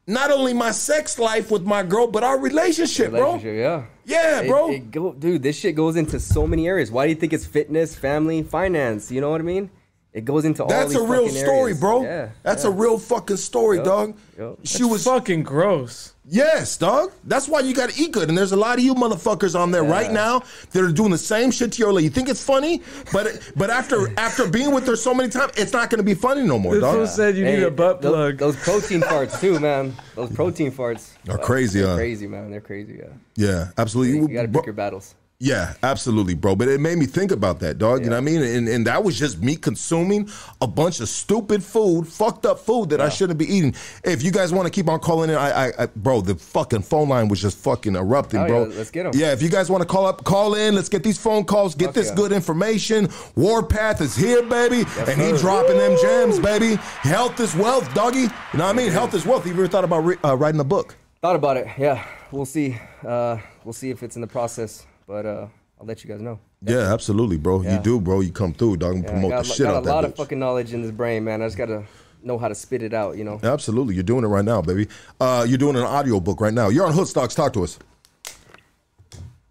S1: not only my sex life with my girl, but our relationship,
S4: Relationship, yeah.
S1: Yeah,
S4: It-
S1: bro.
S4: it go, dude, this shit goes into so many areas. Why do you think it's fitness, family, finance? You know what I mean? It goes into all
S1: That's a real story,
S4: areas.
S1: bro.
S4: Yeah.
S1: That's
S4: yeah.
S1: a real fucking story,
S4: Yup,
S1: dog.
S4: yup.
S1: She was
S5: fucking gross.
S1: Yes, dog. That's why you gotta eat good. And there's a lot of you motherfuckers on there right now that are doing the same shit to your lady. You think it's funny, but but after after being with her so many times, it's not gonna be funny no more,
S5: This fool
S1: dog.
S5: said you
S4: Hey,
S5: need a butt
S4: tho-
S5: plug.
S4: Those protein farts too, man. Those protein farts
S1: Are crazy,
S4: They're
S1: huh?
S4: crazy, man. They're crazy. Yeah.
S1: Yeah, absolutely.
S4: You gotta
S1: Bro-
S4: pick your battles.
S1: Yeah, absolutely, bro. But it made me think about that, dog. You know what I mean? And, and that was just me consuming a bunch of stupid food, fucked up food that I shouldn't be eating. If you guys want to keep on calling in, I, I, I, bro, the fucking phone line was just fucking erupting,
S4: Hell
S1: bro.
S4: yeah, let's get 'em.
S1: Yeah, if you guys want to call up, call in. Let's get these phone calls, get
S4: Fuck
S1: this
S4: yeah.
S1: good information. Warpath is here, baby, and he dropping them gems, baby. Health is wealth, doggy. You know what I mean? Health is wealth. You ever thought about re- uh, writing a book?
S4: Thought about it. Yeah, we'll see. Uh, we'll see if it's in the process, but uh, I'll let you guys know.
S1: Yeah, absolutely, bro. You do, bro. You come through, dog, and
S4: Yeah,
S1: promote
S4: got,
S1: the shit
S4: got
S1: out
S4: a
S1: that
S4: lot
S1: bitch.
S4: of fucking knowledge in this brain, man. I just gotta know how to spit it out. You know.
S1: Absolutely, you're doing it right now, baby. Uh, you're doing an audio book right now. You're on Hoodstocks. Talk to us.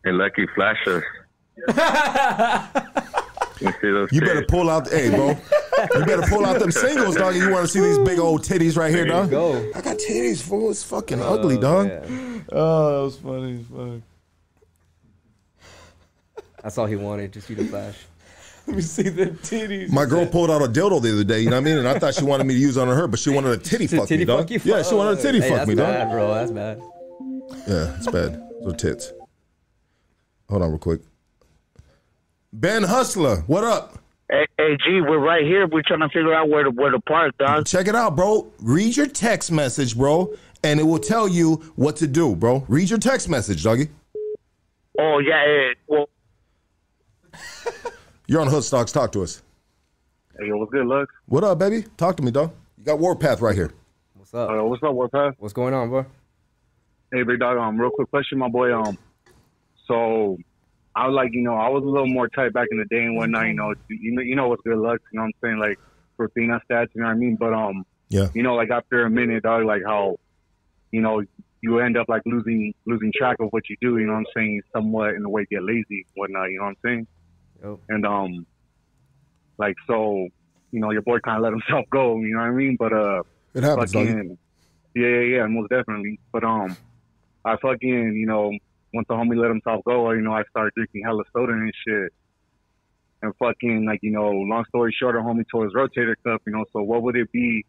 S8: Hey, Lucky, flasher. us. Let me see those
S1: You better pull out, hey, bro. You better pull out them singles, dog. You want to see these big old titties right here, dog?
S4: go.
S1: I got titties, fool. It's fucking ugly, dog.
S4: Yeah.
S5: Oh, that was funny. fuck.
S4: That's all he wanted, just you to flash.
S5: Let me see the titties.
S1: My girl pulled out a dildo the other day. You know what I mean? And I thought she wanted me to use it on her, but she wanted a titty fuck
S4: titty
S1: me, dog.
S4: fuck you?
S1: Yeah, she wanted a titty
S4: Hey,
S1: fuck
S4: that's
S1: me, dog.
S4: bad, bro. That's bad.
S1: Yeah, it's bad. Those are tits. Hold on, real quick. Ben Hustler, what up?
S9: Hey, hey, G, we're right here. We're trying to figure out where to where to park, dog.
S1: Check it out, bro. Read your text message, bro, and it will tell you what to do, bro. Read your text message, doggy.
S9: Oh yeah, hey, well,
S1: You're on Hoodstocks. Talk to us.
S8: Hey, yo, what's good, Lux?
S1: What up, baby? Talk to me, dog. You got Warpath right here.
S4: What's up?
S8: Uh, what's up, Warpath?
S4: What's going on, bro?
S8: Hey, big dog. Um, real quick question, my boy. Um, so I was like, you know, I was a little more tight back in the day and whatnot. You know, you know, you know what's good, Lux. You know what I'm saying? Like for Fina stats, you know what I mean? But um,
S1: Yeah.
S8: you know, like after a minute, dog, like how, you know, you end up like losing losing track of what you do. You know what I'm saying? Somewhat in a way, get lazy, whatnot. You know what I'm saying?
S4: Yep.
S8: And um, like so, you know, your boy kind of let himself go. You know what I mean? But uh,
S1: It happens,
S8: fucking, yeah, yeah, yeah, most definitely. But um, I fucking, you know, once the homie let himself go, you know, I started drinking hella soda and shit. And fucking, like, you know, long story short, our homie tore his rotator cuff, you know. So what would it be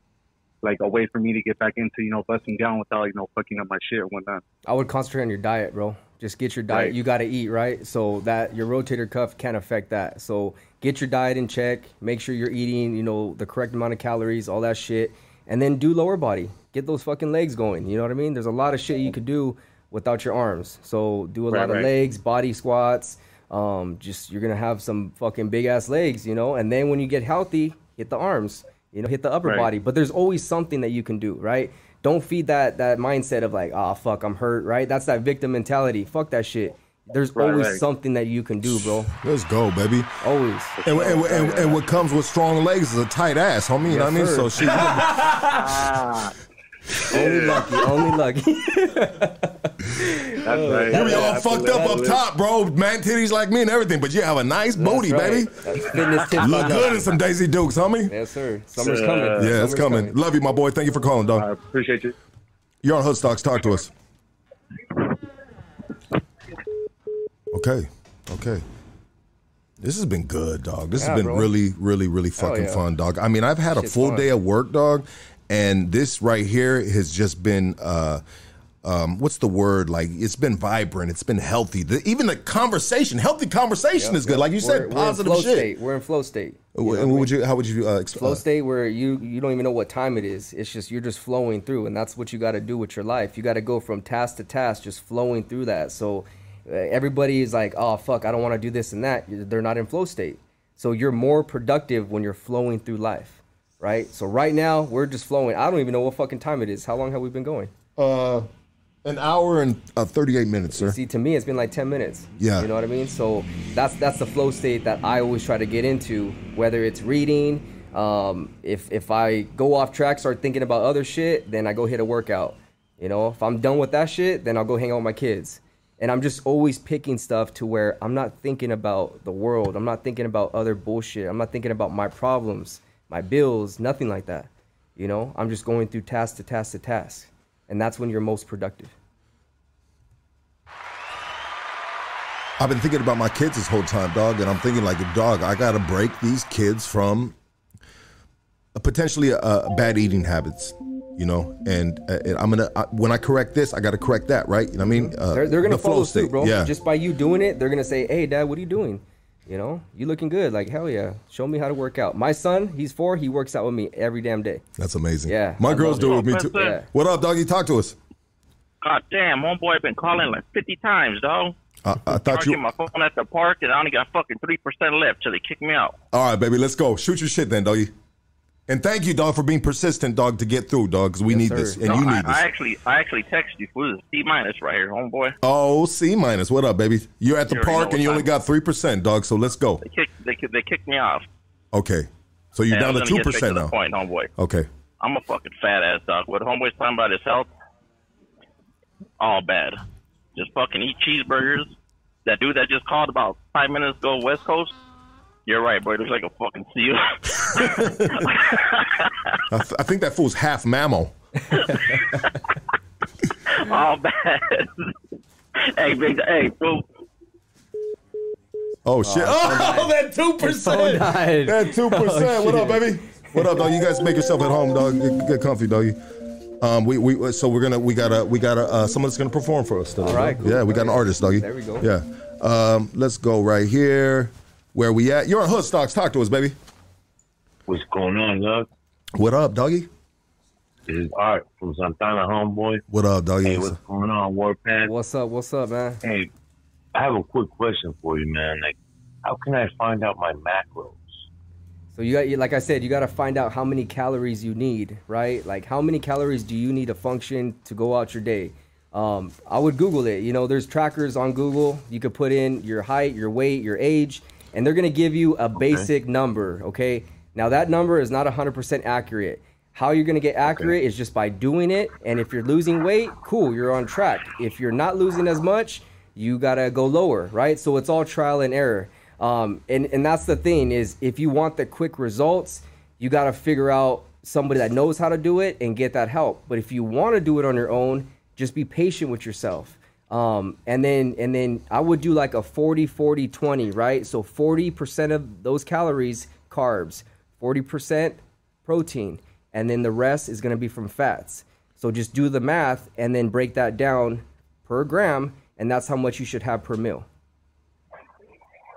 S8: like a way for me to get back into, you know, busting down without, you know, fucking up my shit and whatnot?
S4: I would concentrate on your diet, bro. Just get your diet.
S8: Right.
S4: You got to eat, right? So that your rotator cuff can't affect that. So get your diet in check. Make sure you're eating, you know, the correct amount of calories, all that shit, and then do lower body. Get those fucking legs going. You know what I mean? There's a lot of shit you could do without your arms. So do a
S8: Right,
S4: lot of
S8: right.
S4: legs, body squats. Um, just you're gonna have some fucking big ass legs, you know. And then when you get healthy, hit the arms, you know, hit the upper body. But there's always something that you can do, right? Don't feed that that mindset of like, oh fuck, I'm hurt, right? That's that victim mentality. Fuck that shit. There's
S8: Right,
S4: always
S8: right.
S4: something that you can do, bro.
S1: Let's go, baby.
S4: Always.
S1: And, and, and, and what comes with strong legs is a tight ass, homie. You know what I mean?
S4: Yes,
S1: So
S4: sir.
S1: she,
S4: Only lucky. Only lucky.
S8: That's right.
S1: you be all
S8: I
S1: fucked
S8: feel
S1: up
S8: that.
S1: up top, bro. Man, titties like me and everything, but you have a nice booty,
S4: right.
S1: baby.
S4: That's fitness tips.
S1: Look good in some Daisy Dukes, homie.
S4: Yes, sir. Summer's
S8: Uh,
S4: coming.
S1: Yeah, it's
S4: Summer's
S1: coming. Love you, my boy. Thank you for calling, dog.
S8: I
S1: dog.
S8: appreciate you.
S1: You're on Hoodstocks. Talk to us. Okay. Okay. This has been good, dog. This
S4: Yeah,
S1: has been
S4: bro.
S1: really, really, really fucking
S4: yeah.
S1: fun, dog. I mean, I've had a full
S4: fun.
S1: day of work, dog, and this right here has just been uh um, what's the word? Like it's been vibrant. It's been healthy. The, even the conversation, healthy conversation is good. Like you said,
S4: We're-
S1: positive
S4: we're in flow
S1: shit.
S4: State. We're in flow state. You what I
S1: what
S4: mean?
S1: would you? How would you uh, explain?
S4: flow state where you you don't even know what time it is. It's just you're just flowing through, and that's what you got to do with your life. You got to go from task to task, just flowing through that. So uh, everybody is like, "Oh fuck, I don't want to do this and that." They're not in flow state. So you're more productive when you're flowing through life, right? So right now we're just flowing. I don't even know what fucking time it is. How long have we been going?
S1: Uh, an hour and uh, thirty-eight minutes, sir.
S4: See, to me, it's been like ten minutes.
S1: Yeah.
S4: you know what I mean. So that's that's the flow state that I always try to get into. Whether it's reading, um, if if I go off track, start thinking about other shit, then I go hit a workout. You know, if I'm done with that shit, then I'll go hang out with my kids. And I'm just always picking stuff to where I'm not thinking about the world. I'm not thinking about other bullshit. I'm not thinking about my problems, my bills, nothing like that. You know, I'm just going through task to task to task. And that's when you're most productive.
S1: I've been thinking about my kids this whole time, dog, and I'm thinking like, dog, I gotta break these kids from potentially uh, bad eating habits. You know, and, uh, and I'm gonna uh, when I correct this, I got to correct that, right? You know what I mean? Uh,
S4: They're, they're gonna
S1: the
S4: follow suit, bro.
S1: Yeah,
S4: Just by you doing it, they're gonna say, "Hey, Dad, what are you doing? You know, you looking good. Like hell yeah. Show me how to work out." My son, he's four. He works out with me every damn day.
S1: that's amazing.
S4: Yeah,
S1: my
S4: I
S1: girls
S4: love
S1: do
S4: it.
S1: it with me too.
S4: Yeah.
S1: What up, doggy? Talk to us.
S7: God damn, homeboy been calling like 50 times, dog.
S1: I, I thought
S7: Charging
S1: you.
S7: my phone at the park, and I only got fucking 3% left, so they kicked me out.
S1: All right, baby, let's go. Shoot your shit then, doggy. And thank you, dog, for being persistent, dog, to get through, dog, because we
S4: Yes,
S1: need
S4: sir.
S1: this, and
S7: No,
S1: you
S7: I,
S1: need this.
S7: I actually, I actually texted you for C minus right here, homeboy.
S1: oh, C minus. What up, baby? You're at the
S7: You
S1: park, and you only got three percent, dog. So let's go.
S7: They kicked, they, they kicked me off.
S1: Okay. So you're
S7: And
S1: down to two percent now.
S7: point, homeboy.
S1: Okay.
S7: I'm a fucking fat ass dog. What homeboy's talking about his health, all bad. Just fucking eat cheeseburgers. That dude that just called about five minutes ago, West Coast. You're right, boy. Looks like a fucking seal.
S1: I, th- I think that fool's half mammal.
S7: all bad. hey, big. Hey, fool.
S1: Oh shit! Oh, that two percent. That two percent. What up, baby? What up, dog? You guys make yourself at home, dog. Get, get comfy, doggy. Um, we, we so we're gonna we gotta we gotta uh, someone that's gonna perform for us today.
S4: All right, cool.
S1: Yeah, we got an artist, doggy.
S4: There we go.
S1: Yeah. Um, let's go right here. Where we at? You're on Hood Stocks. Talk to us, baby.
S10: What's going on, love?
S1: What up, doggy?
S10: This is Art from Santana, homeboy.
S1: What up, doggy?
S10: Hey, what's going on, Warpath?
S4: What's up? What's up, man?
S10: Hey, I have a quick question for you, man. Like, how can I find out my macros?
S4: So you got, you- like I said, you got to find out how many calories you need, right? Like how many calories do you need to function to go out your day? Um, I would Google it. You know, there's trackers on Google. You could put in your height, your weight, your age, and they're gonna give you a basic number. Okay. Now that number is not 100% accurate. How you're gonna get accurate is just by doing it. And if you're losing weight, cool, you're on track. If you're not losing as much, you gotta go lower, right? So it's all trial and error. Um, and and that's the thing is if you want the quick results, you got to figure out somebody that knows how to do it and get that help. But if you want to do it on your own, just be patient with yourself. Um, and then and then I would do like a 40 40 20, right? So 40% of those calories carbs, 40% protein, and then the rest is going to be from fats. So just do the math and then break that down per gram and that's how much you should have per meal.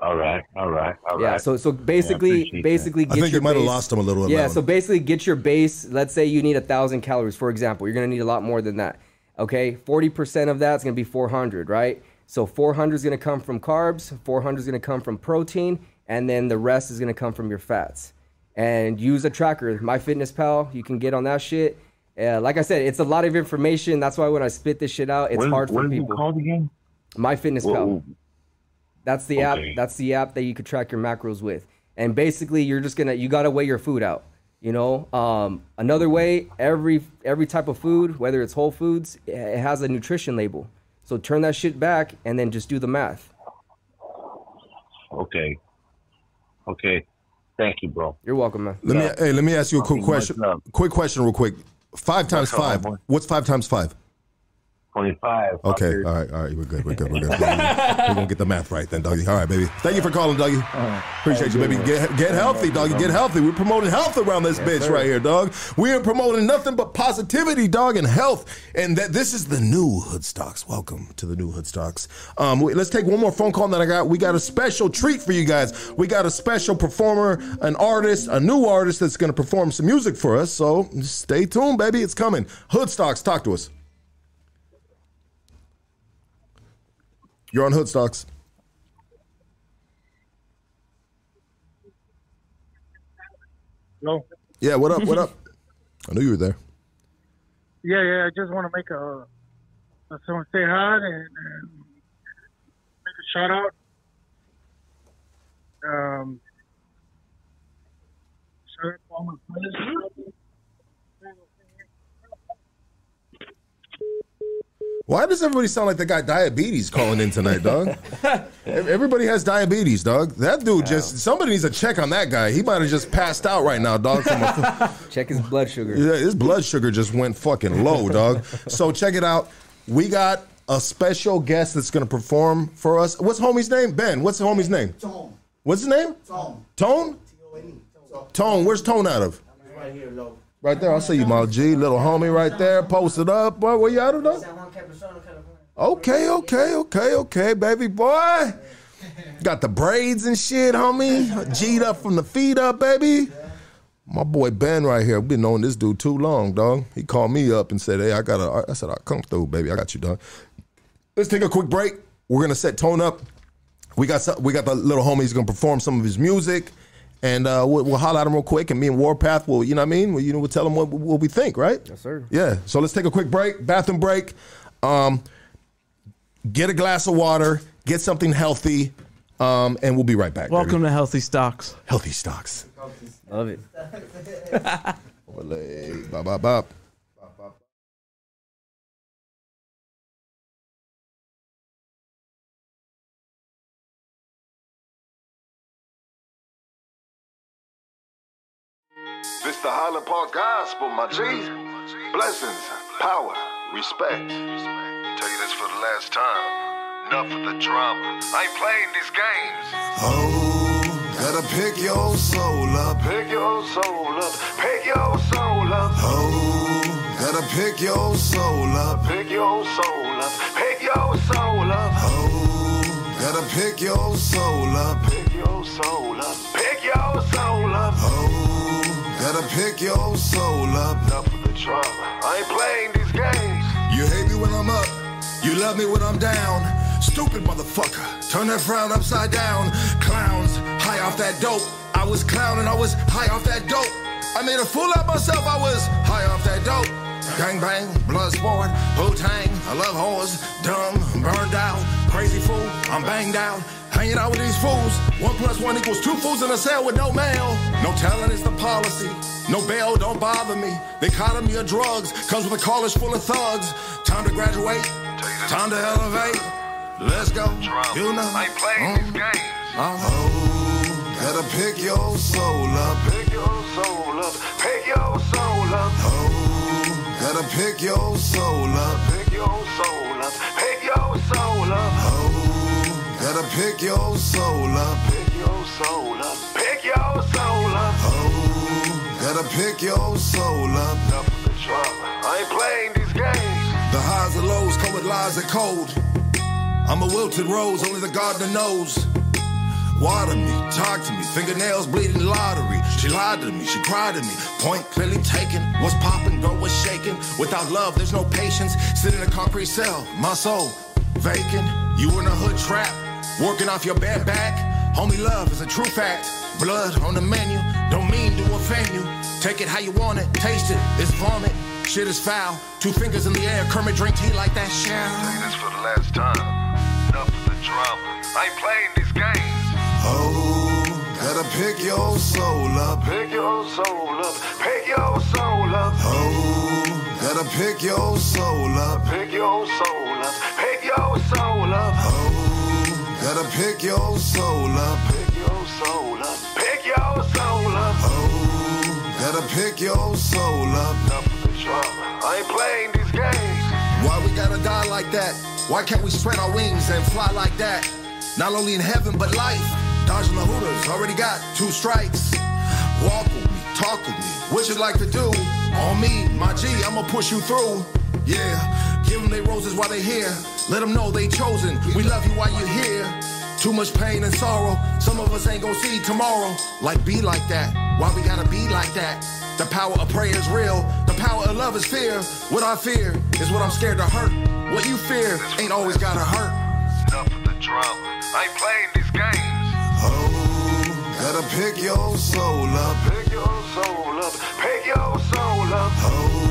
S10: All right, all right, all right.
S4: Yeah. So so basically,
S10: appreciate that.
S4: basically,
S1: I
S4: get
S1: think
S4: your
S1: you might have
S4: base-
S1: lost him a little
S4: Yeah. So
S1: one.
S4: basically, get your base. Let's say you need a thousand calories, for example. You're gonna need a lot more than that. Okay. Forty percent of that's gonna be 400, right? So 400 is gonna come from carbs. 400 is gonna come from protein, and then the rest is gonna come from your fats. And use a tracker, MyFitnessPal. You can get on that shit. Uh, like I said, it's a lot of information. That's why when I spit this shit out, it's
S10: what,
S4: hard for
S10: what is
S4: people.
S10: it called again?
S4: MyFitnessPal. That's the app. That's the app that you could track your macros with. And basically, you're just gonna you gotta weigh your food out. You know, um, another way every every type of food, whether it's whole foods, it has a nutrition label. So turn that shit back and then just do the math.
S10: Okay. Okay. Thank you, bro.
S4: You're welcome, man.
S1: Let me hey, let me ask you a quick question. Quick question, real quick. Five times five. What's five times five?
S10: 25.
S1: Okay, all right, all right, we're good, we're good, we're good. We're gonna get the math right then, doggy. All right, baby. Thank you for calling, doggy. Appreciate you, baby. Get get healthy, doggy. Get healthy. We're promoting health around this bitch right here, dog. We are promoting nothing but positivity, dog, and health. And that this is the new Hood Stocks. Welcome to the new Hood Stocks. Um, let's take one more phone call that I got. We got a special treat for you guys. We got a special performer, an artist, a new artist that's gonna perform some music for us. So stay tuned, baby. It's coming. Hood Stocks, talk to us. You're on Hood Stocks.
S11: No.
S1: Yeah, what up? What up? I knew you were there.
S11: Yeah, yeah. I just want to make a, a someone say hi and, and make a shout out. Um, shout out to all my friends.
S1: Why does everybody sound like they got diabetes calling in tonight, dog? Everybody has diabetes, dog. That dude just somebody needs a check on that guy. He might have just passed out right now, dog. From a,
S4: Check his blood sugar.
S1: yeah, his blood sugar just went fucking low, dog. So check it out. We got a special guest that's gonna perform for us. What's homie's name? Ben. What's the homie's name? Tone. What's his name?
S12: Tone.
S1: Tone.
S12: T-O-N-E.
S1: Tone. Where's Tone out of?
S12: Right here, low.
S1: Right there, I see you, my G, little homie, right there, posted up. Boy, where you at, though? Okay, okay, okay, okay, baby boy. Got the braids and shit, homie. G'd up from the feet up, baby. My boy Ben right here. We been knowing this dude too long, dog. He called me up and said, "Hey, I gotta." I said, "I'll come through, baby. I got you, dog." Let's take a quick break. We're gonna set tone up. We got some, we got the little homie. He's gonna perform some of his music, and uh, we'll, we'll holler at him real quick. And me and Warpath will, you know what I mean? We'll, you know, we'll tell him what, what we think, right?
S4: Yes, sir.
S1: Yeah. So let's take a quick break, bathroom break. Um, get a glass of water, get something healthy, um, and we'll be right back.
S5: Welcome
S1: baby.
S5: to Healthy Stocks.
S1: Healthy Stocks.
S4: Love it.
S1: Overlay. Bop, bop, bop.
S12: This the Highland Park Gospel, my G. Blessings, power, respect. Tell you this for the last time. Enough of the drama. I ain't playing these games.
S3: Oh, gotta pick your soul up.
S12: Pick your soul up. Pick your soul up.
S3: Oh, gotta pick your soul up.
S12: Pick your soul up. Pick your soul up.
S3: Oh, gotta pick your soul up.
S12: Pick your soul up. Pick your soul up.
S3: Oh, gotta pick your soul up.
S12: Enough of the drama. I ain't playing these games.
S3: You hate me when I'm up, you love me when I'm down. Stupid motherfucker, turn that frown upside down. Clowns, high off that dope. I was clowning, I was high off that dope. I made a fool of myself, I was high off that dope. Gang bang, blood sport, Wu Tang, I love whores, dumb, burned out, crazy fool, I'm banged out. Hanging out with these fools. One plus one equals two fools in a cell with no mail. No talent is the policy. No bail, don't bother me. They calling me a drugs, comes with a college full of thugs. Time to graduate, time to elevate. Let's go. You know.
S12: I ain't playing these games. Uh-huh.
S3: Oh, gotta pick your soul up.
S12: Pick your soul up. Pick your soul up.
S3: Oh, gotta pick your soul up.
S12: Pick your soul up. Pick your soul up.
S3: Oh, gotta pick your soul up.
S12: Pick your soul up. Pick your soul up.
S3: Oh, gotta pick your soul up.
S12: Enough of the drama. I ain't playing these games.
S3: The highs and lows come with lies and cold. I'm a wilted rose, only the gardener knows. Water me, talk to me, fingernails bleeding lottery. She lied to me, she cried to me. Point clearly taken. What's popping, girl, what's shaking? Without love, there's no patience. Sit in a concrete cell, my soul vacant. You in a hood trap, working off your bad back. Homie, love is a true fact. Blood on the menu, don't mean to offend you. Take it how you want it, taste it, it's vomit. Shit is foul. Two fingers in the air, Kermit drink tea like that shell.
S12: Say this for the last time. Enough of the drama. I ain't playing these games.
S3: Oh, gotta pick your soul up.
S12: Pick your soul up. Pick your soul up.
S3: Oh, gotta pick your soul up.
S12: Pick your soul up. Pick your soul up.
S3: Oh, gotta pick your soul up.
S12: Pick your soul up. Pick your soul up.
S3: Oh, gotta pick your soul up.
S12: Enough of the drama. I ain't playing these games.
S3: Why we gotta die like that? Why can't we spread our wings and fly like that? Not only in heaven, but life. Dodging the hooters, already got two strikes. Walk with me, talk with me, what you like to do? On me, my G, I'ma push you through. Yeah, give them their roses while they're here. Let them know they chosen. We love you while you're here. Too much pain and sorrow. Some of us ain't gonna see tomorrow. Like be like that. Why we gotta be like that? The power of prayer is real. The power of love is fear. What I fear is what I'm scared to hurt. What you fear ain't always gotta hurt.
S12: Enough of the drama. I ain't playing these games.
S3: Oh, gotta pick your soul up.
S12: Pick your soul up. Pick your soul up.
S3: Oh,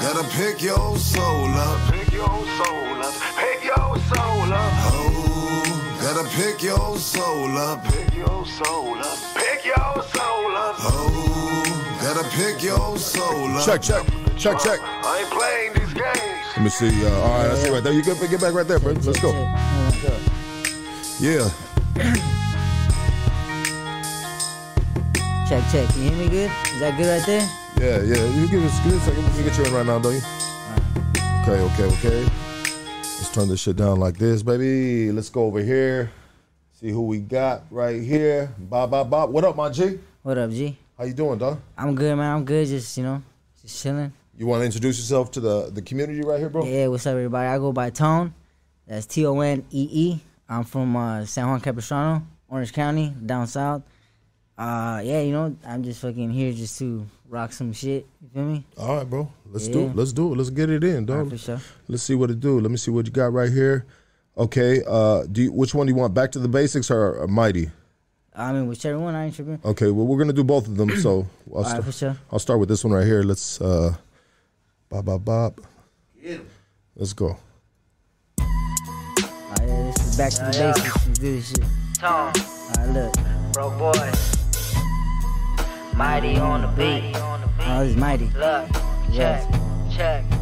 S3: gotta pick your soul up.
S12: Pick your soul up. Pick your soul up.
S3: Oh, gotta pick your soul up.
S12: Pick your soul up. Pick your soul up.
S3: Oh, gotta pick your soul up.
S1: Check, check, check, check.
S12: I ain't playing these games.
S1: Let me see. Uh, all right, I see right there. You get, get back right there, bro. Let's go. Yeah.
S13: Check, check. Can you hear me good? Is that good right there?
S1: Yeah, yeah. You give us, give us a second. We can get you in right now, don't you? Okay, okay, okay. Let's turn this shit down like this, baby. Let's go over here. See who we got right here. Bob, Bob, Bob. What up, my G?
S13: What up, G?
S1: How you doing, dog?
S13: I'm good, man. I'm good. Just, you know, Just chilling.
S1: You want to introduce yourself to the the community right here, bro?
S13: Yeah, what's up, everybody? I go by Tone. That's T O N E E. I'm from uh, San Juan Capistrano, Orange County, down south. Uh, yeah, you know, I'm just fucking here just to rock some shit. You feel me?
S1: All right, bro. Let's do it. Let's do it. Let's get it in, dog.
S13: Alright, for sure.
S1: Let's see what it do. Let me see what you got right here. Okay. Uh, do you, which one do you want? Back to the basics or, or mighty?
S13: I mean, whichever one, I ain't tripping.
S1: Okay. Well, we're gonna do both of them. So I'll,
S13: Alright,
S1: start,
S13: for sure.
S1: I'll start with this one right here. Let's uh, bop bop bop. Let's go.
S13: Alright, this is back to the
S14: Yeah, yeah.
S13: basics. Let's do this shit.
S14: Tone,
S13: Alright, look.
S14: broke boy. Mighty on the beat.
S13: Oh, this is mighty.
S14: Look, check, check.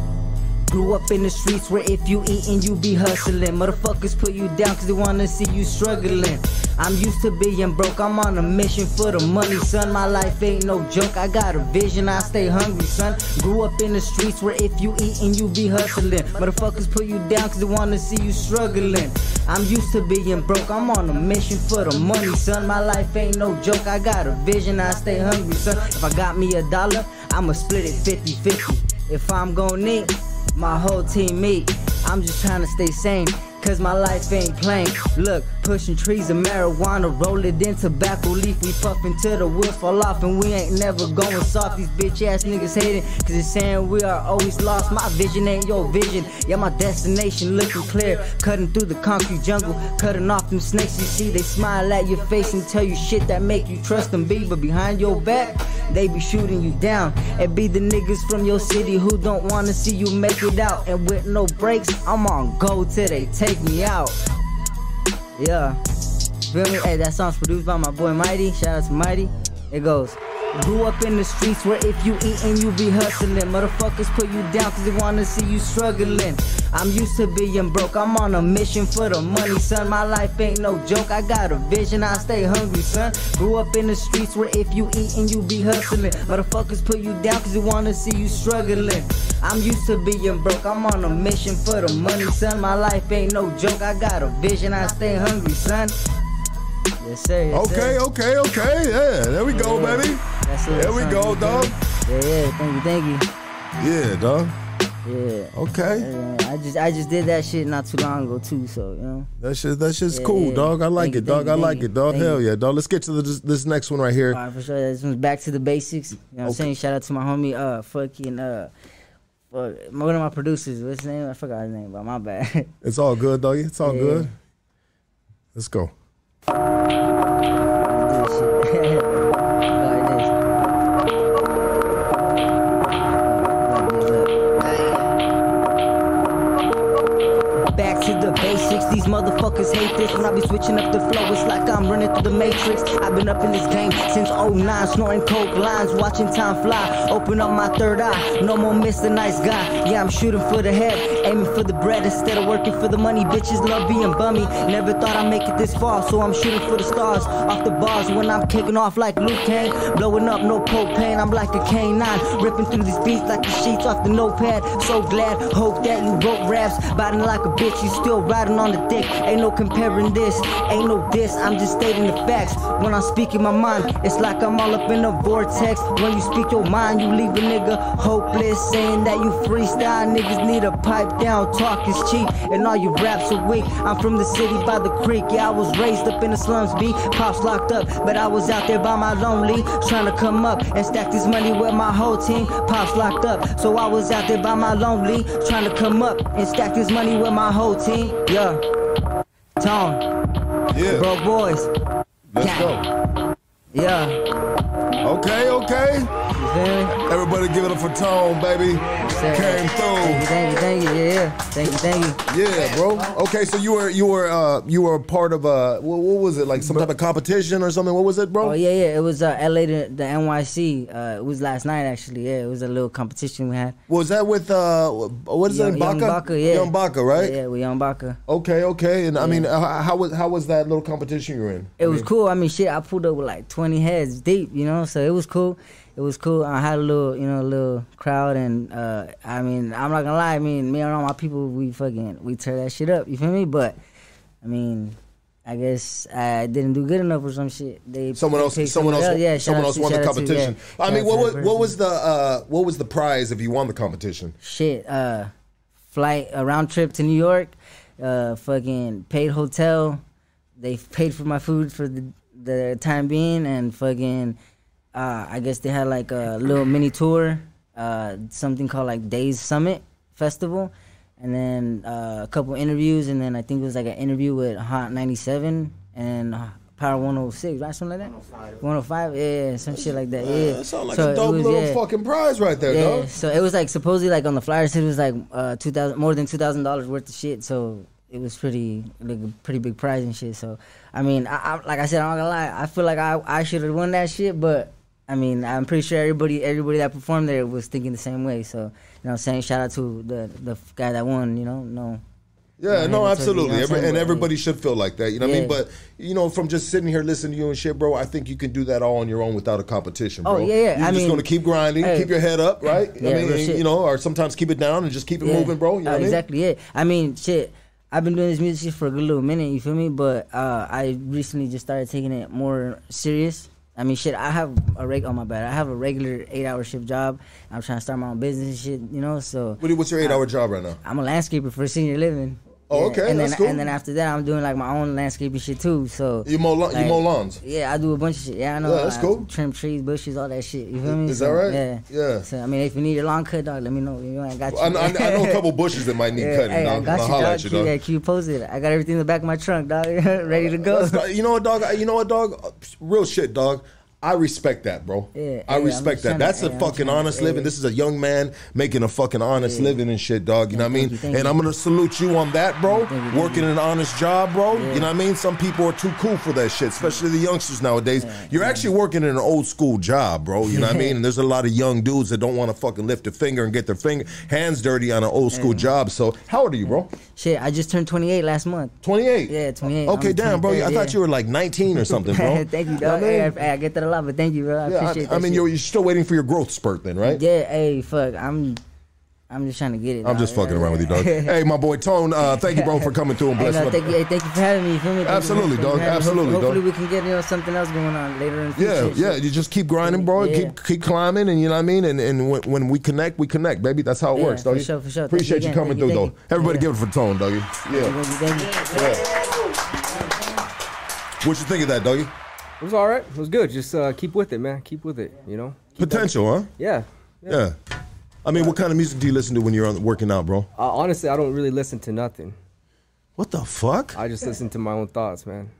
S13: Grew up in the streets where if you eatin', you be hustling. Motherfuckers put you down cause they wanna see you struggling. I'm used to being broke, I'm on a mission for the money, son. My life ain't no joke, I got a vision, I stay hungry, son. Grew up in the streets where if you eatin', you be hustling. Motherfuckers put you down cause they wanna see you struggling. I'm used to being broke, I'm on a mission for the money, son. My life ain't no joke, I got a vision, I stay hungry, son. If I got me a dollar, I'ma split it 50 50. If I'm gon' need my whole team meet. I'm just trying to stay sane. Cause my life ain't plain. Look, pushing trees of marijuana, roll it in tobacco leaf. We puffin' till the wheels fall off, and we ain't never going soft. These bitch ass niggas hating, cause they saying we are always lost. My vision ain't your vision. Yeah, my destination looking clear. Cutting through the concrete jungle, cutting off them snakes. You see, they smile at your face and tell you shit that make you trust them be. But behind your back, they be shooting you down. And be the niggas from your city who don't wanna see you make it out. And with no breaks, I'm on go till they take me out. Yeah. Feel me? Hey, that song's produced by my boy Mighty. Shout out to Mighty. It goes. Grew up in the streets where if you eatin', you be hustling. Motherfuckers put you down cause they wanna see you struggling. I'm used to being broke, I'm on a mission for the money, son. My life ain't no joke, I got a vision, I stay hungry, son. Grew up in the streets where if you eatin', you be hustling. Motherfuckers put you down cause they wanna see you struggling. I'm used to being broke, I'm on a mission for the money, son. My life ain't no joke, I got a vision, I stay hungry, son. Yes, sir. Yes,
S1: Okay,
S13: sir.
S1: okay, okay. Yeah, there we go,
S13: Yeah.
S1: baby.
S13: That's a
S1: There we go, dog.
S13: Yeah, yeah, thank you, thank you.
S1: Yeah, dog.
S13: Yeah.
S1: Okay.
S13: Yeah, I just I just did that shit not too long ago too, so you know.
S1: That shit, that shit's
S13: Yeah,
S1: cool,
S13: yeah.
S1: dog. I like
S13: Thank
S1: it, dog.
S13: you,
S1: I like
S13: you,
S1: it, dog. Hell
S13: you.
S1: yeah, dog. Let's get to the, this, this next one right here.
S13: Alright, for sure. This one's back to the basics. You know what I'm saying? Shout out to my homie uh fucking uh one of my producers. What's his name? I forgot his name, but my bad.
S1: It's all good, dog. It's all good. Let's go.
S13: you these motherfuckers hate this. When I be switching up the flow, it's like I'm running through the matrix. I've been up in this game since 09, snoring coke lines, watching time fly. Open up my third eye, no more Mr. Nice Guy. Yeah, I'm shooting for the head, aiming for the bread instead of working for the money. Bitches love being bummy. Never thought I'd make it this far, so I'm shooting for the stars. Off the bars when I'm kicking off like Luke Kane. Blowing up, no propane, I'm like a K9. Ripping through these beats like the sheets off the notepad. So glad, hope that you wrote raps. Biting like a bitch, you still riding on the Ain't no comparing this, ain't no diss. I'm just stating the facts. When I'm speaking my mind, it's like I'm all up in a vortex. When you speak your mind, you leave a nigga hopeless. Saying that you freestyle, niggas need a pipe down. Talk is cheap, and all your raps are weak. I'm from the city by the creek. Yeah, I was raised up in the slums, B. Pops locked up, but I was out there by my lonely. Trying to come up and stack this money with my whole team. Pops locked up, so I was out there by my lonely. Trying to come up and stack this money with my whole team. Yeah. Tone.
S1: Yeah.
S13: Broke boys.
S1: Let's go.
S13: Yeah.
S1: Okay, okay.
S13: You feel me?
S1: Everybody give it up for Tone, baby. Came
S13: Thank you,
S1: through.
S13: thank you, thank you. Yeah, yeah. Thank you, thank you.
S1: Yeah, bro. Okay, so you were you were uh you were a part of a what, what was it like some type of competition or something? What was it, bro?
S13: Oh yeah, yeah. It was uh, LA to the NYC. Uh, it was last night actually. Yeah, it was a little competition we had.
S1: Was that with uh what is
S13: Young,
S1: it?
S13: Young
S1: Baca?
S13: Baca, yeah.
S1: Young Baca, right?
S13: Yeah, yeah, with Young Baca.
S1: Okay, okay. And I mean, how, how was how was that little competition you were in?
S13: It
S1: I
S13: was
S1: mean,
S13: cool. I mean, shit, I pulled up with like 20 heads deep, you know, so it was cool. It was cool. I had a little, you know, a little crowd, and uh, I mean, I'm not gonna lie. I mean, me and all my people, we fucking, we tear that shit up. You feel me? But I mean, I guess I didn't do good enough or some shit. They
S1: Someone else, someone else,
S13: Yeah,
S1: someone else won the
S13: out to-
S1: competition.
S13: yeah,
S1: I mean, what was, what was the uh, what was the prize if you won the competition?
S13: shit? Uh, flight a round trip to New York. Uh, fucking paid hotel. They paid for my food for the the time being, and fucking. Uh, I guess they had like a little mini tour, uh, something called like Days Summit Festival, and then uh, a couple interviews, and then I think it was like an interview with Hot 97 and Power 106, right? Something like that. 105, yeah, some shit like that. Yeah,
S1: that sound like
S13: So
S1: a dope
S13: was,
S1: little
S13: yeah.
S1: fucking prize right there,
S13: Yeah,
S1: dog.
S13: so it was like supposedly like on the flyer said it was like uh two thousand more than two thousand dollars worth of shit. So it was pretty like a pretty big prize and shit. So I mean, I, I like I said, I'm not gonna lie, I feel like I I should have won that shit, but I mean, I'm pretty sure everybody everybody that performed there was thinking the same way. So you know, what I'm saying shout out to the the guy that won. You know, no.
S1: Yeah,
S13: Yeah,
S1: no,
S13: he took it, you
S1: absolutely.
S13: know what I'm
S1: Every, and everybody should feel like that. You know what I mean? But you know, from just sitting here listening to you and shit, bro, I think you can do that all on your own without a competition, bro.
S13: Oh, yeah, yeah.
S1: You're
S13: I
S1: just
S13: mean-
S1: gonna keep grinding,
S13: Hey.
S1: keep your head up, right?
S13: Yeah,
S1: I mean, and, you know, or sometimes keep it down and just keep it
S13: Yeah.
S1: moving, bro. You know
S13: Uh,
S1: what I mean?
S13: exactly. Yeah. I mean, shit. I've been doing this music shit for a good little minute. You feel me? But uh, I recently just started taking it more serious. I mean, shit. I have a reg. Oh my bad. I have a regular eight-hour shift job. I'm trying to start my own business and shit. You know, so
S1: What- What's your eight-hour job right now?
S13: I'm a landscaper for a senior living.
S1: Oh, okay,
S13: And then
S1: cool.
S13: and then after that, I'm doing like my own landscaping shit too. So
S1: You mow la- you mow lawns?
S13: Yeah, I do a bunch of shit. Yeah, I know.
S1: Yeah, that's
S13: I
S1: cool.
S13: Trim trees, bushes, all that shit. You feel me?
S1: Is
S13: So,
S1: that right?
S13: Yeah.
S1: Yeah.
S13: So I mean, if you need your lawn cut, dog, let me know. You know, I got you.
S1: I, I, I know a couple bushes that might need
S13: Yeah,
S1: cutting.
S13: Hey, I
S1: dog.
S13: got
S1: I'll
S13: you,
S1: holler
S13: dog.
S1: at you, dog.
S13: yeah, keep you posted. I got everything in the back of my trunk, dog. Ready to go.
S1: You know what, dog? You know what, dog? Real shit, dog. I respect that, bro.
S13: Yeah,
S1: I
S13: hey,
S1: respect that. That's a
S13: hey, I'm
S1: fucking honest
S13: yeah.
S1: living. This is a young man making a fucking honest
S13: Yeah.
S1: living and shit, dog. You know what I mean?
S13: you,
S1: and
S13: you.
S1: I'm gonna salute you on that, bro.
S13: Thank you,
S1: Working an honest job, bro.
S13: Yeah.
S1: You know what I mean? Some people are too cool for that shit, especially the youngsters nowadays. You're actually working in an old school job, bro. You know what I mean? And there's a lot of young dudes that don't want to fucking lift a finger and get their finger hands dirty on an old school job. So how old are you, bro?
S13: Shit, I just turned 28 last month.
S1: 28.
S13: Yeah, 28.
S1: Okay,
S13: I'm
S1: damn, bro. I thought you were like 19 or something, bro.
S13: thank you,
S1: You
S13: dog.
S1: I mean?
S13: I, I get that a lot, but thank you, bro. I
S1: Yeah,
S13: appreciate
S1: I,
S13: that.
S1: I mean,
S13: shit.
S1: you're, you're still waiting for your growth spurt, then, right?
S13: Yeah, hey, fuck. I'm I'm just trying to get it.
S1: I'm
S13: dog.
S1: just fucking around with you, dog. hey, my boy Tone, uh, thank you, bro, for coming through and
S13: Hey,
S1: blessing
S13: no,
S1: up.
S13: thank you, hey, thank you for having me. You feel me? Thank
S1: Absolutely,
S13: for
S1: dog.
S13: me.
S1: Absolutely,
S13: hopefully,
S1: dog.
S13: Hopefully, we can get you know something else going on later in the
S1: Yeah,
S13: future.
S1: yeah.
S13: shit.
S1: You just keep grinding, bro.
S13: Yeah.
S1: Keep keep climbing, and you know what I mean. And and when, when we connect, we connect, baby. That's how it
S13: Yeah,
S1: works,
S13: for
S1: dog.
S13: sure, for sure.
S1: Appreciate
S13: you
S1: you coming through,
S13: thank
S1: though. Everybody,
S13: Yeah.
S1: give it for Tone, doggy.
S13: Thank
S1: Yeah.
S13: you, thank you.
S1: yeah. What you think of that, doggy?
S4: It was all right. It was good. Just uh, keep with it, man. Keep with it. You know. Keep
S1: Potential, huh?
S4: Yeah.
S1: Yeah. I mean, what kind of music do you listen to when you're on, working out, bro?
S4: Uh, honestly, I don't really listen to nothing.
S1: What the fuck?
S4: I just listen to my own thoughts, man.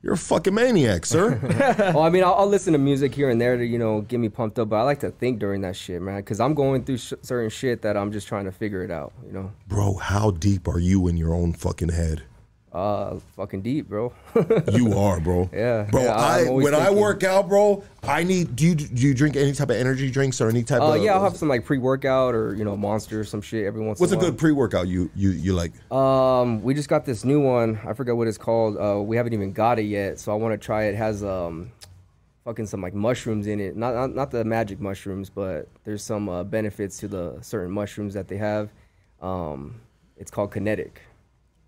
S1: You're a fucking maniac, sir.
S4: well, I mean, I'll, I'll listen to music here and there to you know get me pumped up, but I like to think during that shit, man, because I'm going through sh- certain shit that I'm just trying to figure it out. You know.
S1: bro, how deep are you in your own fucking head?
S4: Uh, fucking deep, bro.
S1: You are, bro.
S4: Yeah,
S1: bro.
S4: yeah,
S1: I when I work out, bro, I need. Do you do you drink any type of energy drinks or any type
S4: Uh,
S1: of?
S4: yeah, I'll have some like pre-workout or you know Monster or some shit every once.
S1: What's a
S4: in a while.
S1: good pre-workout you you you like?
S4: Um, we just got this new one. I forgot what it's called. Uh, we haven't even got it yet, so I want to try it. it. Has um, fucking some like mushrooms in it. Not not, not the magic mushrooms, but there's some uh, benefits to the certain mushrooms that they have. Um, it's called Kinetic.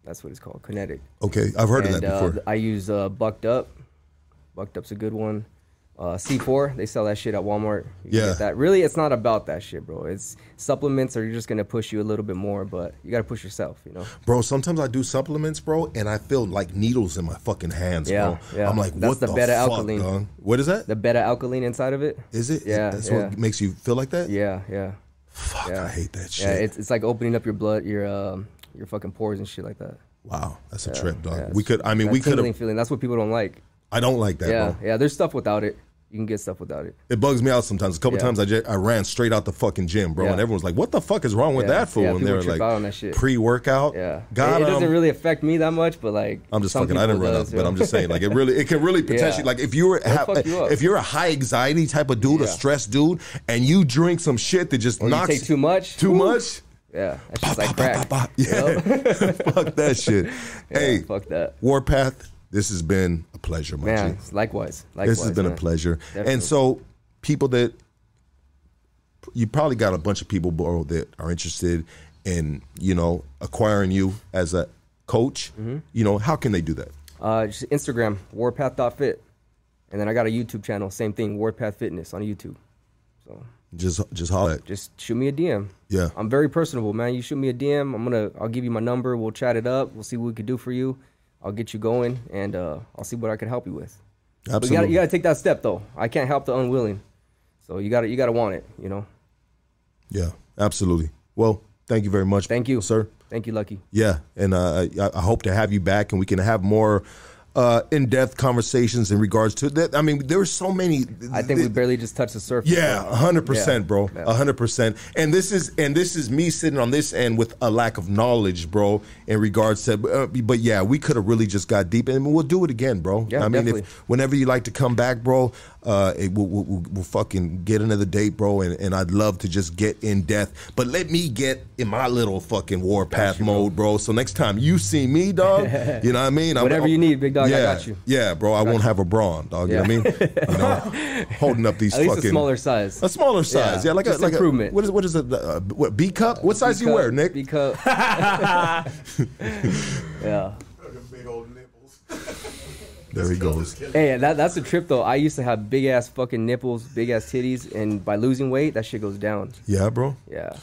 S4: That's what it's called, Kinetic.
S1: Okay, I've heard of
S4: And,
S1: that
S4: uh,
S1: before.
S4: I use uh, Bucked Up. Bucked Up's a good one. Uh, C4, they sell that shit at Walmart. You
S1: Yeah.
S4: get that. Really, it's not about that shit, bro. It's supplements are just gonna push you a little bit more, but you gotta push yourself, you know.
S1: Bro, sometimes I do supplements, bro, and I feel like needles in my fucking hands,
S4: Yeah,
S1: bro.
S4: yeah.
S1: I'm like,
S4: That's
S1: what
S4: the
S1: the,
S4: beta
S1: fuck,
S4: alanine.
S1: dog? What is that?
S4: The beta alanine inside of it.
S1: Is it?
S4: Yeah,
S1: That's
S4: yeah.
S1: what makes you feel like that?
S4: Yeah, yeah.
S1: Fuck,
S4: yeah.
S1: I hate that
S4: Yeah,
S1: shit.
S4: it's it's like opening up your blood, your um, your fucking pores and shit like that.
S1: Wow, that's a
S4: Yeah,
S1: trip, dog.
S4: yeah,
S1: we could. I mean, we could have.
S4: feeling. That's what people don't like.
S1: I don't like that,
S4: yeah,
S1: bro.
S4: yeah. There's stuff without it. You can get stuff without it.
S1: It bugs me out sometimes. A couple
S4: Yeah.
S1: times I just, I ran straight out the fucking gym, bro, and everyone's like, "What the fuck is wrong with that fool?" and they were
S4: trip
S1: like,
S4: out on that shit.
S1: "Pre-workout."
S4: Yeah,
S1: got
S4: it, it doesn't
S1: um,
S4: really affect me that much, but like
S1: I'm just fucking. I didn't run
S4: does,
S1: out, but. I'm just saying, like it really, it can really potentially, like if you're
S4: It'll you
S1: if you're a high anxiety type of dude, a
S4: Yeah.
S1: stressed dude, and you drink some shit that just
S4: Or you
S1: knocks
S4: take too much.
S1: too much.
S4: Yeah, that's just like crack.
S1: Yeah, fuck that shit. hey,
S4: fuck that.
S1: Warpath, this has been a pleasure, my
S4: Man,
S1: G.
S4: likewise. Likewise.
S1: this has been a pleasure.
S4: Definitely.
S1: And so, people that you probably got a bunch of people, bro, that are interested in you know acquiring you as a coach.
S4: Mm-hmm.
S1: You know, how can they do that?
S4: Uh, just Instagram, warpath.fit. And then I got a YouTube channel, same thing, Warpath Fitness on YouTube. So
S1: Just just holler. at-
S4: just shoot me a DM.
S1: Yeah.
S4: I'm very personable, man. You shoot me a DM. I'm gonna I'll give you my number. We'll chat it up. We'll see what we can do for you. I'll get you going, and uh, I'll see what I can help you with. But you gotta
S1: Absolutely.
S4: you gotta take that step though. I can't help the unwilling. So you gotta you gotta want it. You know.
S1: Yeah, absolutely. Well, thank you very much.
S4: Thank you,
S1: sir.
S4: Thank you, Lucky.
S1: Yeah, and uh, I, I hope to have you back, and we can have more uh, in-depth conversations in regards to that. I mean, there's so many.
S4: I think we barely just touched the surface.
S1: Yeah, hundred percent, bro.
S4: Yeah.
S1: hundred percent. And this is and this is me sitting on this end with a lack of knowledge, bro. In regards to, uh, but yeah, we could have really just got deep, and we'll do it again, bro.
S4: Yeah,
S1: I mean, if whenever you like to come back, bro, uh, it, we'll, we'll, we'll, we'll fucking get another date, bro. And, and I'd love to just get in depth, but let me get in my little fucking warpath mode, bro. So next time you see me, dog, you know what I mean? I'm-
S4: Whatever you need, big dog, I
S1: Yeah,
S4: got you.
S1: Yeah, bro. I won't have a bra on, dog. You know what I mean? You know, holding up these
S4: At least a
S1: fucking
S4: smaller size.
S1: a smaller size, yeah, like
S4: just
S1: a like
S4: improvement.
S1: A, what is what is it? Uh, what B cup? What size you
S4: cup,
S1: wear, Nick?
S4: B cup. yeah.
S1: There he goes.
S4: Hey, that that's a trip though. I used to have big ass fucking nipples, big ass titties, and by losing weight, that shit goes down.
S1: Yeah, bro.
S4: Yeah.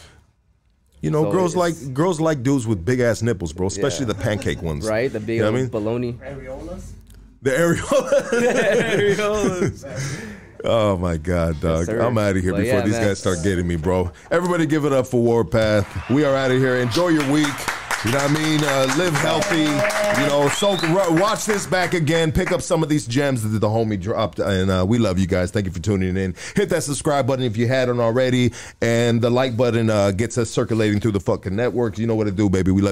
S1: You know,
S4: So
S1: girls like girls like dudes with big ass nipples, bro. Especially
S4: Yeah.
S1: the pancake ones,
S4: Right? The big
S1: You know
S4: old
S1: what I mean?
S4: baloney.
S1: The areola.
S4: Areolas.
S1: Oh my god, dog!
S4: sir.
S1: I'm out of here
S4: But
S1: before
S4: yeah,
S1: these
S4: man.
S1: guys start getting me, bro. Everybody, give it up for Warpath. We are out of here. Enjoy your week. You know what I mean? Uh, live healthy. You know, so watch this back again. Pick up some of these gems that the homie dropped, and uh, we love you guys. Thank you for tuning in. Hit that subscribe button if you hadn't already, and the like button uh, gets us circulating through the fucking network. You know what to do, baby. We love.